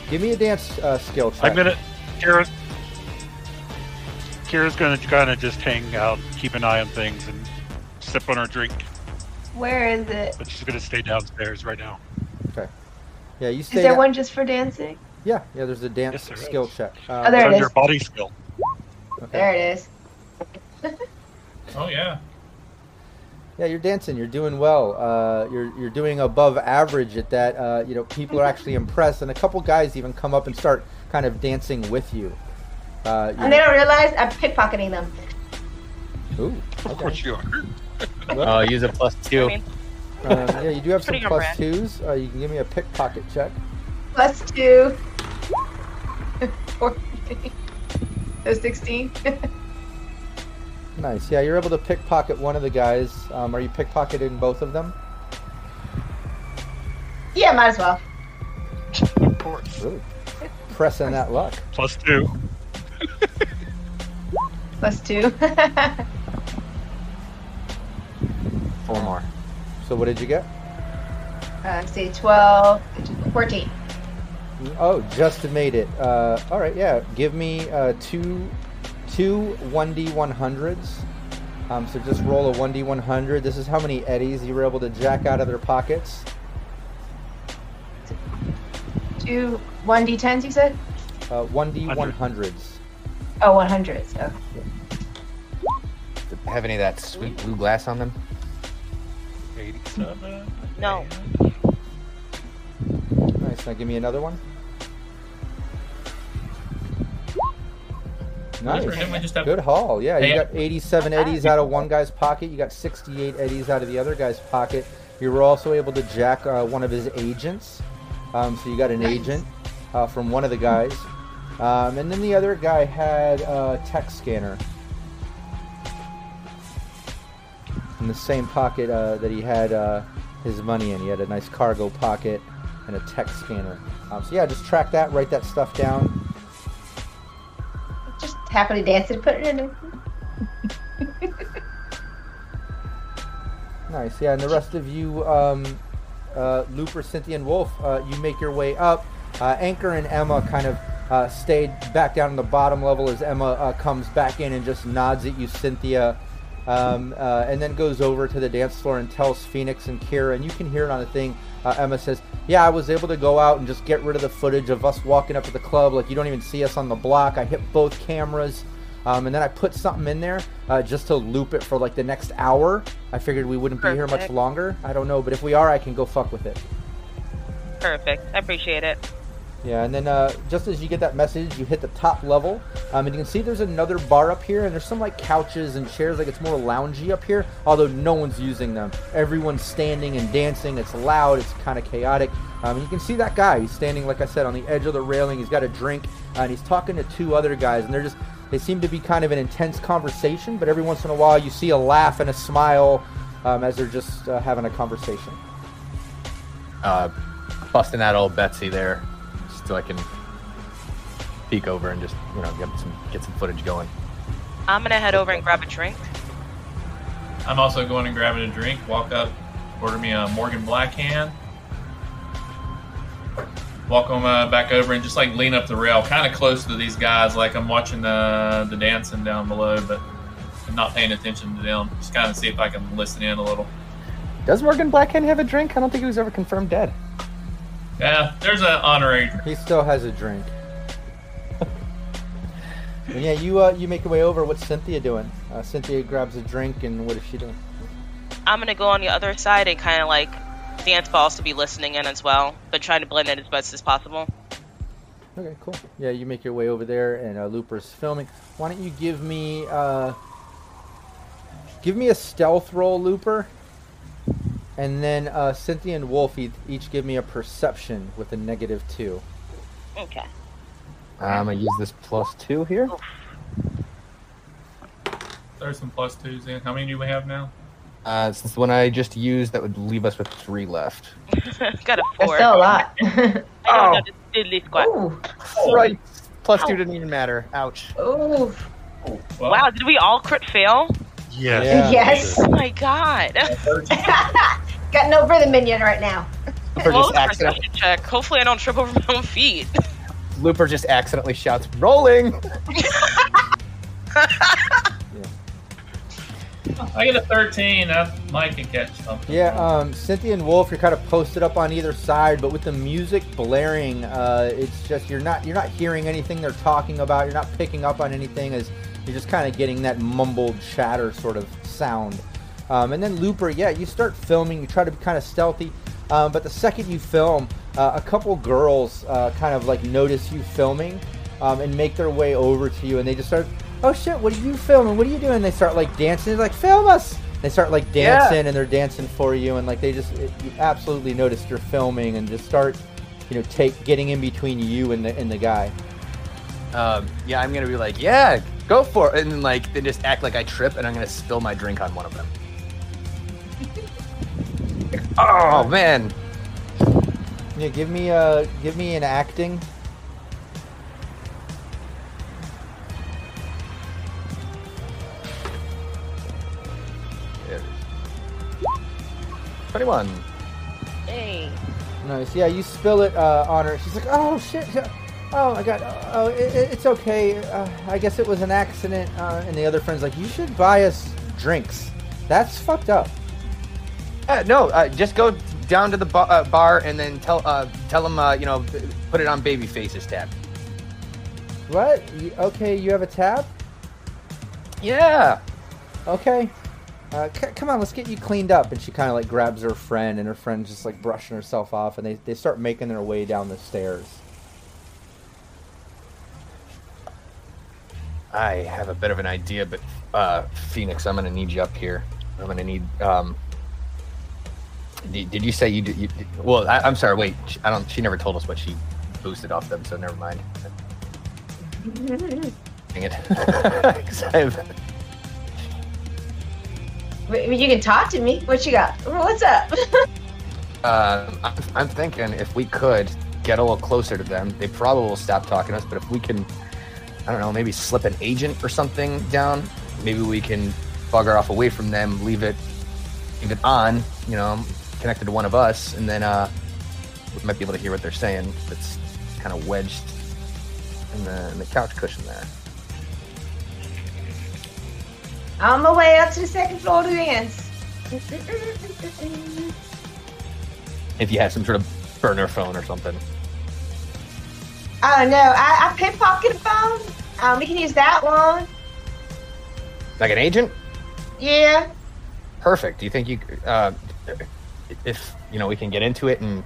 Give me a dance uh, skill check. I'm gonna. Kira's. Kira's gonna kind of just hang out, keep an eye on things, and sip on her drink. Where is it? But she's gonna stay downstairs right now. Okay. Yeah, you Is there down- one just for dancing? Yeah, yeah. There's a dance Yes, there skill is. check. Oh, Uh, there it's under body skill. okay. There it is. Oh yeah. Yeah, you're dancing. You're doing well. Uh, you're you're doing above average at that. Uh, you know, people are actually impressed, and a couple guys even come up and start kind of dancing with you. Uh, And they don't realize I'm pickpocketing them. Ooh, Of course you are. Well, Oh, use a plus I two. mean, um, yeah, you do have some plus brand. twos. Uh, you can give me a pickpocket check. Plus two. Fourteen. So 16. Nice. Yeah, you're able to pickpocket one of the guys. Um, are you pickpocketing both of them? yeah, might as well. Of course. Really? Pressing that luck. Plus two. Plus two. Four more. So what did you get? uh, say 12, 14. Oh, just made it. Uh, all right, yeah. Give me uh, two, two 1d100s. Um, so just roll a 1d100. This is how many eddies you were able to jack out of their pockets. Two 1d10s, you said? Uh, 1d100s. Oh, 100s. Oh. Have any of that sweet blue glass on them? 87. No. Nice. Now give me another one. Nice. We just have Good haul. Yeah, you got 87 eddies out of one guy's pocket. You got 68 eddies out of the other guy's pocket. You were also able to jack uh, one of his agents. Um, so you got an Nice. agent uh, from one of the guys. Um, and then the other guy had a tech scanner in the same pocket uh, that he had uh, his money in. He had a nice cargo pocket and a tech scanner. Um, so yeah, just track that, write that stuff down. Happily dancing, put it in. Nice, yeah. And the rest of you, um, uh, Looper, Cynthia, and Wolf, uh, you make your way up. Uh, Anchor and Emma kind of uh, stayed back down on the bottom level as Emma uh, comes back in and just nods at you, Cynthia, um, uh, and then goes over to the dance floor and tells Phoenix and Kira, and you can hear it on the thing. Uh, Emma says, "Yeah, I was able to go out and just get rid of the footage of us walking up to the club. Like you don't even see us on the block. I hit both cameras." Um, and then I put something in there uh, just to loop it for like the next hour. I figured we wouldn't be here much longer. I don't know, but if we are, I can go fuck with it. Perfect. I appreciate it. Yeah, and then uh, just as you get that message, you hit the top level, um, and you can see there's another bar up here, and there's some like couches and chairs, like it's more loungy up here. Although no one's using them, everyone's standing and dancing. It's loud, it's kind of chaotic. Um, you can see that guy. He's standing, like I said, on the edge of the railing. He's got a drink, uh, and he's talking to two other guys, and they're just they seem to be kind of an intense conversation. But every once in a while, you see a laugh and a smile um, as they're just uh, having a conversation. Uh, busting that old Betsy there, so I can peek over and just you know get some get some footage going. I'm gonna head over and grab a drink. I'm also going and grabbing a drink. Walk up, order me a Morgan Blackhand. Walk them uh, back over and just like lean up the rail, kind of close to these guys, like I'm watching the the dancing down below, but I'm not paying attention to them. Just kind of see if I can listen in a little. Does Morgan Blackhand have a drink? I don't think he was ever confirmed dead. Yeah, there's an honorary. drink. He still has a drink. And yeah, you uh, you make your way over. What's Cynthia doing? Uh, Cynthia grabs a drink, and what is she doing? I'm gonna go on the other side and kind of like dance balls to be listening in as well, but trying to blend in as best as possible. Okay, cool. Yeah, you make your way over there, and uh, Looper's filming. Why don't you give me uh, give me a stealth roll, Looper, and then uh, Cynthia and Wolf each, each give me a perception with a negative two. Okay. I'm gonna use this plus two here. There's some plus twos in. How many do we have now? Uh, since the one I just used, that would leave us with three left. Got a That's four. still a lot. I don't Oh. know this diddly squat. Ooh. Right. Plus two didn't even matter. Ouch. Ooh. Well, Wow, did we all crit fail? Yes. Yes. Oh my god. Got over the minion right now. Looper Roll just, a accident- perception check. Hopefully, I don't trip over my own feet. Looper just accidentally shouts, "Rolling!" I get a 13. That might can catch something. Yeah, um, Cynthia and Wolf, you're kind of posted up on either side, but with the music blaring, uh, it's just you're not you're not hearing anything they're talking about. You're not picking up on anything as you're just kind of getting that mumbled chatter sort of sound. Um, and then Looper, yeah, you start filming. You try to be kind of stealthy, um, but the second you film, uh, a couple girls uh, kind of like notice you filming um, and make their way over to you, and they just start, "Oh shit, what are you filming? What are you doing?" And They start like dancing, They're like, "Film us!" They start like Yeah. dancing, and they're dancing for you, and like they just it, you absolutely notice you're filming, and just start, you know, take getting in between you and the and the guy. Um, yeah, I'm gonna be like, "Yeah, go for it," and then like then just act like I trip, and I'm gonna spill my drink on one of them. oh man, Yeah, give me uh give me an acting. twenty-one. Hey. Nice. Yeah, you spill it uh, on her. She's like, "Oh shit! Oh my god! Oh, it, it- it's okay. Uh, I guess it was an accident." Uh, and the other friend's like, "You should buy us drinks. That's fucked up." Uh, no, uh, just go down to the bar, uh, bar and then tell uh, tell them, uh, you know, put it on Babyface's tab. What? You, okay, you have a tab. Yeah. Okay. Uh, c- come on, let's get you cleaned up. And she kind of like grabs her friend, and her friend's just like brushing herself off, and they, they start making their way down the stairs. I have a bit of an idea, but uh, Phoenix, I'm gonna need you up here. I'm gonna need. Um, did, did you say you did? You, did- well, I, I'm sorry. Wait, she- I don't. She never told us what she boosted off them, so never mind. Dang it. You can talk to me. What you got? What's up? Uh, I'm, I'm thinking if we could get a little closer to them, they probably will stop talking to us. But if we can, I don't know, maybe slip an agent or something down, maybe we can bugger off away from them, leave it, leave it on, you know, connected to one of us, and then uh, we might be able to hear what they're saying. It's kind of wedged in the, in the couch cushion there. On my way up to the second floor to dance. If you have some sort of burner phone or something. I don't know. I, I pickpocket a phone. Um, we can use that one. Like an agent? Yeah. Perfect. Do you think you, uh, if you know, we can get into it and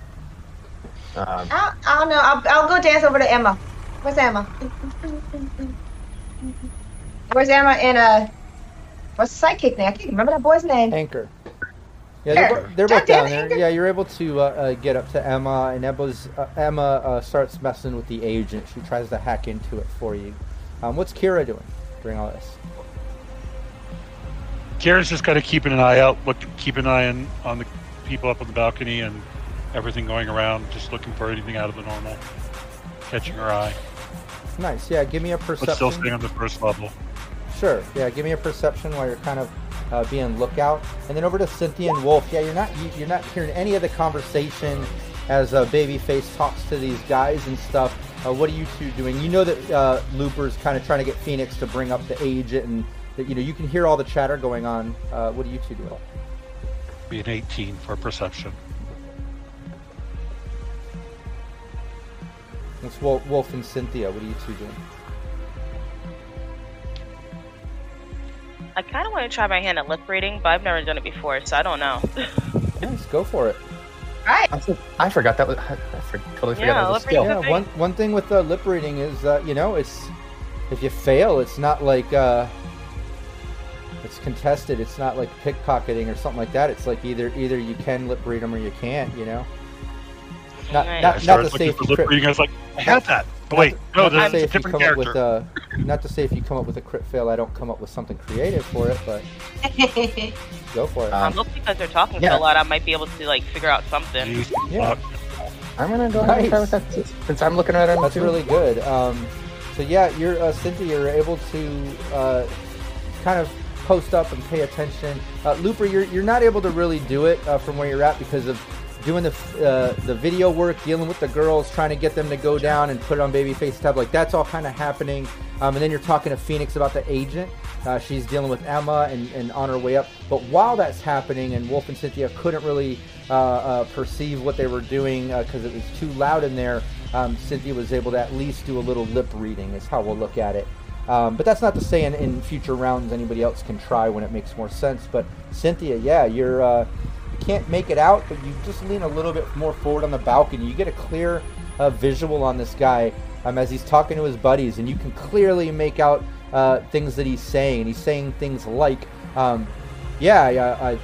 um, I, I don't know. I'll, I'll go dance over to Emma. Where's Emma? Where's Emma and uh, what's the sidekick name? I can't remember that boy's name. Anchor. Yeah, they're, bo- they're both down there. Yeah, you're able to uh, uh, get up to Emma, and Emma's, uh, Emma uh, starts messing with the agent. She tries to hack into it for you. Um, what's Kira doing during all this? Kira's just kind of keeping an eye out, look, keep an eye on, on the people up on the balcony and everything going around, just looking for anything out of the normal, catching her eye, Nice. Yeah, give me a perception. but still staying on the first level. Sure. Yeah, give me a perception while you're kind of uh, being lookout, and then over to Cynthia and Wolf. Yeah, you're not you, you're not hearing any of the conversation as uh, Babyface talks to these guys and stuff. Uh, what are you two doing? You know that uh, Looper's kind of trying to get Phoenix to bring up the agent, and that you know you can hear all the chatter going on. Uh, what are you two doing? Be an 18 for perception. It's Wolf and Cynthia. What are you two doing? I kind of want to try my hand at lip reading, but I've never done it before, so I don't know. Nice, go for it. Right. I forgot that was. I for, totally forgot Yeah, that was a skill. Good Yeah, one one thing with uh, lip reading is uh, you know it's if you fail, it's not like uh, it's contested. It's not like pickpocketing or something like that. It's like either either you can lip read them or you can't. You know. Not Nice. I not, not started to say looking for you lip reading. I was like, I had that. Wait, not no, to that's say a if you different come up with character. uh, not to say if you come up with a crit fail, I don't come up with something creative for it, but go for it. Um, Um, look, because they're talking yeah. so loud, I might be able to like figure out something. Yeah. I'm gonna go ahead and try with that since I'm looking at it. That's really good. Um, so yeah, you're uh, Cynthia. You're able to uh, kind of post up and pay attention. Uh, Looper, you're you're not able to really do it uh, from where you're at because of doing the uh, the video work, dealing with the girls, trying to get them to go down and put it on babyface tab. Like that's all kind of happening. Um, and then you're talking to Phoenix about the agent. Uh, she's dealing with Emma and, and on her way up. But while that's happening, and Wolf and Cynthia couldn't really uh, uh, perceive what they were doing because it was too loud in there, um, Cynthia was able to at least do a little lip reading, is how we'll look at it. Um, but that's not to say in, in future rounds anybody else can try when it makes more sense. But Cynthia, yeah, you're uh, can't make it out, but you just lean a little bit more forward on the balcony. You get a clear uh, visual on this guy um, as he's talking to his buddies, and you can clearly make out uh, things that he's saying. And he's saying things like, um, "Yeah, I, I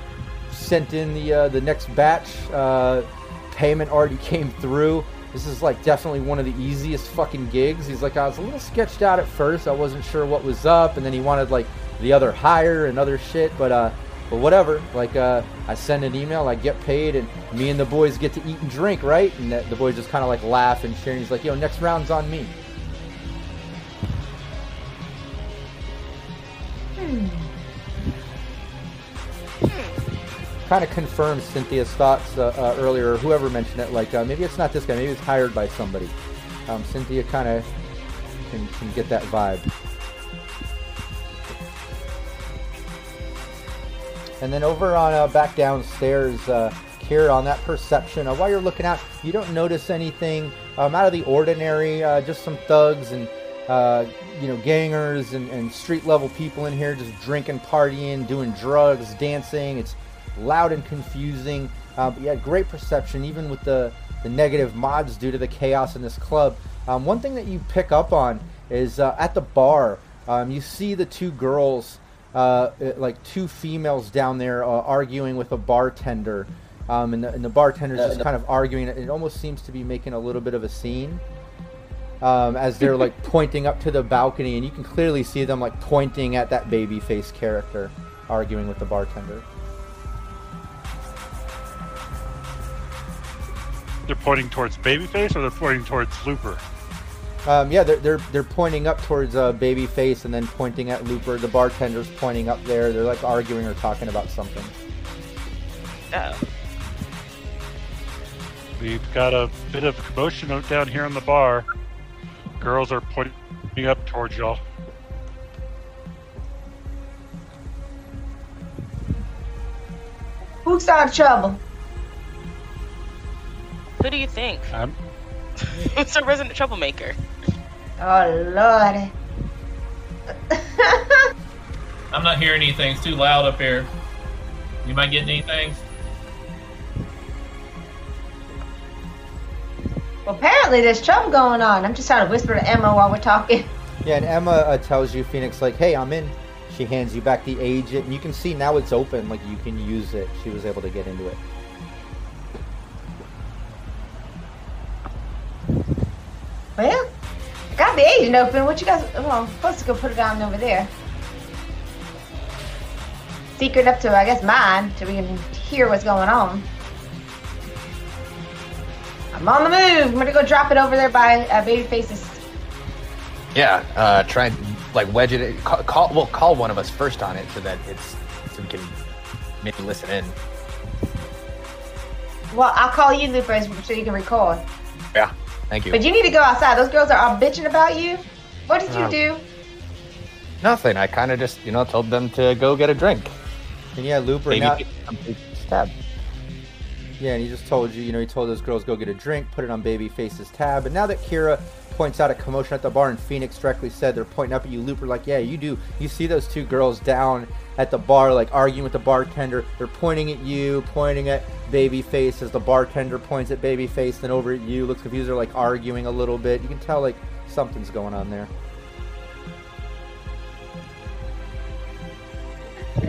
sent in the uh, the next batch. Uh, payment already came through. This is like definitely one of the easiest fucking gigs." He's like, "I was a little sketched out at first. I wasn't sure what was up, and then he wanted like the other hire and other shit, but uh." But whatever, like uh, I send an email, I get paid, and me and the boys get to eat and drink, right? And the, the boys just kind of like laugh and share. And he's like, "Yo, next round's on me." kind of confirms Cynthia's thoughts uh, uh, earlier. Or whoever mentioned it, like uh, maybe it's not this guy, maybe it's hired by somebody. Um, Cynthia kind of can, can get that vibe. And then over on uh, back downstairs, uh, Kira, on that perception, uh, while you're looking out, you don't notice anything um, out of the ordinary. Uh, just some thugs and uh, you know gangers and, and street level people in here, just drinking, partying, doing drugs, dancing. It's loud and confusing. Uh, but yeah, great perception, even with the the negative mods due to the chaos in this club. Um, one thing that you pick up on is uh, at the bar, um, you see the two girls uh, like two females down there uh, arguing with a bartender, um, and, the, and the bartender's just kind of arguing. It almost seems to be making a little bit of a scene um, as they're like pointing up to the balcony, and you can clearly see them like pointing at that Babyface character, arguing with the bartender. They're pointing towards Babyface or they're pointing towards Looper? Um, yeah, they're, they're they're pointing up towards uh, Babyface and then pointing at Looper. The bartender's pointing up there. They're like arguing or talking about something. Oh. We've got a bit of commotion down here in the bar. Girls are pointing up towards y'all. Who started trouble? Who do you think? I'm, Who's the resident troublemaker? Oh lord. I'm not hearing anything. It's too loud up here. You might get anything? well, apparently there's trouble going on. I'm just trying to whisper to Emma while we're talking. Yeah, and Emma uh, tells you, Phoenix, like, hey, I'm in. She hands you back the agent, and you can see now it's open. Like, you can use it. She was able to get into it. Well, I got the agent open. What you guys? Well, I'm supposed to go put it on over there. Secret up to, I guess, mine, so we can hear what's going on. I'm on the move. I'm gonna go drop it over there by uh, Babyface's. Yeah, uh, try and like wedge it. Call, call, well, call one of us first on it so that it's so we can maybe listen in. Well, I'll call you, Looper, so you can record. Yeah, thank you. But you need to go outside. Those girls are all bitching about you. What did you do? Nothing. I kind of just you know told them to go get a drink. And yeah, Looper, Maybe now, stab. Yeah, and he just told you, you know, he told those girls go get a drink, put it on Babyface's tab. And now that Kira points out a commotion at the bar, and Phoenix directly said they're pointing up at you, Looper, like, yeah, you do. You see those two girls down at the bar, like arguing with the bartender. They're pointing at you, pointing at Babyface as the bartender points at Babyface, then over at you, looks confused. They're like arguing a little bit. You can tell like something's going on there.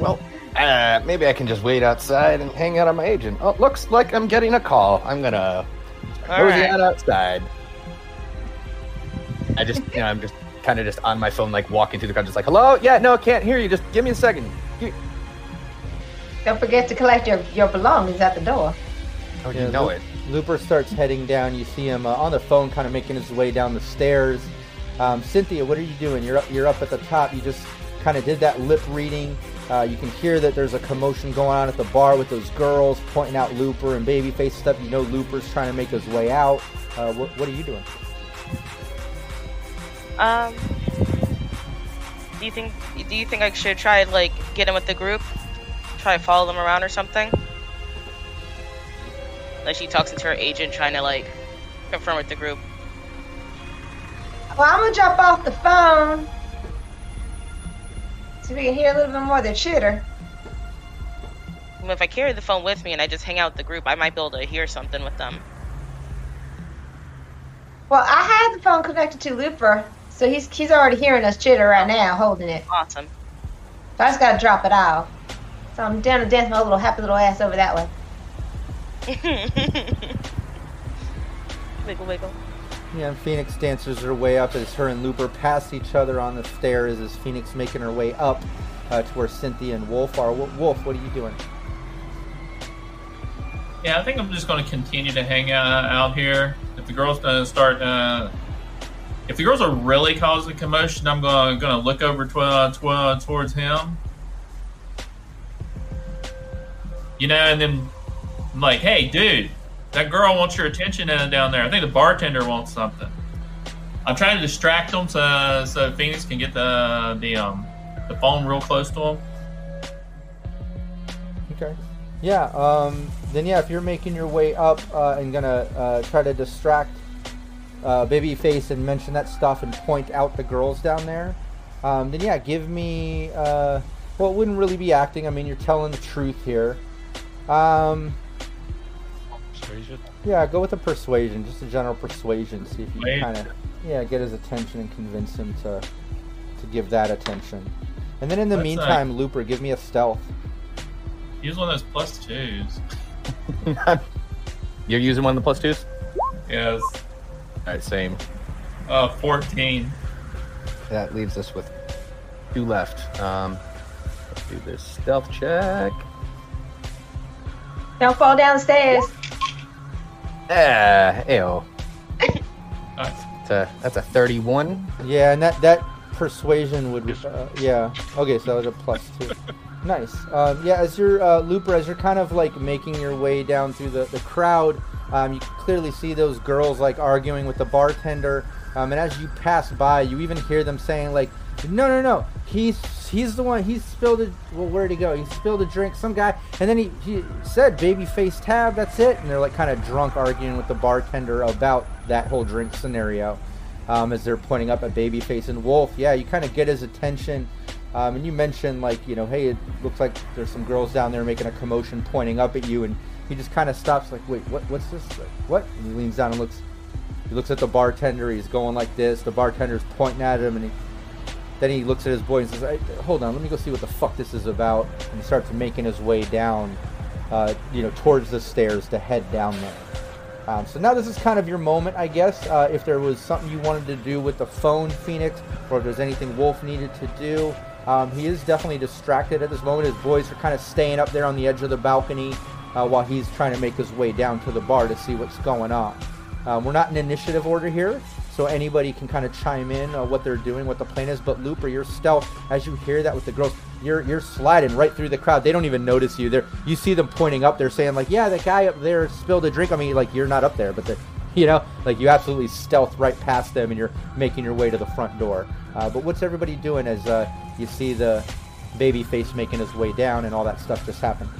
Well, uh, maybe I can just wait outside and hang out on my agent. Oh, looks like I'm getting a call. I'm gonna All cozy right. out outside. I just, you know, I'm just kind of just on my phone, like walking through the crowd, just like, hello, yeah, no, can't hear you. Just give me a second. You, Don't forget to collect your, your belongings at the door. oh, Yeah, you know Lo- it. Looper starts heading down. You see him uh, on the phone, kind of making his way down the stairs. Um, Cynthia, what are you doing? You're up. You're up at the top. You just kind of did that lip reading. Uh, you can hear that there's a commotion going on at the bar with those girls pointing out Looper and Babyface stuff. You know Looper's trying to make his way out. Uh, what, what are you doing? Um, do you think do you think I should try and like get in with the group, try to follow them around or something? Like she talks into her agent, trying to like confirm with the group. Well, I'm gonna drop off the phone so we can hear a little bit more of their chitter. If I carry the phone with me and I just hang out with the group, I might be able to hear something with them. Well, I had the phone connected to Looper, so he's he's already hearing us chitter right now, holding it. Awesome. So I just gotta drop it off. So I'm down to dance my little happy little ass over that way. wiggle, wiggle. Yeah, and Phoenix dances her way up as her and Looper pass each other on the stairs as Phoenix making her way up uh, to where Cynthia and Wolf are. Wo- Wolf, what are you doing? Yeah, I think I'm just going to continue to hang out, out here. If the girls uh, start, uh, if the girls are really causing a commotion, I'm to gonna look over tw- uh, tw- uh, towards him. You know, and then I'm like, hey, dude, that girl wants your attention down there. I think the bartender wants something. I'm trying to distract them so so Phoenix can get the the um the phone real close to him. Okay. Yeah. Um, then yeah, if you're making your way up uh, and gonna uh, try to distract uh, Babyface and mention that stuff and point out the girls down there, um, then yeah, give me. Uh, well, it wouldn't really be acting. I mean, you're telling the truth here. Um, Persuasion. yeah, go with a persuasion, just a general persuasion. See if you Wait. kind of yeah get his attention and convince him to to give that attention. And then in the That's, uh, meantime, Looper, give me a stealth. Use one of those plus twos. You're using one of the plus twos? Yes. All right, same. Uh, 14. That leaves us with two left. Um, let's do this stealth check. Don't fall downstairs. the stairs. Ah, ew. Nice. That's a, that's a 31. Yeah, and that that persuasion would uh, yeah. Okay, so that was a plus two. nice. Um, yeah, as you're uh, Looper, as you're kind of like making your way down through the the crowd, um, you clearly see those girls like arguing with the bartender. Um, and as you pass by, you even hear them saying like, "No, no, no, he's he's the one. He spilled a well, where'd he go? He spilled a drink. Some guy." And then he, he said, "Babyface tab. That's it." And they're like kind of drunk arguing with the bartender about that whole drink scenario um, as they're pointing up at Babyface and Wolf. Yeah, you kind of get his attention. Um, and you mentioned like, you know, hey, it looks like there's some girls down there making a commotion, pointing up at you, and he just kind of stops, like, wait, what? What's this? Like, what? And he leans down and looks. He looks at the bartender. He's going like this. The bartender's pointing at him, and he, then he looks at his boy and says, "Hold on, let me go see what the fuck this is about." And he starts making his way down, uh, you know, towards the stairs to head down there. Um, so now this is kind of your moment, I guess. Uh, if there was something you wanted to do with the phone, Phoenix, or if there's anything Wolf needed to do, um, he is definitely distracted at this moment. His boys are kind of staying up there on the edge of the balcony uh, while he's trying to make his way down to the bar to see what's going on. Um, we're not in initiative order here, so anybody can kind of chime in uh, what they're doing, what the plan is. But Looper, your stealth, as you hear that with the girls, you're you're sliding right through the crowd. They don't even notice you. They're you see them pointing up. They're saying like, "Yeah, that guy up there spilled a drink." on me." like you're not up there, but you know, like you absolutely stealth right past them, and you're making your way to the front door. Uh, but what's everybody doing as uh, you see the Babyface making his way down, and all that stuff just happened?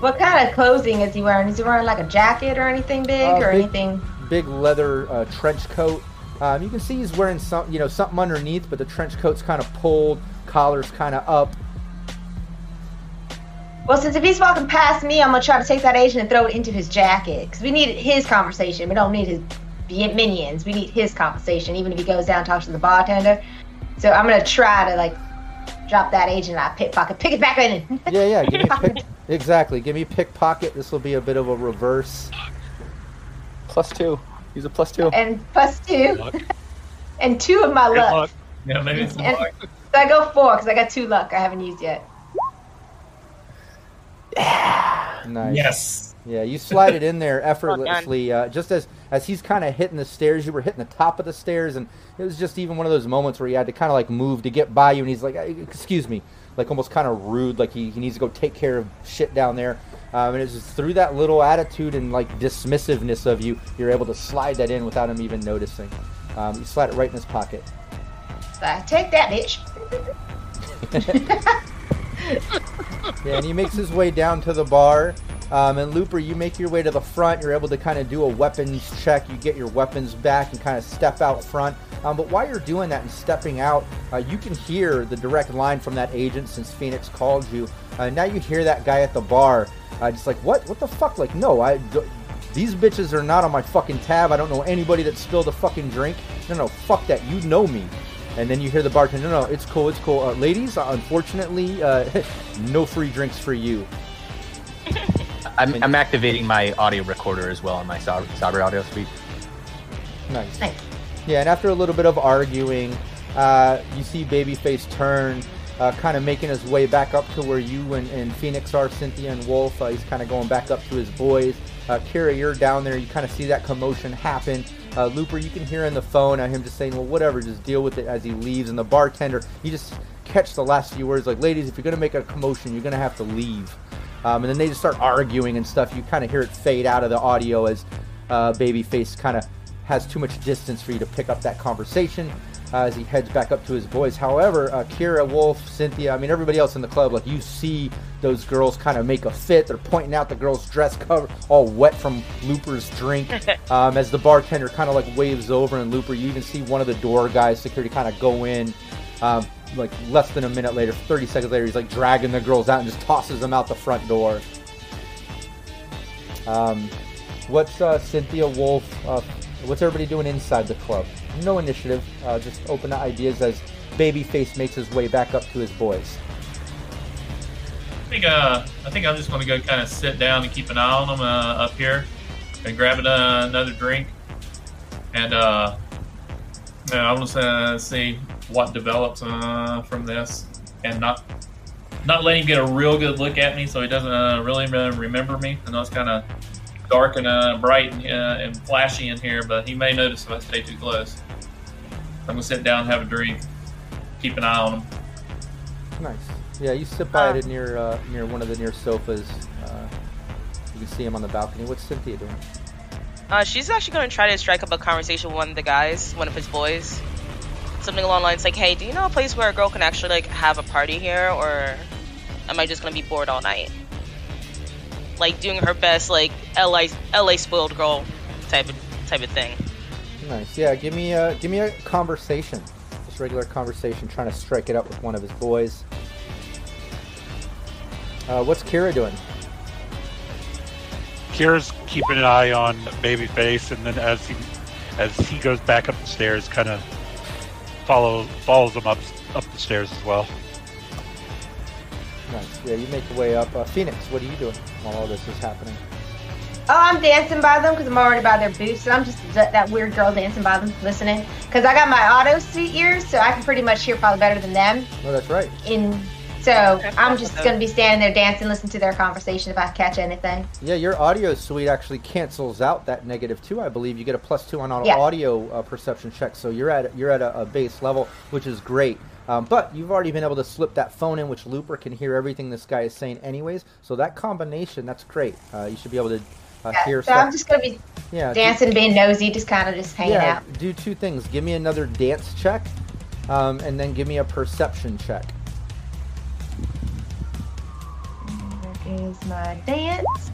What kind of clothing is he wearing? Is he wearing like a jacket or anything big Uh, or big- anything? Big leather uh, trench coat. Um, you can see he's wearing some, you know, something underneath, but the trench coat's kind of pulled, collar's kind of up. Well, since if he's walking past me, I'm gonna try to take that agent and throw it into his jacket because we need his conversation. We don't need his minions. We need his conversation, even if he goes down and talks to the bartender. So I'm gonna try to like drop that agent out of pickpocket, pick it back in. Yeah, yeah. Give me a pick, exactly. Give me pickpocket. This will be a bit of a reverse. Plus two. Use a plus two. and plus two, and two of my luck. luck. Yeah, maybe it's And- luck. So I go four because I got two luck I haven't used yet. Nice. Yes. Yeah, you slide it in there effortlessly. Uh, just as as he's kind of hitting the stairs, you were hitting the top of the stairs, and it was just even one of those moments where he had to kind of like move to get by you, and he's like, "Uh, "Excuse me," like almost kind of rude, like he, he needs to go take care of shit down there. Um, and it's just through that little attitude and like dismissiveness of you, you're able to slide that in without him even noticing. Um, you slide it right in his pocket. So, take that, bitch. Yeah, and he makes his way down to the bar. Um, and Looper, you make your way to the front. You're able to kind of do a weapons check. You get your weapons back and kind of step out front. Um, but while you're doing that and stepping out, uh, you can hear the direct line from that agent since Phoenix called you. Uh, now you hear that guy at the bar, uh, just like, what? What the fuck? Like, no, I. d- these bitches are not on my fucking tab. I don't know anybody that spilled a fucking drink. No, no, fuck that. You know me. And then you hear the bartender, no, no, it's cool, it's cool. Uh, ladies, unfortunately, uh, no free drinks for you. I'm, I'm activating my audio recorder as well on my Saber, Saber audio suite. Nice. Nice. Yeah, and after a little bit of arguing, uh, you see Babyface turn, uh, kind of making his way back up to where you and, and Phoenix are, Cynthia and Wolf. Uh, he's kind of going back up to his boys. Uh, Kira, you're down there. You kind of see that commotion happen. Uh, Looper, you can hear in the phone uh, him just saying, well, whatever, just deal with it as he leaves. And the bartender, you just catch the last few words like, ladies, if you're going to make a commotion, you're going to have to leave. Um, and then they just start arguing and stuff. You kind of hear it fade out of the audio as uh, Babyface kind of has too much distance for you to pick up that conversation uh, as he heads back up to his boys. However, uh, Kira, Wolf, Cynthia, I mean, everybody else in the club, like you see those girls kind of make a fit. They're pointing out the girl's dress cover, all wet from Looper's drink. Um, as the bartender kind of like waves over, and Looper, you even see one of the door guys, security, kind of go in. Um, like less than a minute later, 30 seconds later, he's like dragging the girls out and just tosses them out the front door. Um, what's uh, Cynthia Wolf? Uh, what's everybody doing inside the club? No initiative, uh, just open to ideas as Babyface makes his way back up to his boys. I think uh, I think I'm just going to go kind of sit down and keep an eye on them uh, up here, and grab uh, another drink, and uh, I'm just uh, see what develops uh, from this, and not not let him get a real good look at me, so he doesn't uh, really uh, remember me. I know it's kind of dark and uh, bright and, uh, and flashy in here, but he may notice if I stay too close. I'm gonna sit down, and have a drink, keep an eye on him. Nice. Yeah, you sit by it near uh, near one of the near sofas. Uh, you can see him on the balcony. What's Cynthia doing? Uh, she's actually going to try to strike up a conversation with one of the guys, one of his boys. Something along the lines like, "Hey, do you know a place where a girl can actually like have a party here, or am I just going to be bored all night?" Like doing her best, like LA LA spoiled girl type of type of thing. Nice. Yeah, give me a give me a conversation. Just regular conversation, trying to strike it up with one of his boys. Uh, what's Kira doing? Kira's keeping an eye on Babyface, and then as he as he goes back up the stairs, kind of follow follows them up up the stairs as well. Nice. Yeah, you make your way up. Uh, Phoenix, what are you doing while all this is happening? Oh, I'm dancing by them because I'm already by their boots. And I'm just that, that weird girl dancing by them, listening. Because I got my audio suite ears, so I can pretty much hear probably better than them. Oh, that's right. In so I'm just gonna be standing there dancing, listening to their conversation if I catch anything. Yeah, your audio suite actually cancels out that negative two. I believe you get a plus two on all Yeah. audio uh, perception checks, so you're at you're at a, a base level, which is great. Um, but you've already been able to slip that phone in, which Looper can hear everything this guy is saying, anyways. So that combination, that's great. Uh, you should be able to uh, Yeah, hear so stuff. I'm just gonna be yeah, do- dancing, being nosy, just kind of just hanging yeah, out. do two things. Give me another dance check, um, and then give me a perception check. Is my dance.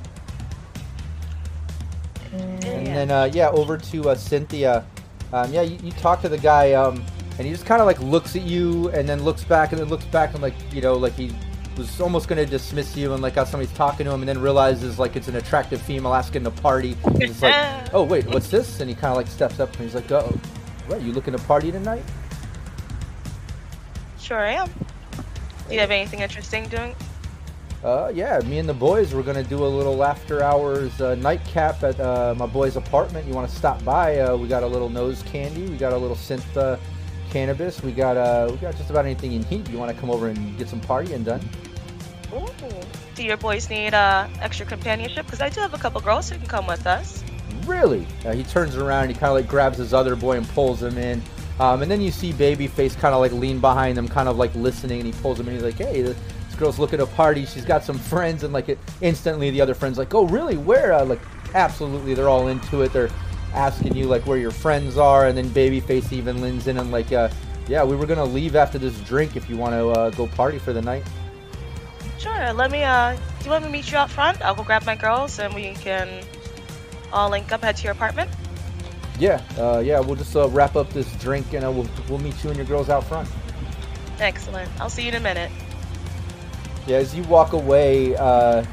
And then, uh, yeah, over to uh, Cynthia. Um, yeah, you, you talk to the guy, um, and he just kind of like looks at you, and then looks back, and then looks back, and like you know, like he was almost going to dismiss you, and like how somebody's talking to him, and then realizes like it's an attractive female asking to party. He's just like, oh wait, what's this? And he kind of like steps up, and he's like, oh, what? You looking to party tonight? Sure I am. Do you have anything interesting doing? Uh, yeah, me and the boys we're gonna do a little after hours uh, nightcap at uh, my boy's apartment. You want to stop by? Uh, we got a little nose candy. We got a little synth uh, cannabis. We got uh, we got just about anything in need. You want to come over and get some partying done? Ooh. do your boys need uh, extra companionship? Because I do have a couple girls who can come with us. Really? Uh, he turns around and he kind of like grabs his other boy and pulls him in. Um, and then you see Babyface kind of like lean behind them, kind of like listening, and he pulls him in. He's like, "Hey, girl's looking a party. She's got some friends." And like it, instantly, the other friends like, "Oh, really? Where?" Uh, like, absolutely, they're all into it. They're asking you like where your friends are, and then Babyface even leans in and like, uh, "Yeah, we were gonna leave after this drink. If you want to uh, go party for the night." Sure. Let me. Uh, do you want me to meet you out front? I'll go grab my girls, and we can all link up, head to your apartment. Yeah, uh, yeah, we'll just uh, wrap up this drink and uh, we'll we'll meet you and your girls out front. Excellent. I'll see you in a minute. Yeah, as you walk away, uh,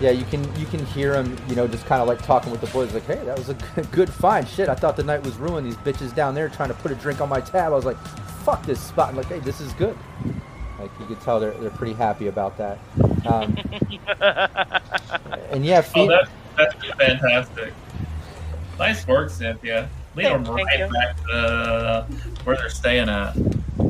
yeah, you can you can hear him, you know, just kind of like talking with the boys, like, "Hey, that was a good, good find." Shit, I thought the night was ruined. These bitches down there trying to put a drink on my tab. I was like, "Fuck this spot!" I'm like, "Hey, this is good." Like you could tell they're they're pretty happy about that. Um, and yeah, Oh, that's, that's fantastic. Nice work, Cynthia. Lead them right back to uh, where they're staying at.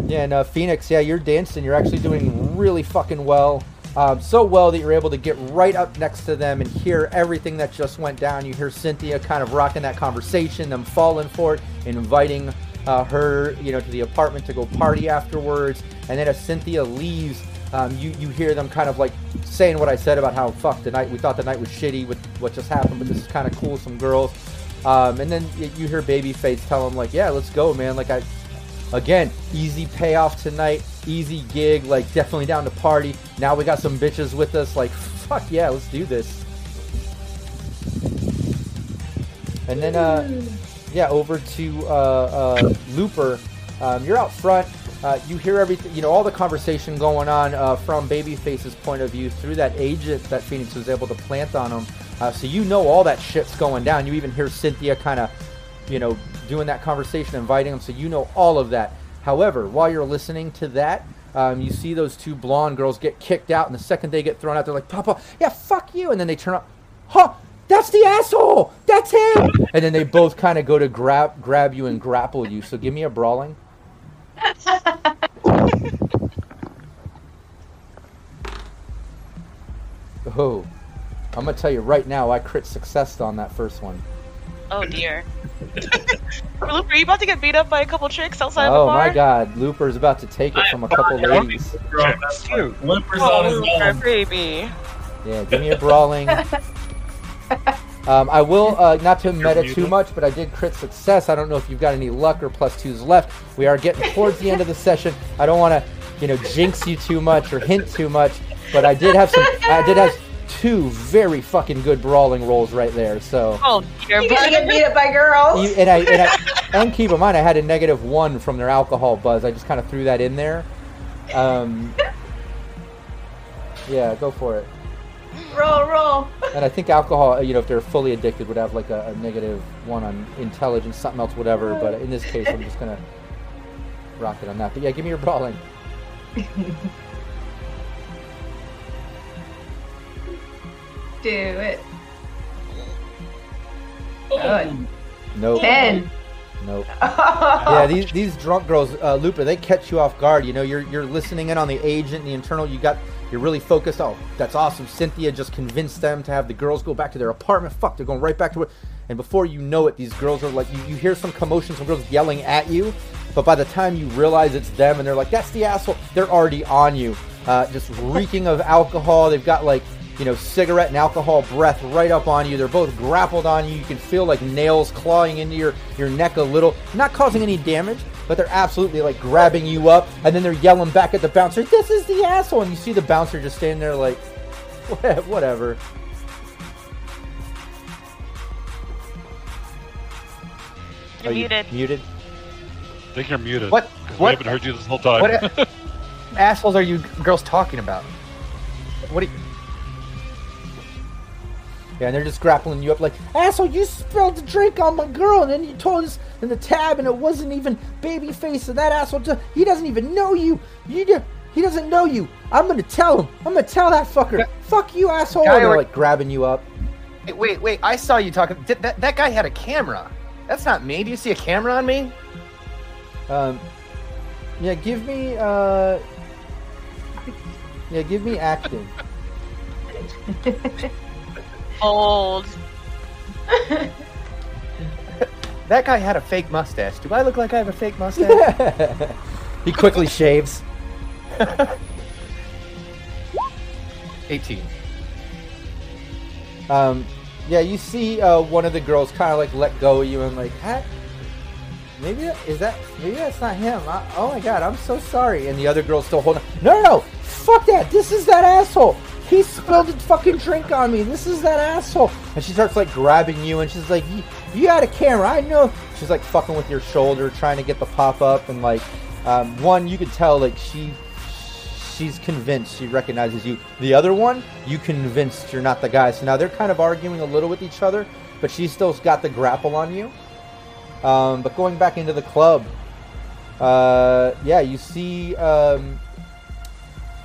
Yeah, and uh, Phoenix, yeah, you're dancing. You're actually doing really fucking well. Um, so well that you're able to get right up next to them and hear everything that just went down. You hear Cynthia kind of rocking that conversation, them falling for it, inviting uh, her, you know, to the apartment to go party afterwards. And then as Cynthia leaves, um, you you hear them kind of like saying what I said about how fuck the night we thought the night was shitty with what just happened, but this is kind of cool. Some girls, um, and then you hear Babyface tell him like, yeah, let's go, man. Like I again, easy payoff tonight, easy gig, like definitely down to party. Now we got some bitches with us, like fuck yeah, let's do this. And then uh yeah, over to uh, uh Looper. Um, you're out front. Uh, you hear everything, you know, all the conversation going on uh, from Babyface's point of view through that agent that Phoenix was able to plant on him. Uh, so you know all that shit's going down. You even hear Cynthia kind of you know, doing that conversation, inviting them, so you know all of that. However, while you're listening to that, um, you see those two blonde girls get kicked out, and the second they get thrown out, they're like, Papa, yeah, fuck you. And then they turn up, huh, that's the asshole, that's him. And then they both kind of go to grab grab you and grapple you. So give me a brawling. Oh, I'm gonna tell you right now, I crit success on that first one. Oh dear. Loop, are you about to get beat up by a couple chicks outside Oh the bar? Oh my god, Looper's about to take it from a couple ladies. Looper's Oh, on his Looper, own. baby. Yeah, give me a brawling. Um, I will uh, not to meta too much, but I did crit success. I don't know if you've got any luck or plus twos left. We are getting towards the end of the session. I don't want to, you know, jinx you too much or hint too much, but I did have some. I did have two very fucking good brawling rolls right there. So, Oh dear. You gotta get beat up by girls. You- and I and, I, and keep in mind, I had a negative one from their alcohol buzz. I just kind of threw that in there. Um, yeah, go for it. roll, roll. And I think alcohol, you know, if they're fully addicted, would have like a, a negative one on intelligence, something else, whatever. But in this case, I'm just gonna rock it on that. But yeah, give me your brawling. Do it. Oh, Good. Nope. Ten. Nope. Yeah, these these drunk girls, uh, Looper, they catch you off guard. You know, you're you're listening in on the agent, the internal. You got you're really focused. Oh, that's awesome. Cynthia just convinced them to have the girls go back to their apartment. Fuck, they're going right back to it. And before you know it, these girls are like, you, you hear some commotion, some girls yelling at you. But by the time you realize it's them, and they're like, "That's the asshole," they're already on you, uh, just reeking of alcohol. They've got like you know, cigarette and alcohol breath right up on you. They're both grappled on you. You can feel like nails clawing into your, your neck a little, not causing any damage, but they're absolutely like grabbing you up. And then they're yelling back at the bouncer, This is the asshole. And you see the bouncer just standing there like, whatever. You're Are you muted. Muted? I think you're muted. What- 'cause what- We haven't heard you this whole time. What assholes are you girls talking about? What are you, Yeah, and they're just grappling you up like, asshole, you spilled the drink on my girl, and then you told us in the tab, and it wasn't even babyface, and that asshole, ju- he doesn't even know you. You do, he doesn't know you. I'm gonna tell him. I'm gonna tell that fucker. Fuck you, asshole. Guy And they're or- like grabbing you up. Hey, wait, wait! I saw you talking. Th- that that guy had a camera. That's not me. Do you see a camera on me? Um, yeah, give me, uh, yeah, give me acting. Old. That guy had a fake mustache. Do I look like I have a fake mustache? he quickly shaves. 18. Um, yeah, you see uh, one of the girls kind of like let go of you and like, huh? maybe that, is that maybe that's not him. I, oh my god, I'm so sorry. And the other girl's still holding. No, no, no, fuck that. This is that asshole. He spilled his fucking drink on me. This is that asshole. And she starts like grabbing you and she's like, you, you had a camera. I know. She's like fucking with your shoulder, trying to get the pop up and like, um, one you could tell like she she's convinced she recognizes you. The other one, you convinced you're not the guy. So now they're kind of arguing a little with each other, but she still's got the grapple on you. Um, but going back into the club, uh, yeah, you see. Um,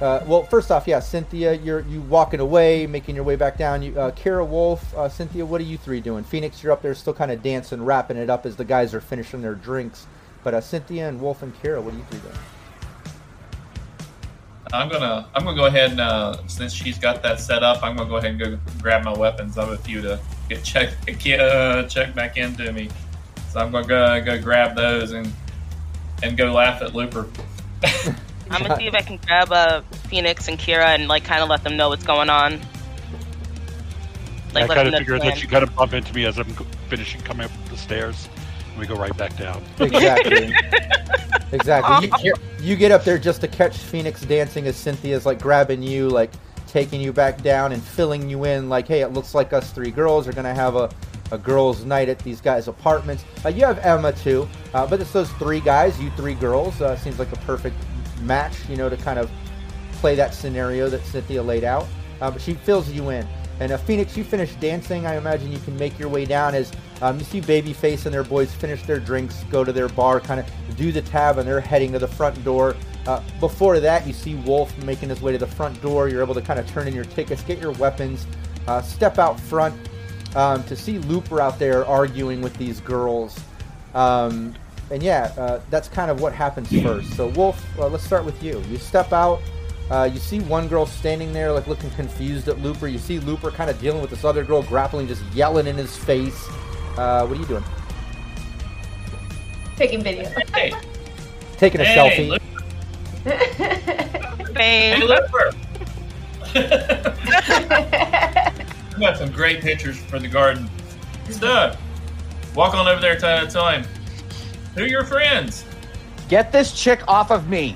uh, well, first off, yeah, Cynthia, you're you walking away, making your way back down. You, uh, Kira Wolf, uh, Cynthia, what are you three doing? Phoenix, you're up there, still kind of dancing, wrapping it up as the guys are finishing their drinks. But uh, Cynthia and Wolf and Kira, what are you three doing? I'm gonna I'm gonna go ahead and uh, since she's got that set up, I'm gonna go ahead and go grab my weapons. I'm a few to get check get uh, check back into me, so I'm gonna go, go grab those and and go laugh at Looper. I'm gonna see if I can grab uh, Phoenix and Kira and like kind of let them know what's going on. I Like let kind of know figured that you kind of bump into me as I'm finishing coming up the stairs, and we go right back down. Exactly. exactly. You, you get up there just to catch Phoenix dancing as Cynthia's like grabbing you, like taking you back down and filling you in. Like, hey, it looks like us three girls are gonna have a, a girls' night at these guys' apartments. Uh, you have Emma too, uh, but it's those three guys, you three girls. Uh, seems like a perfect match, you know, to kind of play that scenario that Cynthia laid out. Uh, but she fills you in. And uh, Phoenix, you finish dancing. I imagine you can make your way down as um, you see Babyface and their boys finish their drinks, go to their bar, kind of do the tab, and they're heading to the front door. Uh, before that, you see Wolf making his way to the front door. You're able to kind of turn in your tickets, get your weapons, uh, step out front um, to see Looper out there arguing with these girls. Um, and yeah, uh, that's kind of what happens first. So Wolf, uh, let's start with you. You step out. Uh, you see one girl standing there, like looking confused at Looper. You see Looper kind of dealing with this other girl, grappling, just yelling in his face. Uh, what are you doing? Taking video. Hey, Taking a hey, selfie. Looper. Fame. Hey, Looper. I got some great pictures for the garden. Doug, walk on over there. Tell, tell him who are your friends. Get this chick off of me.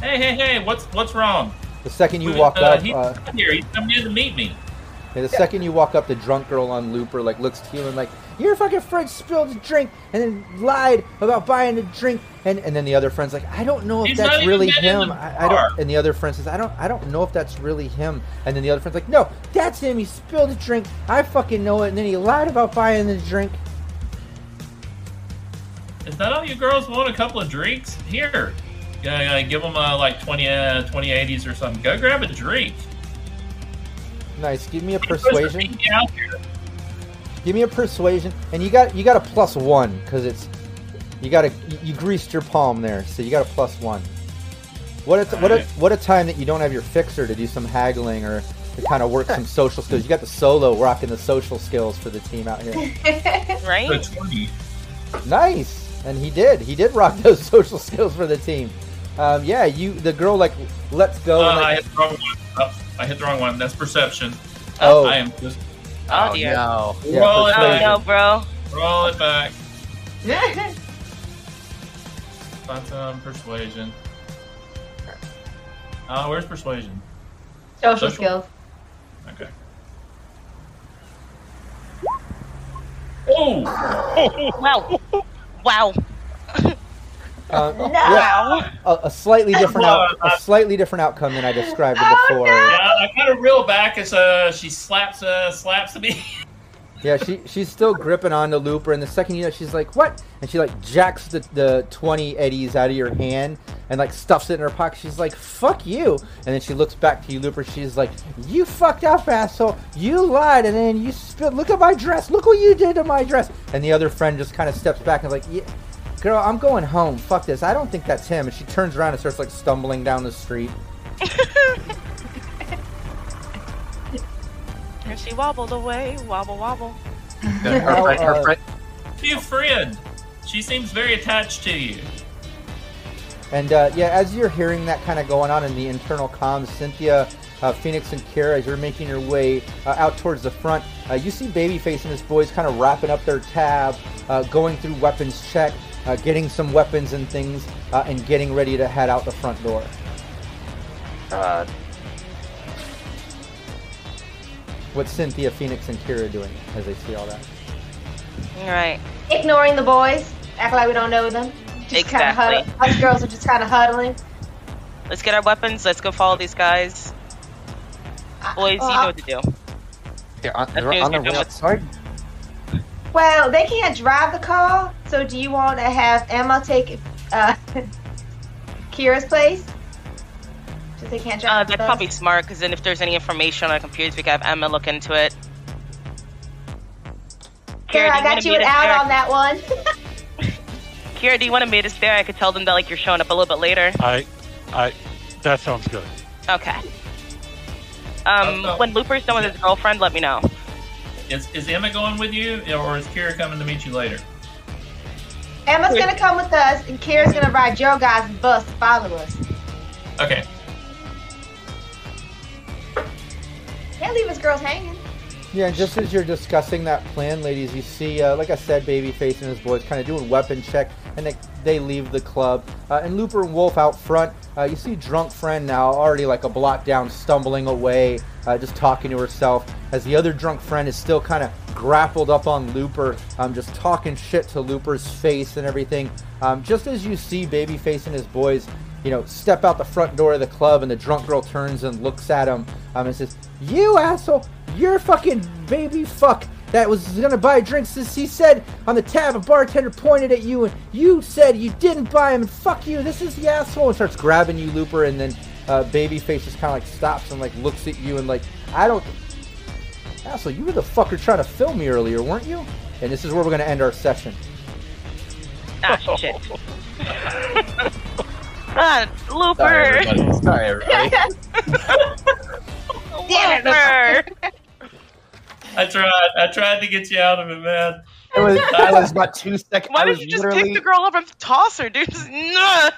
Hey, hey, hey! What's what's wrong? The second you Uh, walk up, he's uh, here. He's coming in to meet me. Yeah, the second you walk up, the drunk girl on Looper like looks to you and like, your fucking friend spilled a drink and then lied about buying a drink, and and then the other friend's like, I don't know if He's that's really him. I, I don't. And the other friend says, I don't, I don't know if that's really him. And then the other friend's like, No, that's him. He spilled a drink. I fucking know it. And then he lied about buying the drink. Is that all you girls want? A couple of drinks? Here, uh, uh, give them uh, like 20, uh, 20 eddies or something. Go grab a drink. Nice. Give me a You guys are persuasion. beating me out here. Give me a persuasion, and you got you got a plus one because it's you got a you, you greased your palm there, so you got a plus one. What a what a what a time that you don't have your fixer to do some haggling or to kind of work some social skills. You got the solo rocking the social skills for the team out here. Right? Nice, and he did he did rock those social skills for the team. Um, yeah, you the girl like let's go. Uh, and, I hit the wrong one. Oh, I hit the wrong one. That's perception. oh, I am just Oh, dear. no. yeah, roll it Oh no, bro. roll it back. Find some persuasion. Uh, where's persuasion? Social Social? skills. Okay. Oh! Wow. Wow. Uh, No. yeah, a, a slightly different out, a slightly different outcome than I described Oh, before. no. Yeah, I kind of reel back as uh, she slaps uh, slaps me. Yeah, she she's still gripping on the looper, and the second you know, she's like, "What?" And she like jacks the, the twenty eddies out of your hand and like stuffs it in her pocket. She's like, "Fuck you!" And then she looks back to you, looper. She's like, "You fucked up, asshole! You lied, and then you spilled. Look at my dress. Look what you did to my dress." And the other friend just kind of steps back and like, "Yeah." Girl, I'm going home. Fuck this. I don't think that's him. And she turns around and starts like stumbling down the street. And she wobbled away, wobble wobble. Her, her, her friend, You friend. She seems very attached to you. And uh, yeah, as you're hearing that kind of going on in the internal comms, Cynthia, uh, Phoenix, and Kira, as you're making your way uh, out towards the front, uh, you see Babyface and his boys kind of wrapping up their tab, uh, going through weapons check, uh, getting some weapons and things, uh, and getting ready to head out the front door. What's Cynthia, Phoenix, and Kira doing as they see all that? All right. Ignoring the boys, act like we don't know them. Just kind of Exactly. huddle. Us girls are just kind of huddling. Let's get our weapons. Let's go follow these guys. I- Boys, well, you know I- what to do. they're on, That they're on their you're way outside. Well, they can't drive the car, so do you want to have Emma take uh, Kira's place? Since they can't drive Uh, that's probably smart because then if there's any information on our computers, we can have Emma look into it. Kira, do I got you an us out there? on that one. Kira, do you want to meet us there? I could tell them that like you're showing up a little bit later. I, I, that sounds good. Okay. Um, Uh, uh, when Looper's done with his girlfriend, let me know. Is, is Emma going with you, or is Kira coming to meet you later? Emma's gonna come with us, and Kira's gonna ride your guys' bus to follow us. Okay. Can't leave us girls hanging. Yeah, and just as you're discussing that plan, ladies, you see, uh, like I said, Babyface and his boys kind of doing weapon check, and they, they leave the club. Uh, and Looper and Wolf out front, uh, you see Drunk Friend now already like a block down, stumbling away, uh, just talking to herself, as the other drunk friend is still kind of grappled up on Looper, um, just talking shit to Looper's face and everything. Um, just as you see Babyface and his boys you know, step out the front door of the club, and the drunk girl turns and looks at him um, and says, "You asshole! You're fucking baby fuck that was gonna buy drinks." Since he said on the tab, a bartender pointed at you, and you said you didn't buy him, and fuck you! This is the asshole!" And starts grabbing you, Looper, and then uh, Babyface just kind of like stops and like looks at you and like, "I don't." Asshole, you were the fucker trying to film me earlier, weren't you? And this is where we're gonna end our session. Ah, shit. ah, Sorry, Looper. everybody. Sorry, everybody. Looper. I tried. I tried to get you out of it, man. It was, I was about two seconds. Why I did was you just literally. pick the girl up and toss her, dude? Just, no.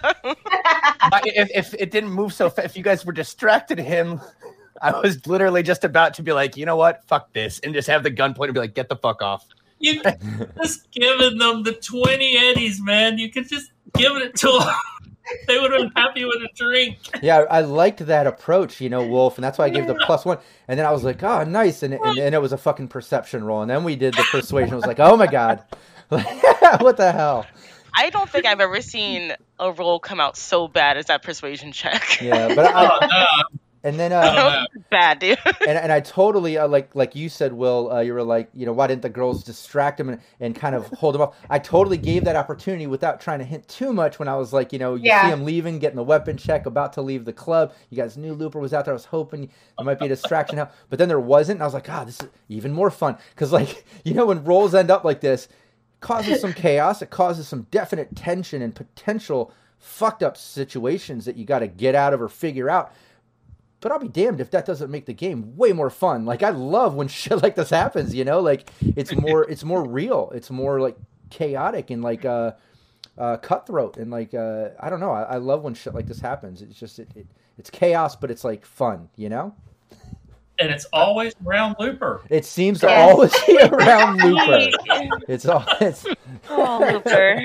If, if it didn't move so fast, if you guys were distracted him, I was literally just about to be like, you know what, fuck this, and just have the gun point and be like, get the fuck off. You just giving them the twenty eddies, man. You could just give it to them. they would have been happy with a drink. Yeah, I liked that approach, you know, Wolf, and that's why I gave the plus one. And then I was like, oh, nice, and and, and it was a fucking perception roll. And then we did the persuasion. I was like, oh my god, what the hell? I don't think I've ever seen a roll come out so bad as that persuasion check. Yeah, but Oh no! And then Oh, uh, bad, dude. and and I totally uh, like like you said, Will. Uh, you were like, you know, why didn't the girls distract him and, and kind of hold him up? I totally gave that opportunity without trying to hint too much. When I was like, you know, you Yeah. see him leaving, getting the weapon check, about to leave the club. You guys knew Looper was out there. I was hoping there might be a distraction, now, but then there wasn't. And I was like, ah, this is even more fun because, like, you know, when rolls end up like this, it causes some chaos. It causes some definite tension and potential fucked up situations that you got to get out of or figure out. But I'll be damned if that doesn't make the game way more fun. Like I love when shit like this happens, you know? Like it's more it's more real. It's more like chaotic and like uh uh cutthroat and like uh I don't know. I, I love when shit like this happens. It's just it, it it's chaos but it's like fun, you know? And it's always around Looper. It seems to always be around Looper. It's all it's oh, Looper.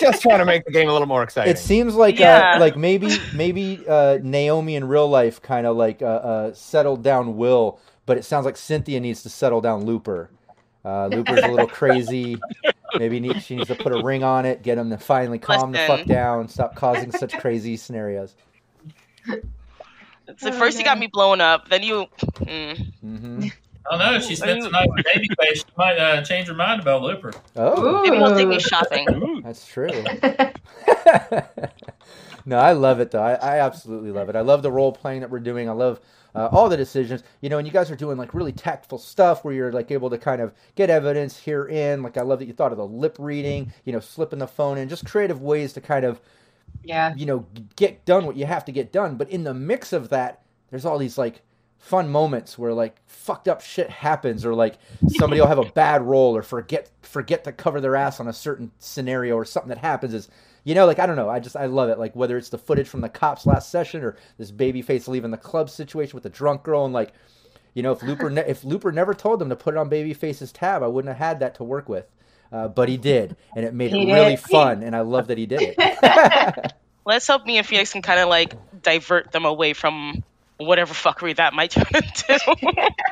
Just trying to make the game a little more exciting. It seems like Yeah. uh, like maybe maybe uh, Naomi in real life kind of like uh, uh, settled down Will, but it sounds like Cynthia needs to settle down Looper. Uh, Looper's a little crazy. Maybe need, she needs to put a ring on it, get him to finally calm the fuck down, stop causing such crazy scenarios. So first you got me blown up, then you. Mm. hmm I don't know. If she spends the night with baby face, she might uh, change her mind about Looper. Oh, Maybe he'll take me shopping. that's true. no, I love it though. I, I absolutely love it. I love the role playing that we're doing. I love uh, all the decisions. You know, and you guys are doing like really tactful stuff where you're like able to kind of get evidence here in. Like I love that you thought of the lip reading. You know, slipping the phone in, just creative ways to kind of yeah. you know get done what you have to get done. But in the mix of that, there's all these like fun moments where like fucked up shit happens or like somebody will have a bad roll or forget forget to cover their ass on a certain scenario or something that happens is you know like i don't know. I just i love it. Like whether it's the footage from the cops last session or this Babyface leaving the club situation with the drunk girl and like you know if looper ne- if looper never told them to put it on babyface's tab i wouldn't have had that to work with. Uh, but he did and it made it He really fun and i love that he did it. Let's hope me and Phoenix can kind of like divert them away from whatever fuckery that might turn into.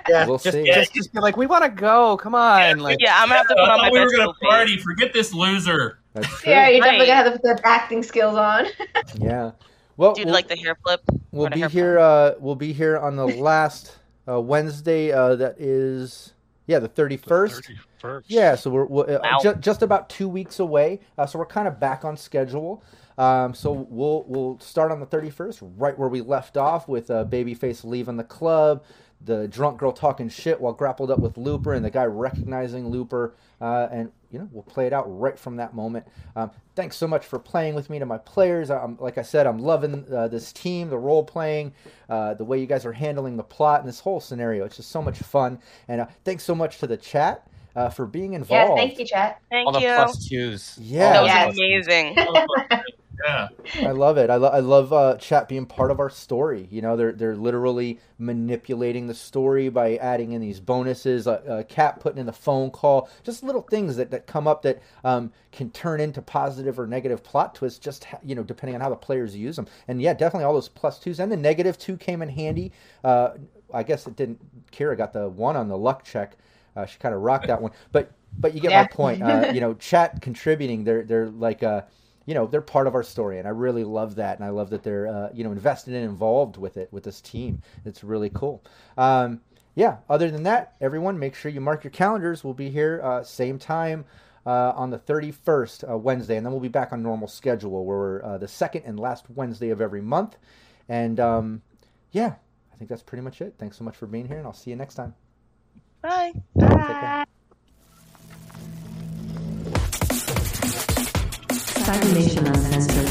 Yeah, We'll just, see. just just be like, we want to go. Come on, like yeah, I'm gonna have to put on my thought we were gonna little face. party. Forget this loser. that's true Yeah, you're definitely Right. gonna have to put the acting skills on. yeah well Dude, we'll- like the hair flip. We'll be here. Uh, we'll be here on the last uh, Wednesday. Uh, that is, yeah, the thirty first. 31st. Yeah, so we're, we're uh, Wow. ju- just about two weeks away. Uh, so we're kind of back on schedule. Um, so we'll we'll start on the thirty first, right where we left off with uh, Babyface leaving the club, the drunk girl talking shit while grappled up with Looper, and the guy recognizing Looper, uh, and you know we'll play it out right from that moment. Um, thanks so much for playing with me to my players. I'm, like I said, I'm loving uh, this team, the role playing, uh, the way you guys are handling the plot and this whole scenario. It's just so much fun. And uh, thanks so much to the chat uh, for being involved. Yeah, involved. thank you, chat. Thank all the you. plus twos. Yeah. that was Yes. amazing. Yeah. I love it. I, lo- I love uh, chat being part of our story. You know, they're they're literally manipulating the story by adding in these bonuses. Uh, uh, Cat putting in the phone call, just little things that, that come up that um, can turn into positive or negative plot twists. Just ha- you know, depending on how the players use them. And yeah, definitely all those plus twos and the negative two came in handy. Uh, I guess it didn't. Kira got the one on the luck check. Uh, she kind of rocked that one, but but you get my point. Uh, you know, chat contributing. They're they're like. Uh, you know they're part of our story and i really love that and i love that they're uh, you know invested and involved with it with this team. It's really cool. Um, yeah other than that everyone make sure you mark your calendars. We'll be here uh, same time uh, on the 31st uh, wednesday and then we'll be back on normal schedule where we're uh, the second and last wednesday of every month. And um, yeah i think that's pretty much it. Thanks so much for being here and i'll see you next time. Bye. Take care. Cyber Nation Uncensored.